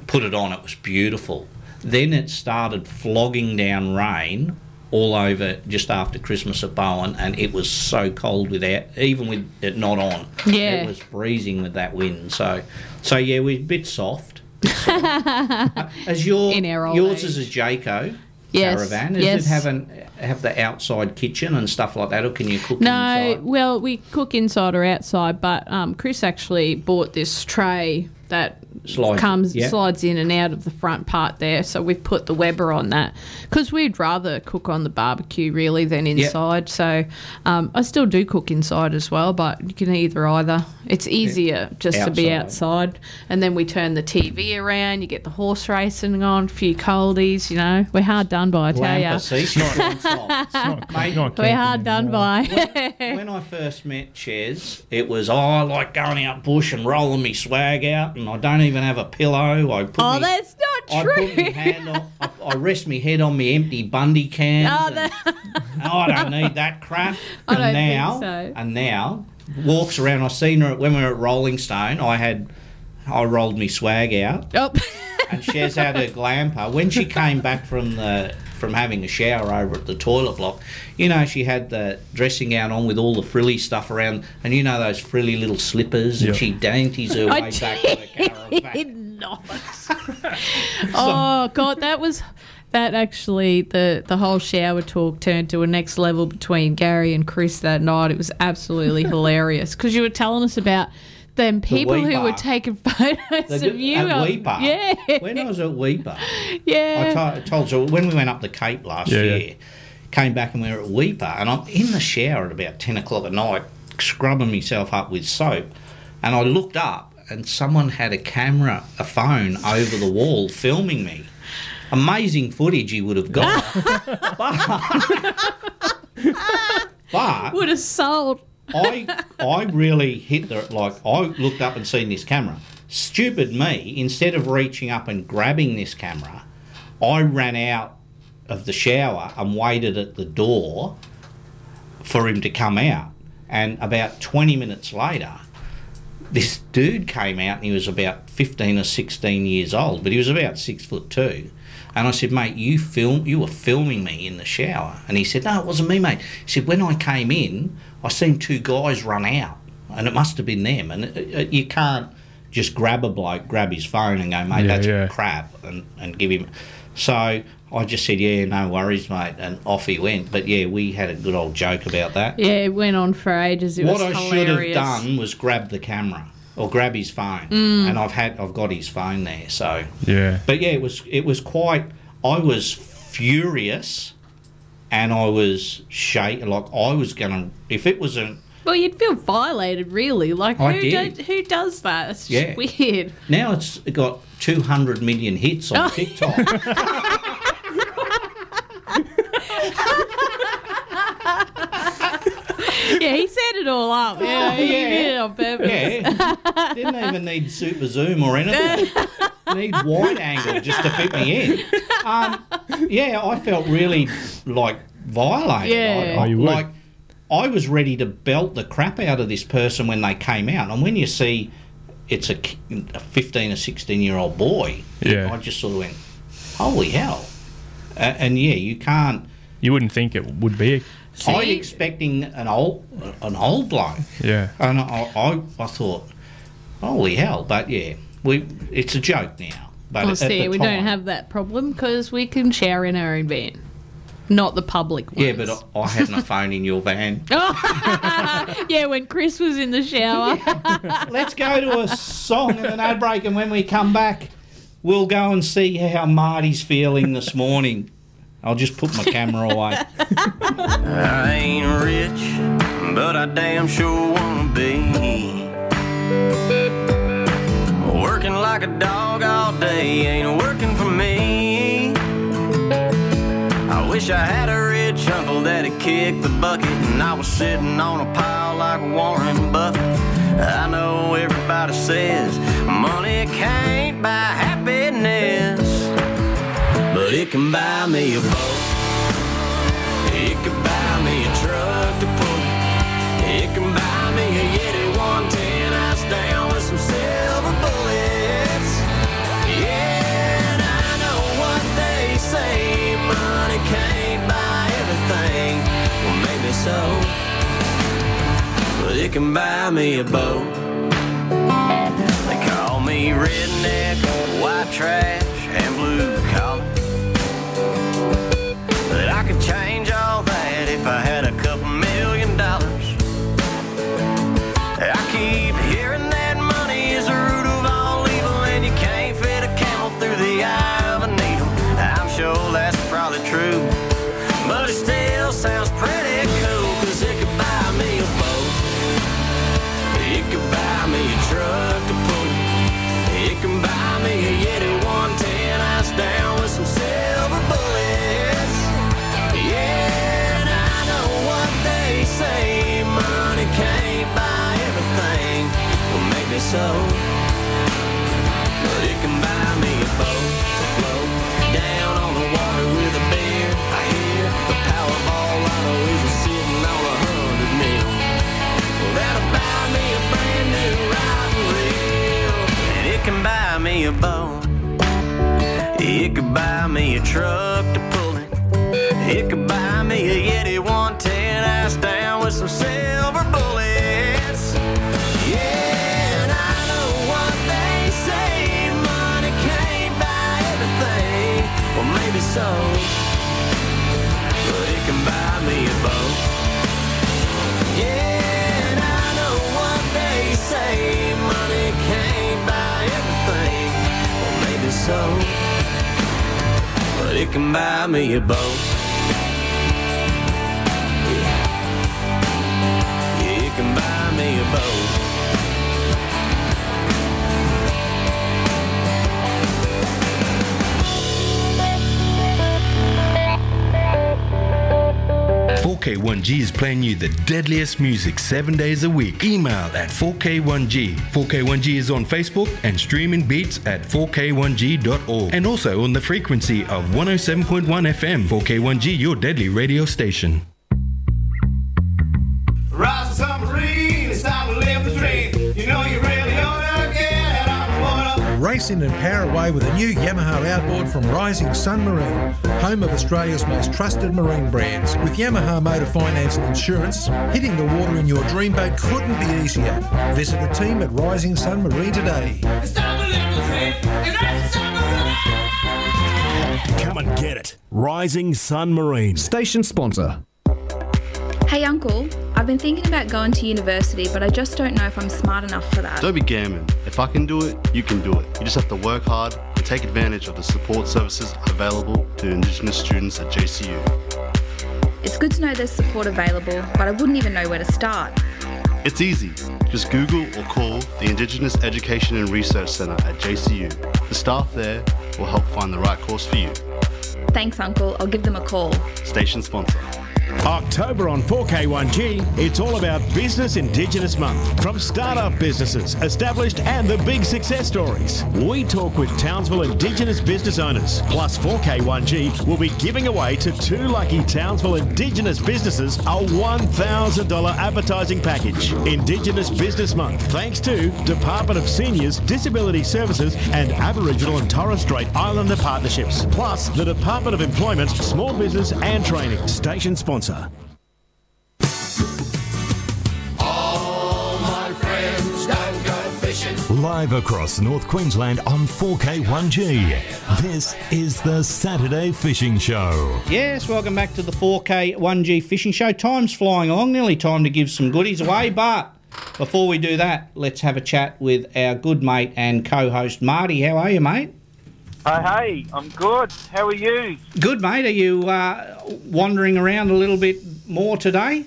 put it on. It was beautiful. Then it started flogging down rain all over just after Christmas at Bowen, and it was so cold without even with it not on. Yeah. it was freezing with that wind. So, so yeah, we're a bit soft. As your In our old yours is a Jayco Yes, caravan. Does yes. it have an have the outside kitchen and stuff like that, or can you cook No, inside? well, we cook inside or outside, but um, Chris actually bought this tray that Slides- comes yeah. slides in and out of the front part there. So we've put the Weber on that because we'd rather cook on the barbecue really than inside. So um, I still do cook inside as well, but you can either either. It's easier just to be Outside. outside, and then we turn the TV around. You get the horse racing on, a few coldies. You know, we're hard done by. I tell you. seats, not non-stop. Mate, We're hard done by. when I first met Ches, it was oh, I like going out bush and rolling me swag out, and I don't even have a pillow. I put Oh, me, that's not I true. put my hand on, I, I rest my head on my empty Bundy can. Oh, that- oh, I don't need that crap. I and don't think now, so. and now walks around. I seen her when we were at Rollingstone. I had, I rolled me swag out. Oh. and Shez had her glamper. When she came back from the from having a shower over at the toilet block, you know, she had the dressing gown on with all the frilly stuff around, and you know those frilly little slippers, and she dainties her I way back to the caravan. did not. oh god, that was that actually the the whole shower talk turned to a next level between Gary and Chris that night. It was absolutely hilarious because you were telling us about them people who were taking photos The- of you. at on- Weipa. Yeah, When I was at Weipa, yeah. I told you when we went up the Cape last Yeah, yeah. year, came back and we were at Weipa, and I'm in the shower at about 10 o'clock at night, scrubbing myself up with soap, and I looked up and someone had a camera, a phone over the wall filming me. Amazing footage he would have got. but, but Would have sold. I I really hit the like I looked up and seen this camera. Stupid me, instead of reaching up and grabbing this camera, I ran out of the shower and waited at the door for him to come out. And about 20 minutes later, this dude came out and he was about 15 or 16 years old, but he was about six foot two. And I said, mate, you film, you were filming me in the shower. And he said, no, it wasn't me, mate. He said, when I came in, I seen two guys run out, and it must have been them. And uh, uh, you can't just grab a bloke, grab his phone, and go, mate, Yeah, that's yeah. crap, and, and give him. So I just said, yeah, no worries, mate, and off he went. But yeah, we had a good old joke about that. Yeah, it went on for ages. It what was I should have done was grab the camera or grab his phone, Mm. and I've had I've got his phone there. So, Yeah. but yeah, it was it was quite. I was furious, and I was shaking. Like I was gonna if it was a Well, you'd feel violated, really. Like who do- who does that? It's just Yeah. weird. Now it's got 200 million hits on Oh. TikTok. yeah, he set it all up. Yeah, he Yeah. did it on purpose. Yeah. Didn't even need super zoom or anything. need wide angle just to fit me in. Um, yeah, I felt really like violated. Yeah. I, Oh, you would. like I was ready to belt the crap out of this person when they came out, and when you see it's a, a fifteen or sixteen year old boy, Yeah. I just sort of went, "Holy hell!" Uh, and yeah, you can't. You wouldn't think it would be. I expecting an old an old bloke. Yeah. And I, I, I thought, holy hell! But yeah, we it's a joke now. But Well, at see, the we time, don't have that problem because we can share in our own van, not the public one. Yeah, but I, I had my phone in your van. Oh, yeah, when Chris was in the shower. Let's go to a song and an ad break, and when we come back, we'll go and see how Marty's feeling this morning. I'll just put my camera away. I ain't rich, but I damn sure wanna be. Like a dog all day ain't working for me. I wish I had a rich uncle that'd kick the bucket and I was sitting on a pile like Warren Buffett. I know everybody says money can't buy happiness, but it can buy me a boat. Maybe so. But it can buy me a boat. They call me redneck, white trash, and blue collar. But I could change all that if I had so. But it can buy me a boat to float down on the water with a beer. I hear the Powerball lotto is sitting on a hundred mil. Well, that'll buy me a brand new rod and reel. And it can buy me a boat. It could buy me a truck to pull it. It could Well, maybe so. But it can buy me a boat. Yeah, and I know what they say. Money can't buy everything. Well, maybe so. But it can buy me a boat. Yeah. Yeah, it can buy me a boat. 4K1G is playing you the deadliest music seven days a week. Email at 4K1G. 4K1G is on Facebook and streaming beats at 4K1G.org. And also on the frequency of 107.1 FM. 4K1G, your deadly radio station. Board. Race in and power away with a new Yamaha outboard from Rising Sun Marine, home of Australia's most trusted marine brands. With Yamaha Motor Finance and Insurance, hitting the water in your dream boat couldn't be easier. Visit the team at Rising Sun Marine today. Come and get it. Rising Sun Marine. Station sponsor. Hey, Uncle, I've been thinking about going to university, but I just don't know if I'm smart enough for that. Don't be gammon. If I can do it, you can do it. You just have to work hard and take advantage of the support services available to Indigenous students at JCU. It's good to know there's support available, but I wouldn't even know where to start. It's easy. Just Google or call the Indigenous Education and Research Centre at JCU. The staff there will help find the right course for you. Thanks, Uncle. I'll give them a call. Station sponsor. October on 4K1G, it's all about Business Indigenous Month. From startup businesses, established and the big success stories. We talk with Townsville Indigenous business owners. Plus 4K1G will be giving away to two lucky Townsville Indigenous businesses a $1,000 advertising package. Indigenous Business Month, thanks to Department of Seniors, Disability Services and Aboriginal and Torres Strait Islander Partnerships. Plus the Department of Employment, Small Business and Training. Station sponsor. All my friends don't go fishing. Live across North Queensland on 4K1G. This is the Saturday Fishing Show. Yes, welcome back to the 4K 1G Fishing Show. Time's flying along, nearly time to give some goodies away, but before we do that, let's have a chat with our good mate and co host Marty. How are you, mate? Hey, hey, I'm good. How are you? Good, mate. Are you uh, wandering around a little bit more today?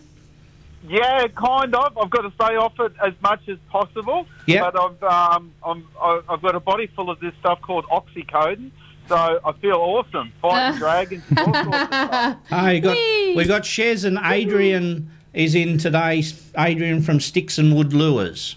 Yeah, kind of. I've got to stay off it as much as possible. Yep. But I've um, I'm, I- I've got a body full of this stuff called oxycodone, so I feel awesome fighting dragons. and all sorts of stuff. Oh, you got, we've got Shez and Adrian is in today. Adrian from Sticks and Wood Lures.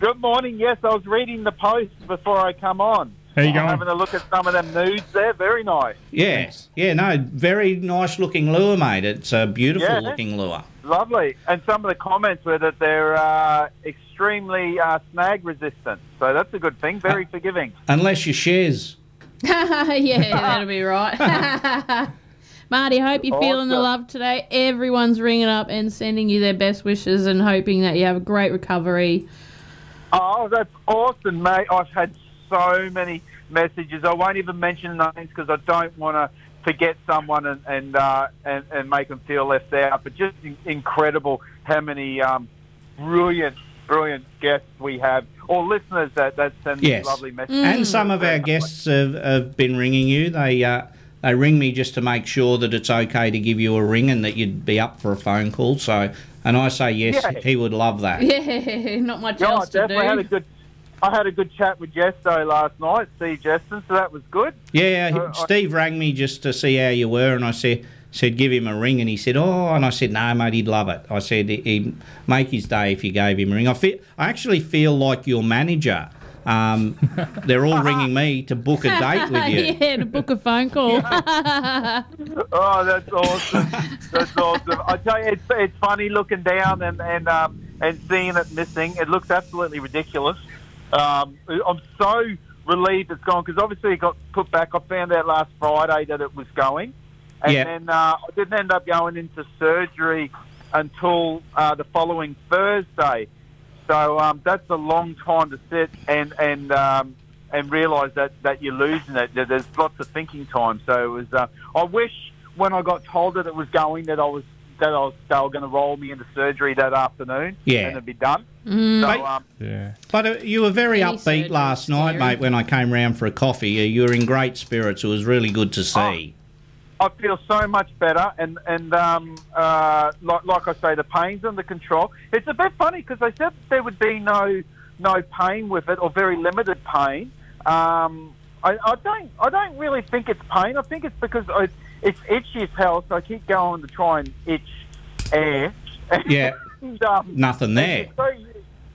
Good morning. Yes, I was reading the post before I come on. How you I'm going? Having a look at some of them nudes there. Very nice. Yeah, yeah, no, very nice looking lure, mate. It's a beautiful Yeah. looking lure. Lovely. And some of the comments were that they're uh, extremely uh, snag resistant. So that's a good thing. Very forgiving. Unless you shares. yeah, that'll be right. Marty, hope you're feeling the Awesome. love today. Everyone's ringing up and sending you their best wishes and hoping that you have a great recovery. Oh, that's awesome, mate. I've had so many messages. I won't even mention names because I don't want to forget someone and and, uh, and and make them feel left out. But just in- incredible how many um, brilliant, brilliant guests we have, or listeners that that send these Yes, lovely messages. and some of our guests have, have been ringing you. They uh, they ring me just to make sure that it's okay to give you a ring and that you'd be up for a phone call. So, and I say yes, Yeah. he would love that. Yeah, not much Yeah, I else to do. had a good. I had a good chat with Jesto last night, Steve Jeston, so that was good. Yeah, he- Uh, I- Steve rang me just to see how you were, and I said said give him a ring, and he said oh, and I said no, mate, he'd love it. I said he- he'd make his day if you gave him a ring. I feel, I actually feel like your manager. Um, they're all ringing me to book a date with you. yeah, to book a phone call. Oh, that's awesome. that's awesome. I tell you, it's, it's funny looking down and and um, and seeing it missing. It looks absolutely ridiculous. Um, I'm so relieved it's gone because obviously it got put back. I found out last Friday that it was going, and Yeah. then uh, I didn't end up going into surgery until uh, the following Thursday. So um, that's a long time to sit and and um, and realise that, that you're losing it. There's lots of thinking time. So it was. Uh, I wish when I got told that it was going that I was that I was they were going to roll me into surgery that afternoon. Yeah. and it'd be done. Mm. So um, Yeah. But uh, you were very Any upbeat last night, mate. When I came round for a coffee, Uh, you were in great spirits. It was really good to see. I feel so much better, and and um, uh, like like I say, the pain's under control. It's a bit funny because they said there would be no no pain with it, or very limited pain. Um, I, I don't I don't really think it's pain. I think it's because I, it's itchy as hell, so I keep going to try and itch air. Yeah. And, um, Nothing there. so,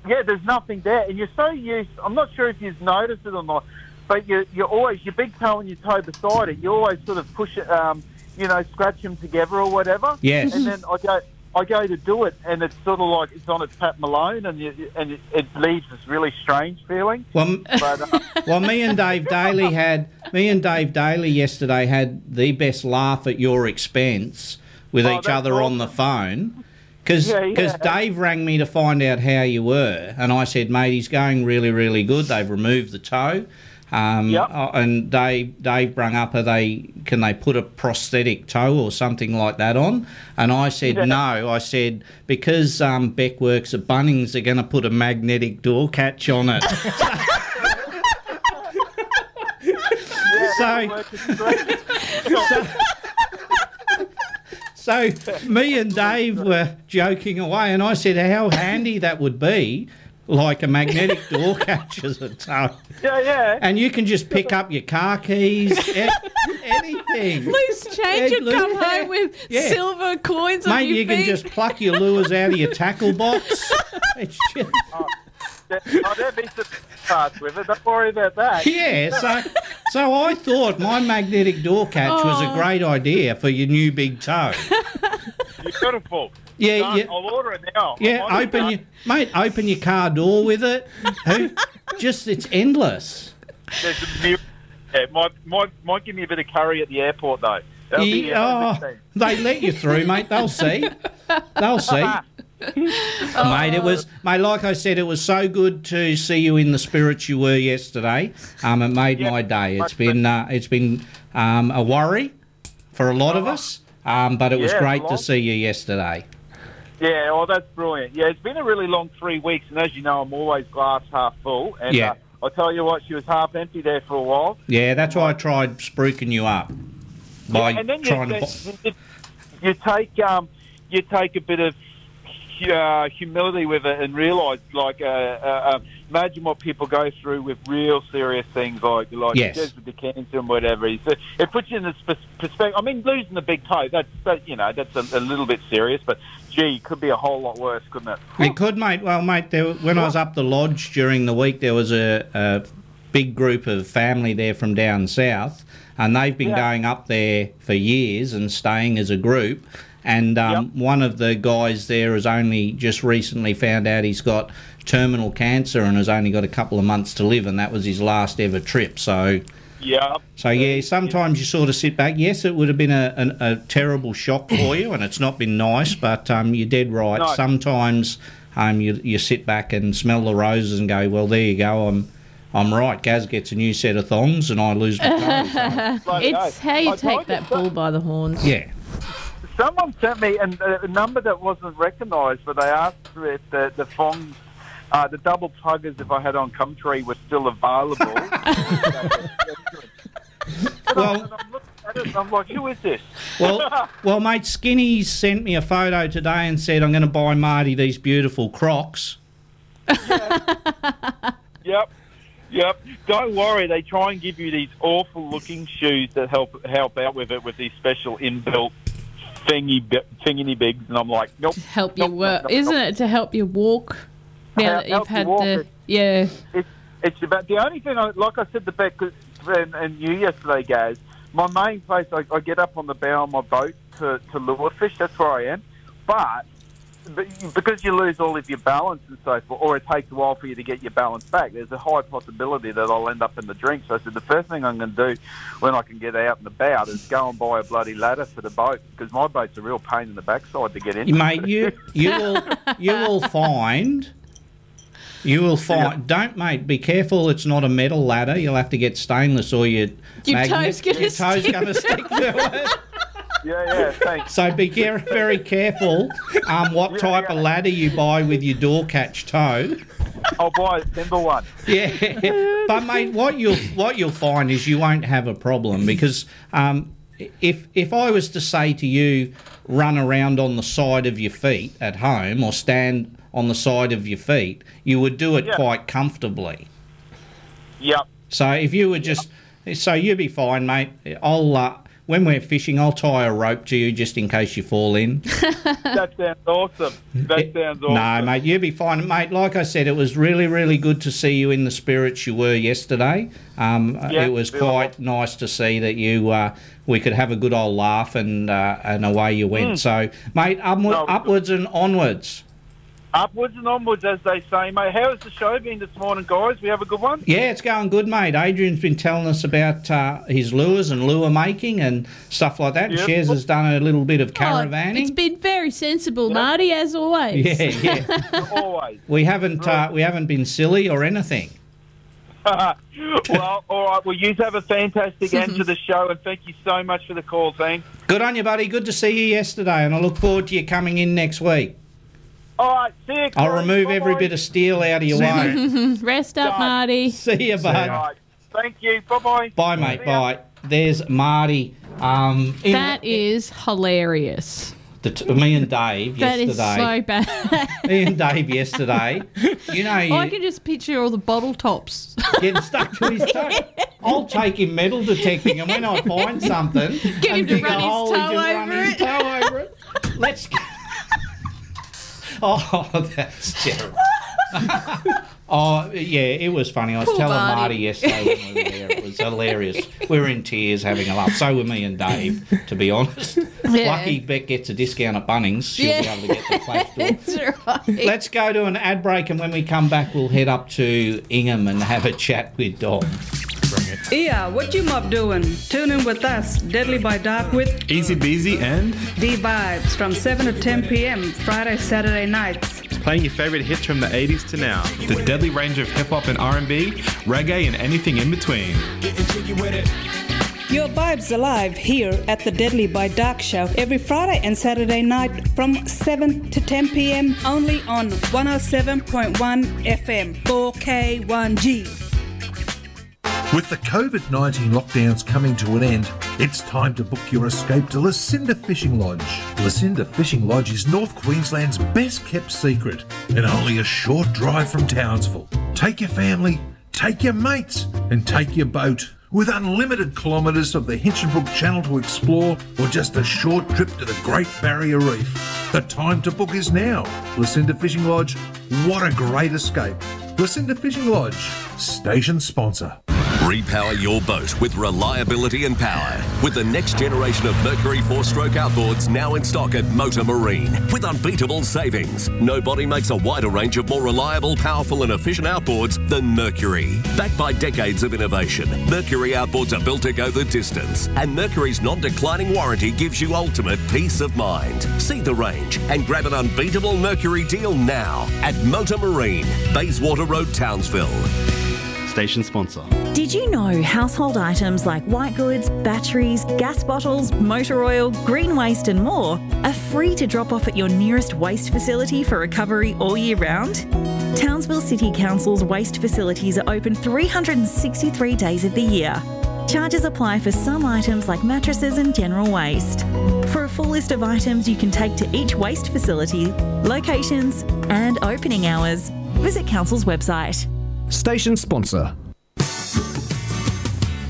yeah, there's nothing there, and you're so used. I'm not sure if you've noticed it or not, but you you're always your big toe and your toe beside it. You always sort of push it, um, you know, scratch them together or whatever. Yes. And then I go. I go to do it, and it's sort of like it's on its Pat Malone, and you, and it, it leaves this really strange feeling. Well, But, uh, well, me and Dave Daly had me and Dave Daly yesterday had the best laugh at your expense with Oh, each other on the phone. Because Yeah, yeah. Dave rang me to find out how you were, and I said, mate, he's going really, really good. They've removed the toe. Um, uh, And Dave, Dave brung up, are they? Can they put a prosthetic toe or something like that on? And I said Yeah. no. I said because um, Beck works at Bunnings, they're going to put a magnetic door catch on it. so, so me and Dave were joking away, and I said how handy that would be, like a magnetic door catch as a tow. Yeah, yeah. And you can just pick up your car keys, a- anything. Loose change and come loose- home with yeah. silver coins on Mate, your you feet. can just pluck your lures out of your tackle box. It's just, Oh, there'd be some parts with it. Don't worry about that. yeah, so so I thought my magnetic door catch was a Oh. great idea for your new big toe. You Beautiful. Yeah, Done. yeah. I'll order it now. Yeah, I'm on it, open your mate, open your car door with it. Who? Just it's endless. There's a mirror. Yeah, might, might, might give me a bit of curry at the airport, though. That'll be, Yeah, uh, oh, they let you through, mate. They'll see. They'll see. Mate, it was mate. Like I said, it was so good to see you in the spirits you were yesterday. Um, it made my day. It's been uh, it's been um, a worry for a lot of us, um, but it was Yeah, great to see you yesterday. Yeah, oh, that's brilliant. Yeah, it's been a really long three weeks, and as you know, I'm always glass half full. And Yeah. uh, I'll tell you what, she was half empty there for a while. Yeah, that's why I tried spruiking you up by Yeah, and then you, trying to. you, you, you take um, you take a bit of uh, humility with it and realise, like, uh, uh, uh, imagine what people go through with real serious things, like like Yes. with the cancer and whatever. It's, uh, it puts you in this perspective. I mean, losing the big toe, that's that, you know that's a, a little bit serious, but gee, it could be a whole lot worse, couldn't it? It could, mate. Well, mate, there, when I was up the lodge during the week, there was a, a big group of family there from down south, and they've been going up there for years and staying as a group. And um, one of the guys there has only just recently found out he's got terminal cancer and has only got a couple of months to live, and that was his last ever trip. So. Yeah. So yeah, sometimes you sort of sit back. Yes, it would have been a, an, a terrible shock for you, and it's not been nice. But um, you're dead right. No. Sometimes um, you you sit back and smell the roses and go, well, there you go. I'm I'm right. Gaz gets a new set of thongs, and I lose my toe. it's how you I take that bull by the horns. Yeah. Someone sent me an, a number that wasn't recognised, but they asked if the the fongs, uh, the double pluggers, if I had on Gumtree, were still available. well, and I'm at it, I'm like, who is this? Well, well, mate, Skinny sent me a photo today and said I'm going to buy Marty these beautiful Crocs. Yep. Yep. Don't worry. They try and give you these awful looking shoes that help help out with it with these special inbuilt thingy thingy bigs, and I'm like, nope. Help you work, nope, isn't nope. it? To help you walk. Now Help- that you've help you the yeah. It's it's about the only thing. I, like I said the back and, and you yesterday, guys. My main place, I, I get up on the bow of my boat to to lure fish. That's where I am. But because you lose all of your balance and so forth, or it takes a while for you to get your balance back, there's a high possibility that I'll end up in the drink. So I said the first thing I'm going to do when I can get out and about is go and buy a bloody ladder for the boat because my boat's a real pain in the backside to get in. Mate, you you will you will find you will find. Don't mate, be careful. It's not a metal ladder. You'll have to get stainless, or your Your magnet- toes gonna your toes stick. gonna stick to it. Yeah, yeah, thanks. So be care- very careful um, what type of ladder you buy with your door catch toe. I'll buy a timber one. Yeah, but mate, what you'll what you'll find is you won't have a problem because um, if if I was to say to you, run around on the side of your feet at home or stand on the side of your feet, you would do it Yeah. quite comfortably. Yep. So if you were just, so you'd be fine, mate. I'll uh, when we're fishing, I'll tie a rope to you just in case you fall in. that sounds awesome. That sounds awesome. No, mate, you'll be fine, mate. Like I said, it was really, really good to see you in the spirits you were yesterday. Um, Yeah, it was Bill. quite nice to see that you uh, we could have a good old laugh and uh, and away you went. Mm. So, mate, upward, No, upwards and onwards. Upwards and onwards, as they say, mate. How has the show been this morning, guys? We have a good one? Yeah, it's going good, mate. Adrian's been telling us about uh, his lures and lure making and stuff like that. Yep. Shez has done a little bit of Oh, caravanning. it's been very sensible, Marty, as always. yeah, yeah. Always. We haven't uh, we haven't been silly or anything. well, all right. Well, you have a fantastic end to the show, and thank you so much for the call, thanks. Good on you, buddy. Good to see you yesterday, and I look forward to you coming in next week. All right, see you. I'll guys. remove every Bye-bye. bit of steel out of your way. Rest up, Marty. See you, bud. All right. Thank you. Bye bye. Bye, mate. Bye. There's Marty Um, in- That is hilarious. the t- me and Dave That is yesterday. so bad. me and Dave yesterday. You know, you, I can just picture all the bottle tops. getting stuck to his toe. I'll take him metal detecting, and when I find something, Get him and to dig a run his toe run over his it. toe over it. Let's. Oh, that's terrible. oh, yeah, it was funny. I was Poor telling Marty. Marty yesterday when we were there. It was hilarious. We were in tears having a laugh. So were me and Dave, to be honest. Yeah. Lucky Beck gets a discount at Bunnings. She'll Yeah. be able to get the door. That's right. Let's go to an ad break, and when we come back, we'll head up to Ingham and have a chat with Dom. Yeah, what you mob doing? Tune in with us, Deadly by Dark with Easy Beasy and D Vibes from 7 to 10 p.m. Friday, Saturday nights. playing your favorite hits from the 80s to now. The deadly range of hip hop and R&B, reggae and anything in between. Your vibes alive here at the Deadly by Dark show every Friday and Saturday night from 7 to 10 p.m. only on 107.1 FM 4K1G. With the COVID 19 lockdowns coming to an end, it's time to book your escape to Lucinda Fishing Lodge. Lucinda Fishing Lodge is North Queensland's best kept secret and only a short drive from Townsville. Take your family, take your mates, and take your boat. With unlimited kilometres of the Hinchinbrook Channel to explore, or just a short trip to the Great Barrier Reef, the time to book is now. Lucinda Fishing Lodge, what a great escape! Lucinda Fishing Lodge, station sponsor. Repower your boat with reliability and power with the next generation of Mercury four stroke outboards now in stock at Motor Marine with unbeatable savings. Nobody makes a wider range of more reliable, powerful, and efficient outboards than Mercury. Backed by decades of innovation, Mercury outboards are built to go the distance, and Mercury's non declining warranty gives you ultimate peace of mind. See the range and grab an unbeatable Mercury deal now at Motor Marine, Bayswater Road, Townsville. Station sponsor. Did you know household items like white goods, batteries, gas bottles, motor oil, green waste, and more are free to drop off at your nearest waste facility for recovery all year round? Townsville City Council's waste facilities are open 363 days of the year. Charges apply for some items like mattresses and general waste. For a full list of items you can take to each waste facility, locations, and opening hours, visit Council's website. Station sponsor.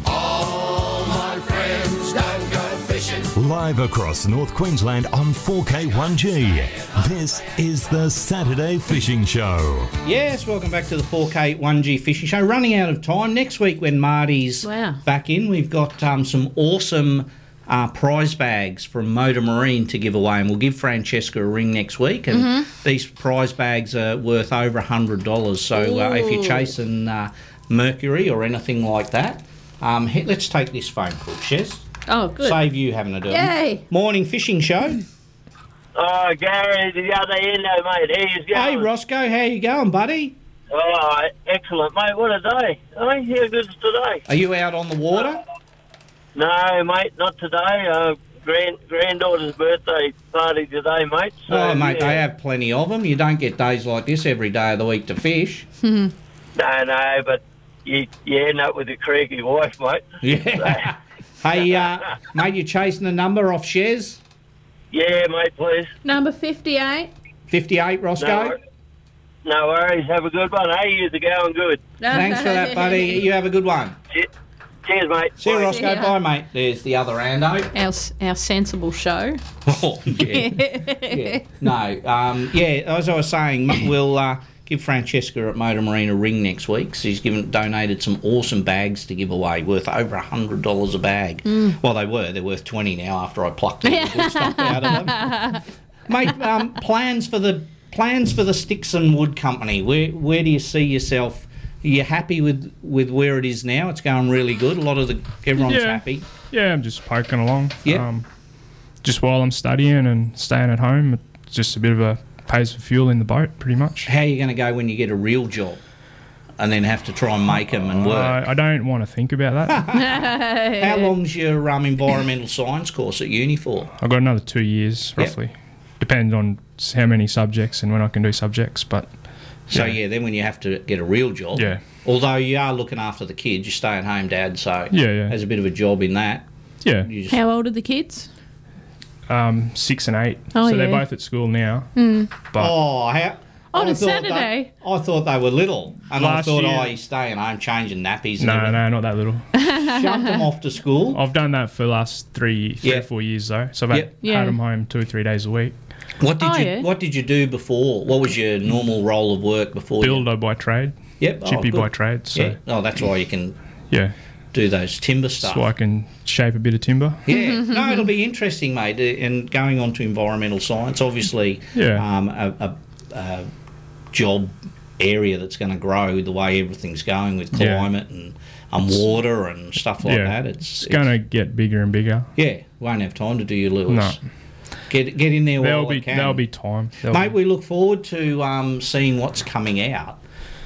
All my friends don't go fishing. Live across North Queensland on 4K1G. This is the Saturday Fishing Show. Yes, welcome back to the 4K 1G Fishing Show. Running out of time. Next week, when Marty's Wow. back in, we've got um, some awesome uh, prize bags from Motor Marine to give away, and we'll give Francesca a ring next week. And Mhm. these prize bags are worth over $100. So uh, if you're chasing uh, Mercury or anything like that, um, he- let's take this phone call, Shez. Oh, good. Save you having to do it. Morning fishing show. Oh, Gary, the other end, though, mate. He's going. Hey, Roscoe, how you going, buddy? Oh, excellent, mate. What a day. Oh, how good's today? Are you out on the water? No, mate, not today. Uh, grand granddaughter's birthday party today, mate. So, oh, mate, yeah. they have plenty of them. You don't get days like this every day of the week to fish. No, no, but you, you end up with a creaky wife, mate. Yeah. hey, uh, mate, you chasing the number off shares? Yeah, mate, please. Number 58. 58, Roscoe? No, no worries. Have a good one. Hey, you're going good. Thanks for that, buddy. You have a a good one. Cheers, mate. See you, Bye. Roscoe. Yeah. Bye, mate. There's the other Ando. Our, our sensible show. Oh, yeah. yeah. No, um, yeah, as I was saying, we'll uh, give Francesca at Motor Marine a ring next week. She's given donated some awesome bags to give away, worth over a hundred dollars a bag. Mm. Well, they were. They're worth twenty now after I plucked all the good stuff out of them. Mate, um, plans for the plans for the Sticks and Wood Company. Where where do you see yourself? Are you happy with, with where it is now? It's going really good. A lot of the everyone's Yeah. happy. Yeah, I'm just poking along. Yeah. Um, just while I'm studying and staying at home, it's just a bit of a pays for fuel in the boat, pretty much. How are you going to go when you get a real job, and then have to try and make them and work? I, I don't want to think about that. How long's your um, environmental science course at uni for? I've got another two years, Yep. roughly. Depends on how many subjects and when I can do subjects, but So yeah. then when you have to get a real job, Yeah. Although you are looking after the kids, you stay at home dad, so Yeah, yeah. there's a bit of a job in that. Yeah. You just, How old are the kids? Um, six and eight. Oh, so they're both at school now. Hmm. But oh, how, On I a Saturday? They, I thought they were little, and Last I thought, year- oh, he's staying home changing nappies. no, and no, not that little. everything. Shoved them off to school. I've done that for the last three, three Yeah. or four years though. So I've had, Yeah. had them home two or three days a week. What did Oh, you yeah. What did you do before? What was your normal role of work before? you- Builder by trade. Yep. oh, Chippy good. by trade. So Yeah. Oh, that's why you can yeah. do those timber stuff. So I can shape a bit of timber. Yeah, no, it'll be interesting, mate. Uh, And going on to environmental science, obviously, Yeah. um, a, a, a job area that's going to grow the way everything's going with Yeah. climate and, and water and stuff like yeah. that. It's, It's, going to get bigger and bigger. yeah, won't have time to do your lures. No. Get get in there There'll while be it can. there'll be time. There'll Mate, be- we look forward to um, seeing what's coming out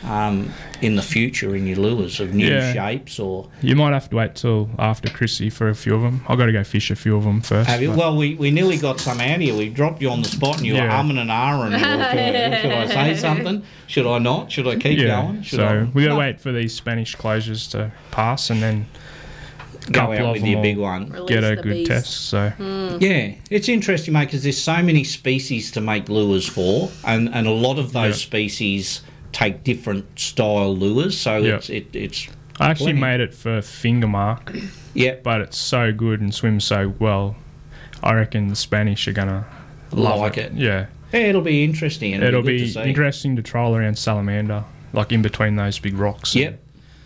um, in the future in your lures of new Yeah. shapes or you might have to wait till after Chrissy for a few of them. I've got to go fish a few of them first. Have you? but- Well, we, we nearly got some out here. We dropped you on the spot and you were Yeah. humming and ahhing. You Should I say something? Should I not? Should I keep yeah. going? Should so I we got to wait for these Spanish closures to pass and then Go out with them your big one. Get a good beast. test. So hmm. Yeah, it's interesting, mate, because there's so many species to make lures for, and, and a lot of those Yeah. species take different style lures. So Yeah. it's it, it's I actually plenty. made it for finger mark, yeah but it's so good and swims so well. I reckon the Spanish are gonna Like it. Yeah, yeah, it'll be interesting. And it'll be, be to see. interesting to trial around Salamander, like in between those big rocks. Yep,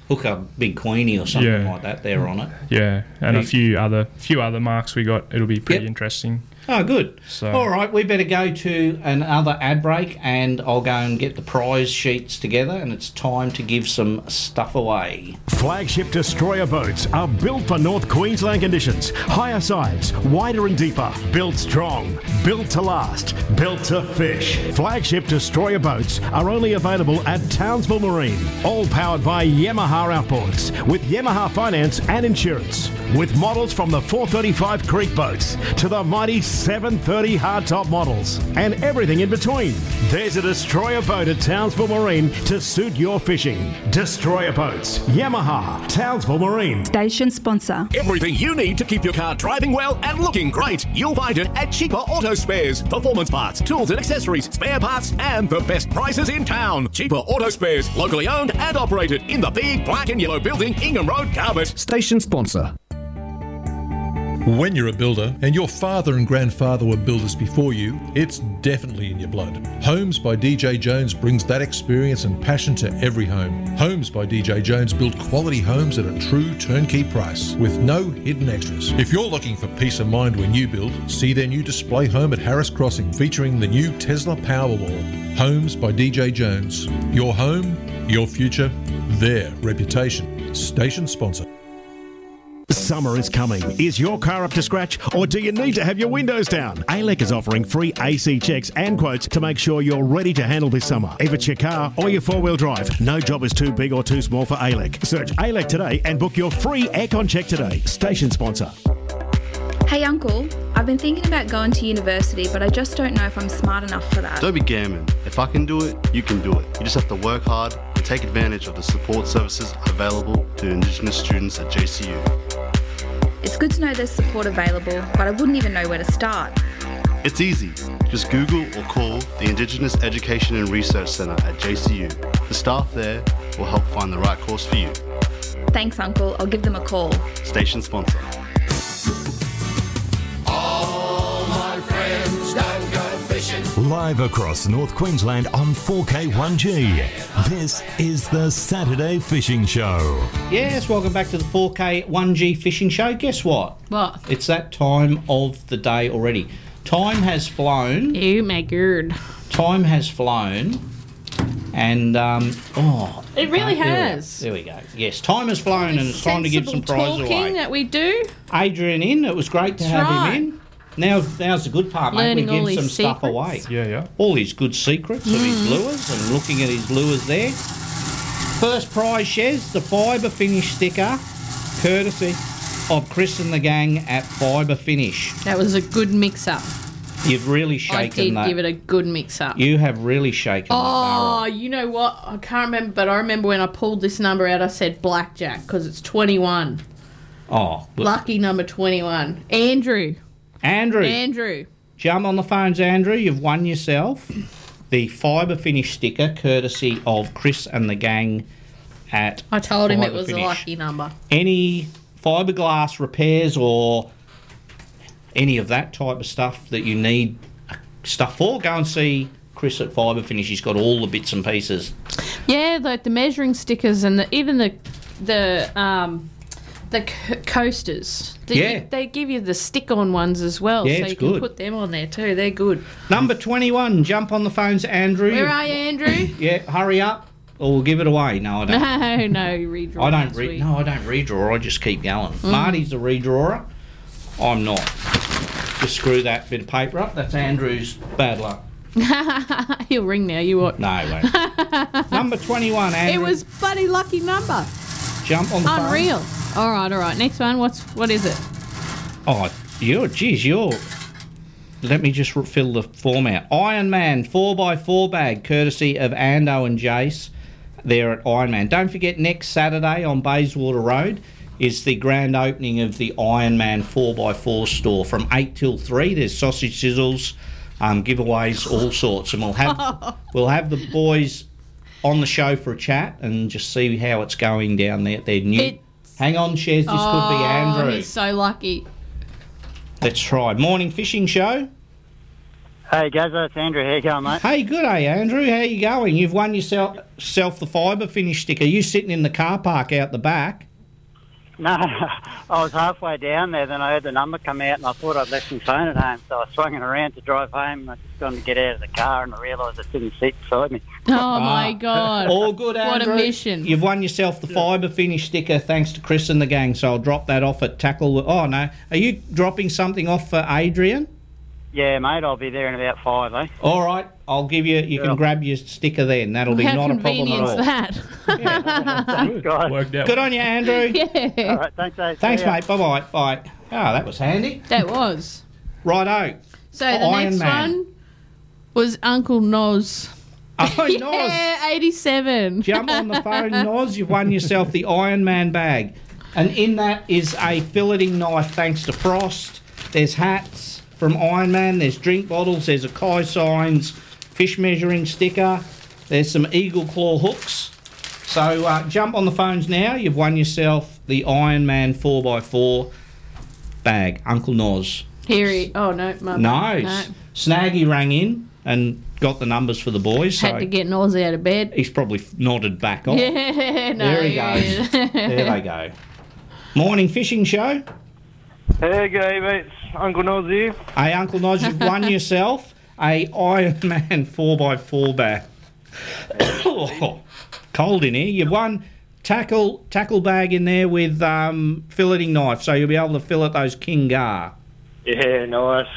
hook up big queenie or something Yeah. like that there on it. Yeah, and a few other few other marks we got. It'll be pretty Yep. interesting. Oh, good. So- All right, we better go to another ad break and I'll go and get the prize sheets together and it's time to give some stuff away. Flagship destroyer boats are built for North Queensland conditions. Higher sides, wider and deeper. Built strong, built to last, built to fish. Flagship destroyer boats are only available at Townsville Marine. All powered by Yamaha outboards with Yamaha finance and insurance. With models from the 435 Creek boats to the mighty 730 hardtop models and everything in between. There's a destroyer boat at Townsville Marine to suit your fishing. Destroyer boats, Yamaha, Townsville Marine. Station sponsor. Everything you need to keep your car driving well and looking great. You'll find it at Cheaper Auto Spares. Performance parts, tools and accessories, spare parts, and the best prices in town. Cheaper Auto Spares, locally owned and operated in the big black and yellow building, Ingham Road, Garbutt. Station sponsor. When you're a builder and your father and grandfather were builders before you, it's definitely in your blood. Homes by DJ Jones brings that experience and passion to every home. Homes by DJ Jones build quality homes at a true turnkey price with no hidden extras. If you're looking for peace of mind when you build, see their new display home at Harris Crossing featuring the new Tesla Powerwall. Homes by DJ Jones. Your home, your future, their reputation. Station sponsor. Summer is coming. Is your car up to scratch or do you need to have your windows down? ALEC is offering free AC checks and quotes to make sure you're ready to handle this summer. If it's your car or your four wheel drive, no job is too big or too small for ALEC. Search ALEC today and book your free aircon check today. Station sponsor. Hey, Uncle, I've been thinking about going to university, but I just don't know if I'm smart enough for that. Don't be gammon. If I can do it, you can do it. You just have to work hard and take advantage of the support services available to Indigenous students at JCU. It's good to know there's support available, but I wouldn't even know where to start. It's easy. Just Google or call the Indigenous Education and Research Centre at JCU. The staff there will help find the right course for you. Thanks, Uncle. I'll give them a call. Station sponsor. Live across North Queensland on 4K1G. This is the Saturday Fishing Show. Yes, welcome back to the 4K 1G Fishing Show. Guess what? What? It's that time of the day already. Time has flown. Oh my god. Time has flown. And, um, oh. It really there we has. There we go. Yes, time has flown and it's time to give some Sensible prizes talking away. that we do. Adrian in. It was great to That's have right. him in. Now, now's the good part, mate. Learning we give his some stuff away. Yeah, yeah. All his good secrets of Mm. his lures and looking at his lures there. First prize, Shez, the Fibre Finish sticker, courtesy of Chris and the gang at Fibre Finish. That was a good mix up. You've really shaken I shaken did that. give it a good mix up. You have really shaken that. Oh, you know what? I can't remember, but I remember when I pulled this number out, I said blackjack because it's 21. Oh, look. Lucky number 21. Andrew. Andrew. Andrew. Jump on the phones, Andrew. You've won yourself the fibre finish sticker, courtesy of Chris and the gang at. I told him it was a lucky number. Any fiberglass repairs or any of that type of stuff that you need stuff for, go and see Chris at Fibre Finish. He's got all the bits and pieces. Yeah, like the measuring stickers and the, even the the um the co- coasters. The, Yeah. they give you the stick-on ones as well, Yeah, so you can good. put them on there too. They're good. Number 21, jump on the phones, Andrew. Where are you, Andrew? Yeah, hurry up or we'll give it away. No, I don't. No, no, redraw. I don't week. No, I don't redraw. I just keep going. Mm. Marty's the redrawer. I'm not. Just screw that bit of paper up. That's Andrew's bad luck. He'll ring now. You what? No, wait. Number 21, Andrew. It was bloody lucky number. Jump on the phone. All right, all right. Next one. What's what is it? Oh, you're, geez, you're. Let me just fill the form out. Ironman 4x4 bag, courtesy of Ando and Jace. There at Ironman. Don't forget, next Saturday on Bayswater Road is the grand opening of the Ironman 4x4 store from 8 till 3. There's sausage sizzles, um, giveaways, all sorts. And we'll have, we'll have the boys on the show for a chat and just see how it's going down there. They're new. Hang on, Shez. This could be Oh, Andrew. He's so lucky. Let's try. Morning fishing show. Hey, Gazza, it's Andrew. How you going, mate? Hey, good day, Andrew. How you going? You've won yourself self the fibre finish sticker. You sitting in the car park out the back. No, I was halfway down there, then I heard the number come out, and I thought I'd left my phone at home, so I swung it around to drive home. And I just gone to get out of the car, and I realised it didn't sit beside me. Oh my God! All good, What Andrew. a mission. You've won yourself the fibre finish sticker thanks to Chris and the gang. So I'll drop that off at tackle. Oh no, are you dropping something off for Adrian? Yeah, mate, I'll be there in about five, eh? All right, I'll give you. You Yeah. can grab your sticker then. That'll be How not a problem at convenient all. that? Thanks, guys. Worked out. Good on you, Andrew. yeah. All right, thanks, eh? Thanks, ya. mate. Bye bye. Bye. Oh, that was handy. That was. Righto. So the Iron next Man. one was Uncle Noz. Oh, Noz. yeah, 87. Jump on the phone, Noz. You've won yourself the Ironman bag. And in that is a filleting knife thanks to Frost. There's hats from Ironman. There's drink bottles. There's a Kai Signs fish measuring sticker. There's some Eagle Claw hooks. So uh, jump on the phones now. You've won yourself the Ironman 4x4 bag. Uncle Noz. Here he. Oh, no. My No. no. Snaggy rang in and got the numbers for the boys. So Had to get Noz out of bed. he's probably nodded back off. Yeah, no. There he goes. there they go. Morning fishing show. Hey, guy, mate. Uncle Nosy. Hey, Uncle Nodge, you've won yourself a Ironman 4x4 bag. Oh, cold in here. You've won tackle tackle bag in there with um, filleting knife, so you'll be able to fillet those King Gar. Yeah, nice.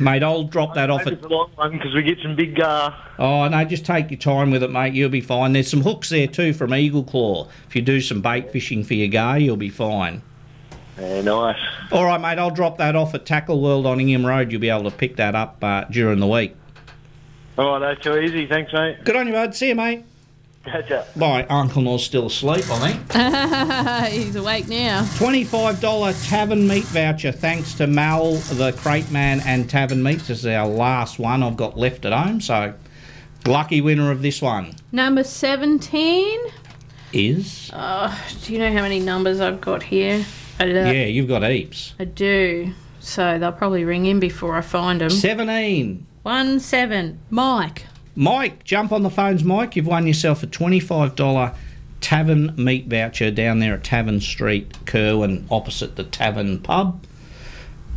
Mate, I'll drop that off at. it's a long one because we get some big uh Oh, no, just take your time with it, mate. You'll be fine. There's some hooks there too from Eagle Claw. If you do some bait fishing for your gar, you'll be fine. Yeah, nice. All right, mate, I'll drop that off at Tackle World on Ingham Road. You'll be able to pick that up uh, during the week. All right, that's too easy. Thanks, mate. Good on you, bud. See you, mate. Catch. My Uncle Nor's still asleep, I think. He's awake now. $25 Tavern Meat voucher thanks to Mal, the Crate Man, and Tavern Meats. This is our last one I've got left at home, so lucky winner of this one Number 17. is. Oh, do you know how many numbers I've got here? I. Yeah, you've got heaps. I do. So they'll probably ring in before I find them. 17. One seven. Mike. Mike, jump on the phones, Mike. You've won yourself a $25 Tavern Meat voucher down there at Tavern Street, Kirwan, opposite the Tavern Pub.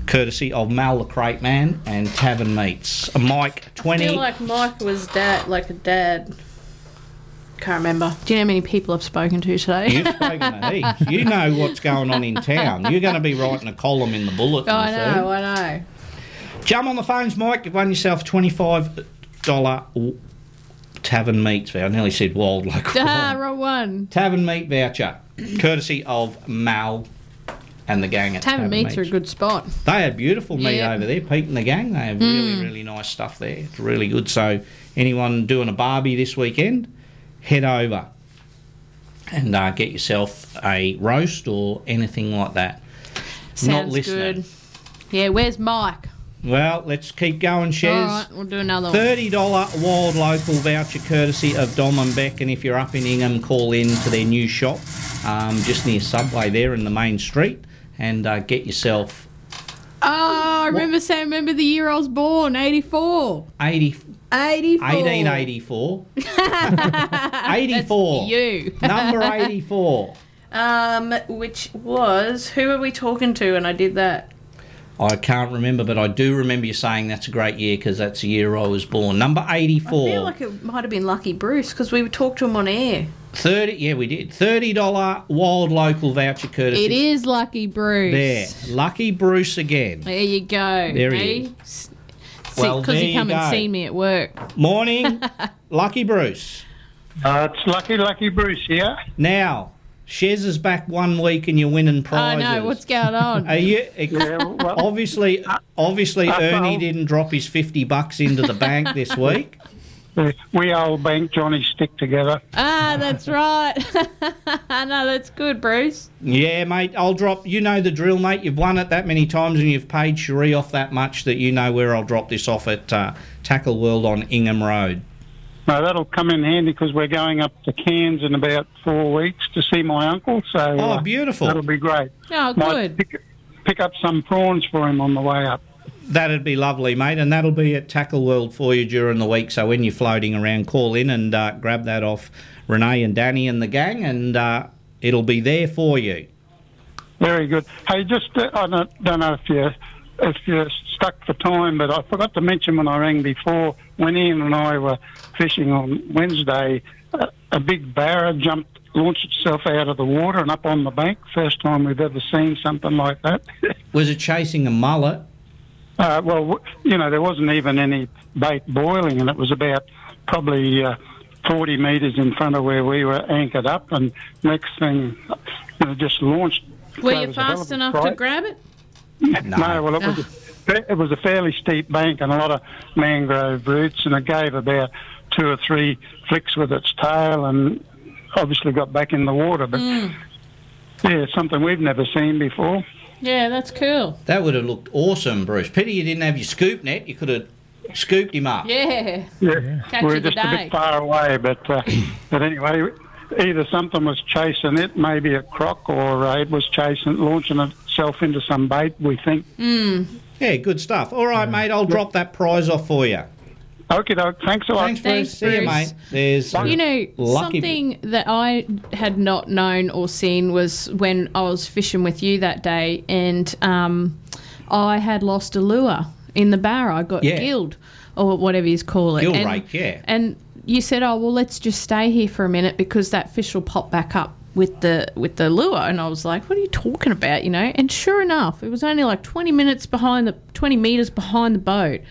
Courtesy of Mal the Crate Man and Tavern Meats. Uh, Mike, 20. I feel like Mike was dad, like a dad. Can't remember. Do you know how many people I've spoken to today? You've spoken to heaps. You know what's going on in town. You're going to be writing a column in the bulletin. I know, soon. I know. Jump on the phones, Mike. You've won yourself $25 w- Tavern Meats voucher. I nearly said wild like Ah, wrong one. Tavern Meat voucher. Courtesy of Mal and the gang at Tavern meats are a good spot. They had beautiful meat Yeah. over there. Pete and the gang, they have really, Mm. really nice stuff there. It's really good. So, anyone doing a barbie this weekend, head over and uh, get yourself a roast or anything like that. Sounds listening. good. Yeah, where's Mike? Well, let's keep going, Shez. All right, we'll do another one. Thirty dollar wild local voucher courtesy of Dom and Beck, and if you're up in Ingham, call in to their new shop, um, just near Subway there in the main street, and uh, get yourself Oh, I remember saying, remember the year I was born, 84. 80, 84. 1884. 84. you. Number 84. Um, which was, who are we talking to? And I did that. I can't remember, but I do remember you saying that's a great year because that's the year I was born. Number 84. I feel like it might have been Lucky Bruce because we talked to him on air. 30, yeah, we did. $30 wild local voucher courtesy. It is Lucky Bruce. There. Lucky Bruce again. There you go. There he is. S- Well, Because there he come you and go. seen me at work. Morning, Lucky Bruce. Uh, it's Lucky Lucky Bruce here. Now, Shez is back one week and you're winning prizes. I know, what's going on? Are you Yeah. obviously obviously uh, Ernie well- didn't drop his fifty bucks into the bank this week. We old bank Johnny stick together. ah, that's right. I know that's good, Bruce. Yeah, mate, I'll drop. You know the drill, mate. You've won it that many times, and you've paid Cherie off that much that you know where I'll drop this off at uh, Tackle World on Ingham Road. No, that'll come in handy because we're going up to Cairns in about four weeks to see my uncle. So Oh, uh, beautiful. That'll be great. Oh, Might good. Pick, pick up some prawns for him on the way up. That'd be lovely, mate, and that'll be at Tackle World for you during the week. So when you're floating around, call in and uh, grab that off Renee and Danny and the gang, and uh, it'll be there for you. Very good. Hey, just uh, I don't, don't know if you if you're stuck for time, but I forgot to mention when I rang before when Ian and I were fishing on Wednesday, a, a big barra jumped, launched itself out of the water and up on the bank. First time we've ever seen something like that. Was it chasing a mullet? Uh, well, you know, there wasn't even any bait boiling, and it was about probably uh, 40 metres in front of where we were anchored up. And next thing, you know, just launched. Were That you was a hell of fast a enough to grab it? No, well, it was, a, it was a fairly steep bank and a lot of mangrove roots, and it gave about two or three flicks with its tail and obviously got back in the water. But Mm. yeah, something we've never seen before. Yeah, that's cool. That would have looked awesome, Bruce. Pity you didn't have your scoop net. You could have scooped him up. Yeah. Yeah, Catch we're just the a day. bit far away, but uh, but anyway, either something was chasing it, maybe a croc, or uh, it was chasing, launching itself into some bait. We think. Mm. Yeah, good stuff. All right, mate, I'll drop that prize off for you. Okay, doke. Thanks a lot. Thanks, Bruce. Thanks, See you, Bruce. mate. There's You know, lucky something that I had not known or seen was when I was fishing with you that day, and um, I had lost a lure in the bar. I got Yeah. gilled, or whatever you call it. Gill and, rake, yeah. And you said, "Oh, well, let's just stay here for a minute because that fish will pop back up." With the with the lure, and I was like, "What are you talking about?" You know. And sure enough, it was only like twenty minutes behind the twenty meters behind the boat,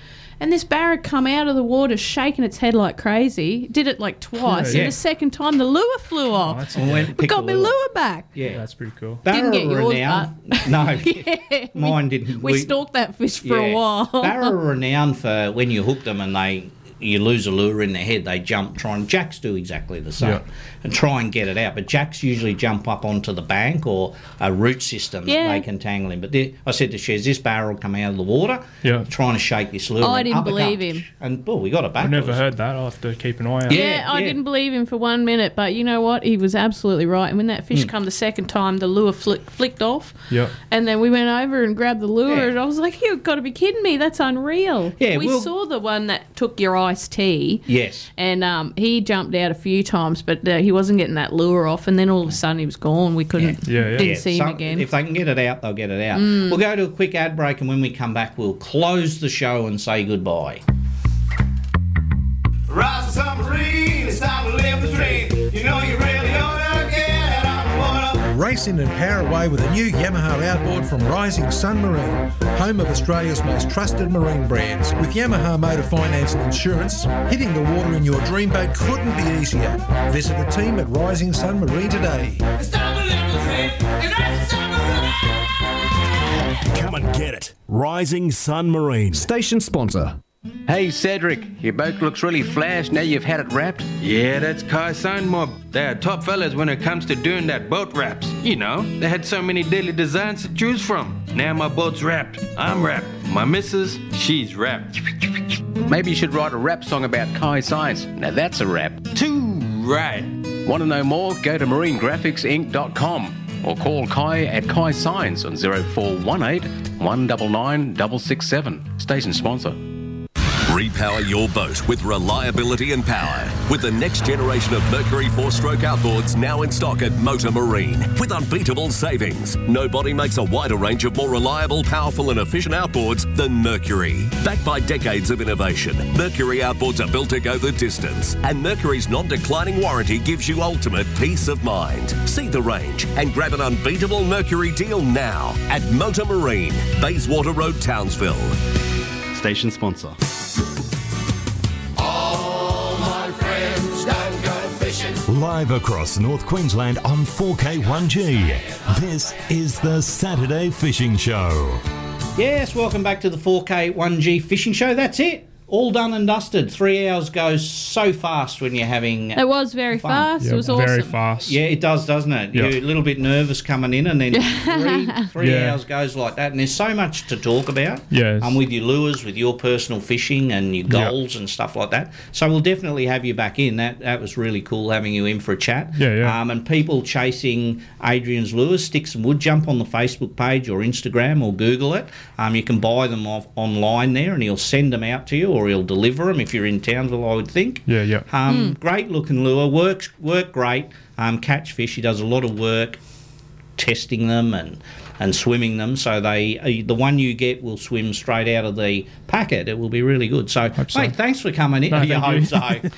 and this barra come out of the water shaking its head like crazy. Did it like twice, Yeah. and the second time the lure flew oh, off. I went we got my lure. lure back. Yeah, that's pretty cool. Didn't get yours, renowned. No, Yeah, mine we, didn't. We, stalked that fish for a while. Barra are renowned for when you hook them and they you lose a lure in their head, they jump, try and jacks do exactly the same, Yeah. and try and get it out. But jacks usually jump up onto the bank or a root system Yeah. that they can tangle in. But the- I said to Shez, this barrel will come out of the water, Yeah. trying to shake this lure. I didn't believe him. And well, we got it back. I've never heard that. I'll have to keep an eye out. Yeah, I didn't believe him for one minute, but you know what? He was absolutely right. And when that fish Hmm. come the second time, the lure flick, flicked off. Yep. And then we went over and grabbed the lure, Yeah. and I was like, "You've got to be kidding me! That's unreal." Yeah, we we'll- saw the one that took your iced tea. Yes. And um, he jumped out a few times, but uh, he wasn't getting that lure off. And then all of a sudden, he was gone. We couldn't, didn't see him again. If they can get it out, they'll get it out. Mm. We'll go to a quick ad break, and when we come back, we'll close the show and say goodbye. Rise the submarine, it's time to live the dream. You know you water. Race in and power away with a new Yamaha outboard from Rising Sun Marine, home of Australia's most trusted marine brands. With Yamaha Motor Finance and Insurance, hitting the water in your dream boat couldn't be easier. Visit the team at Rising Sun Marine today. It's time to live the dream. And that's the submarine. Come and get it. Rising Sun Marine. Station sponsor. Hey Cedric, your boat looks really flash now you've had it wrapped. Yeah, that's Kai Sign Mob. They're top fellas when it comes to doing that boat wraps. You know, they had so many daily designs to choose from. Now my boat's wrapped. I'm wrapped. My missus, she's wrapped. Maybe you should write a rap song about Kai Signs. Now that's a rap. Too right. Want to know more? Go to marinegraphicsinc.com or call Kai at Kai Signs on 0418 199 667. Station sponsor. Repower your boat with reliability and power with the next generation of Mercury four stroke outboards now in stock at Motor Marine with unbeatable savings. Nobody makes a wider range of more reliable, powerful, and efficient outboards than Mercury. Backed by decades of innovation, Mercury outboards are built to go the distance, and Mercury's non declining warranty gives you ultimate peace of mind. See the range and grab an unbeatable Mercury deal now at Motor Marine, Bayswater Road, Townsville. Station sponsor. Live across North Queensland on 4K1G. This is the Saturday Fishing Show. Yes, welcome back to the 4K 1G Fishing Show. That's it. All done and dusted. Three hours goes so fast when you're having. It was very fun. fast. it was awesome. fast. Yeah, it does, doesn't it? Yeah. You're a little bit nervous coming in, and then three, three Yeah. hours goes like that. And there's so much to talk about. Yes. Um, with your lures, with your personal fishing, and your Yeah. goals and stuff like that. So we'll definitely have you back in. That that was really cool having you in for a chat. Yeah, yeah. Um, and people chasing Adrian's lures, sticks and wood, jump on the Facebook page or Instagram or Google it. Um, you can buy them off online there, and he'll send them out to you, or he'll deliver them if you're in Townsville. I would think. Yeah, yeah. Um, Great looking lure, works work great. Um, catch fish. He does a lot of work testing them and and swimming them. So they uh, the one you get will swim straight out of the packet. It will be really good. So, so. mate, thanks for coming in. No, you hope you. so. Swims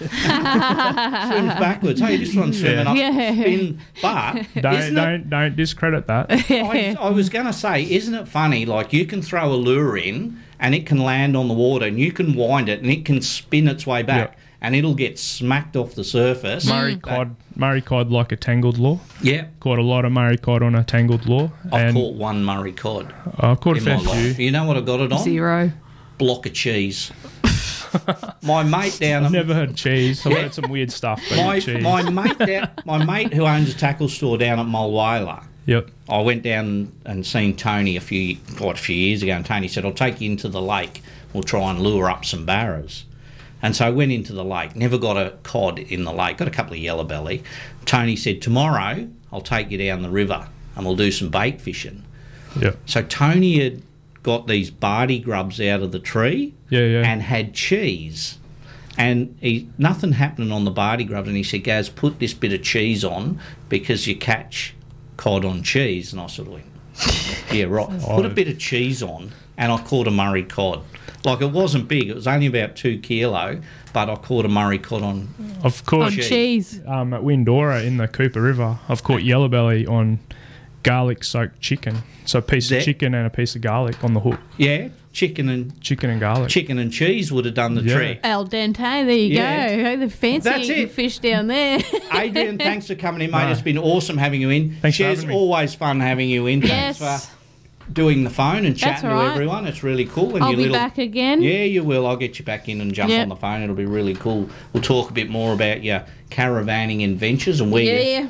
backwards. Hey, this one's swimming up. Yeah. Spin. But Don't isn't it don't don't discredit that. I, I was going to say, isn't it funny? Like you can throw a lure in and it can land on the water, and you can wind it, and it can spin its way back, and it'll get smacked off the surface. Mm. Murray cod, Murray cod like a tangled law. Yeah. Caught a lot of Murray cod on a tangled law. I've and caught one Murray cod. I've caught a in fair my life. few. You know what I got it on? Zero. Block of cheese. my mate down. I've never heard cheese. I've Yeah. heard some weird stuff, but my, cheese. my mate down, my mate who owns a tackle store down at Mulwala. Yep. I went down and seen Tony a few quite a few years ago, and Tony said, "I'll take you into the lake. We'll try and lure up some barras." And so I went into the lake. Never got a cod in the lake. Got a couple of yellow belly. Tony said, "Tomorrow I'll take you down the river and we'll do some bait fishing." Yep. So Tony had got these bardy grubs out of the tree Yeah, yeah. and had cheese. And he, nothing happening on the bardy grubs. And he said, Gaz, put this bit of cheese on because you catch cod on cheese. And I sort of went, yeah, right. Put a bit of cheese on, and I caught a Murray cod. Like it wasn't big, it was only about two kilo, but I caught a Murray cod on. I've caught On cheese. um, at Windora in the Cooper River. I've caught yellow belly on garlic soaked chicken. So a piece There- of chicken and a piece of garlic on the hook. Yeah, chicken and chicken and garlic. chicken and cheese would have done the Yeah. trick. Al dente, there you Yeah. go. The fancy That's it. fish down there. Adrian, thanks for coming in, mate. No. It's been awesome having you in. Thanks for having me. always fun having you in. Yes. Thanks for doing the phone and chatting all to everyone. It's really cool. And I'll your be little, back again. Yeah, you will. I'll get you back in and jump Yep. on the phone. It'll be really cool. We'll talk a bit more about your caravanning adventures and where you. Yeah.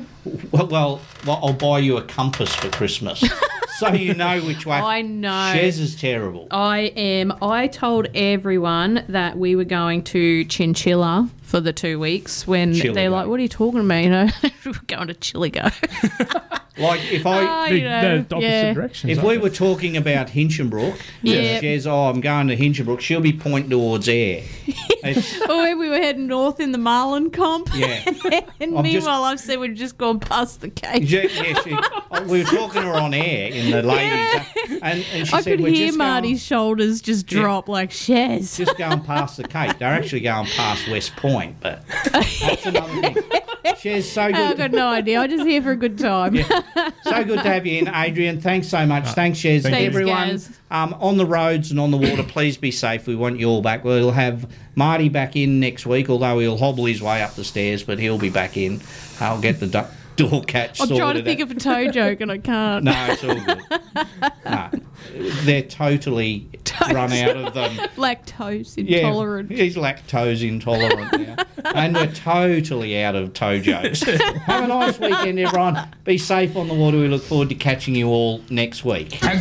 Well, well, well, I'll buy you a compass for Christmas, so you know which way. I know. Shez is terrible. I am. I told everyone that we were going to Chinchilla for the two weeks when Chillagoe. they're like, "What are you talking about?" You know, we're going to Chillagoe. Like if I, Ah, you know, they're opposite yeah. directions. If we they? were talking about Hinchinbrook, Yeah. Shez, oh, I'm going to Hinchinbrook, she'll be pointing towards air. It's- or when we were heading north in the Marlin comp. Yeah. and I'm just- meanwhile, I've said we've just gone past the cave. Yeah, yeah, she, oh, we were talking to her on air in the ladies, and, and she I said could we're hear just Marty's shoulders just Yeah. drop like Shez. going, just going past the Cape. They're actually going past West Point, but that's another thing. She's so good. I've got no idea. I'm just here for a good time. So good to have you in, Adrian. Thanks so much. Thanks, Shez. Thank you. Everyone Thanks, um, on the roads and on the water, please be safe. We want you all back. We'll have Marty back in next week, although he'll hobble his way up the stairs, but he'll be back in. I'll get the du- door catch I'm sorted trying to out. think of a toe joke and I can't. No, it's all good. no, they're totally run out of them. Lactose intolerant. Yeah, intolerant. he's lactose intolerant now. and we're totally out of toe jokes. Have a nice weekend, everyone. Be safe on the water. We look forward to catching you all next week. And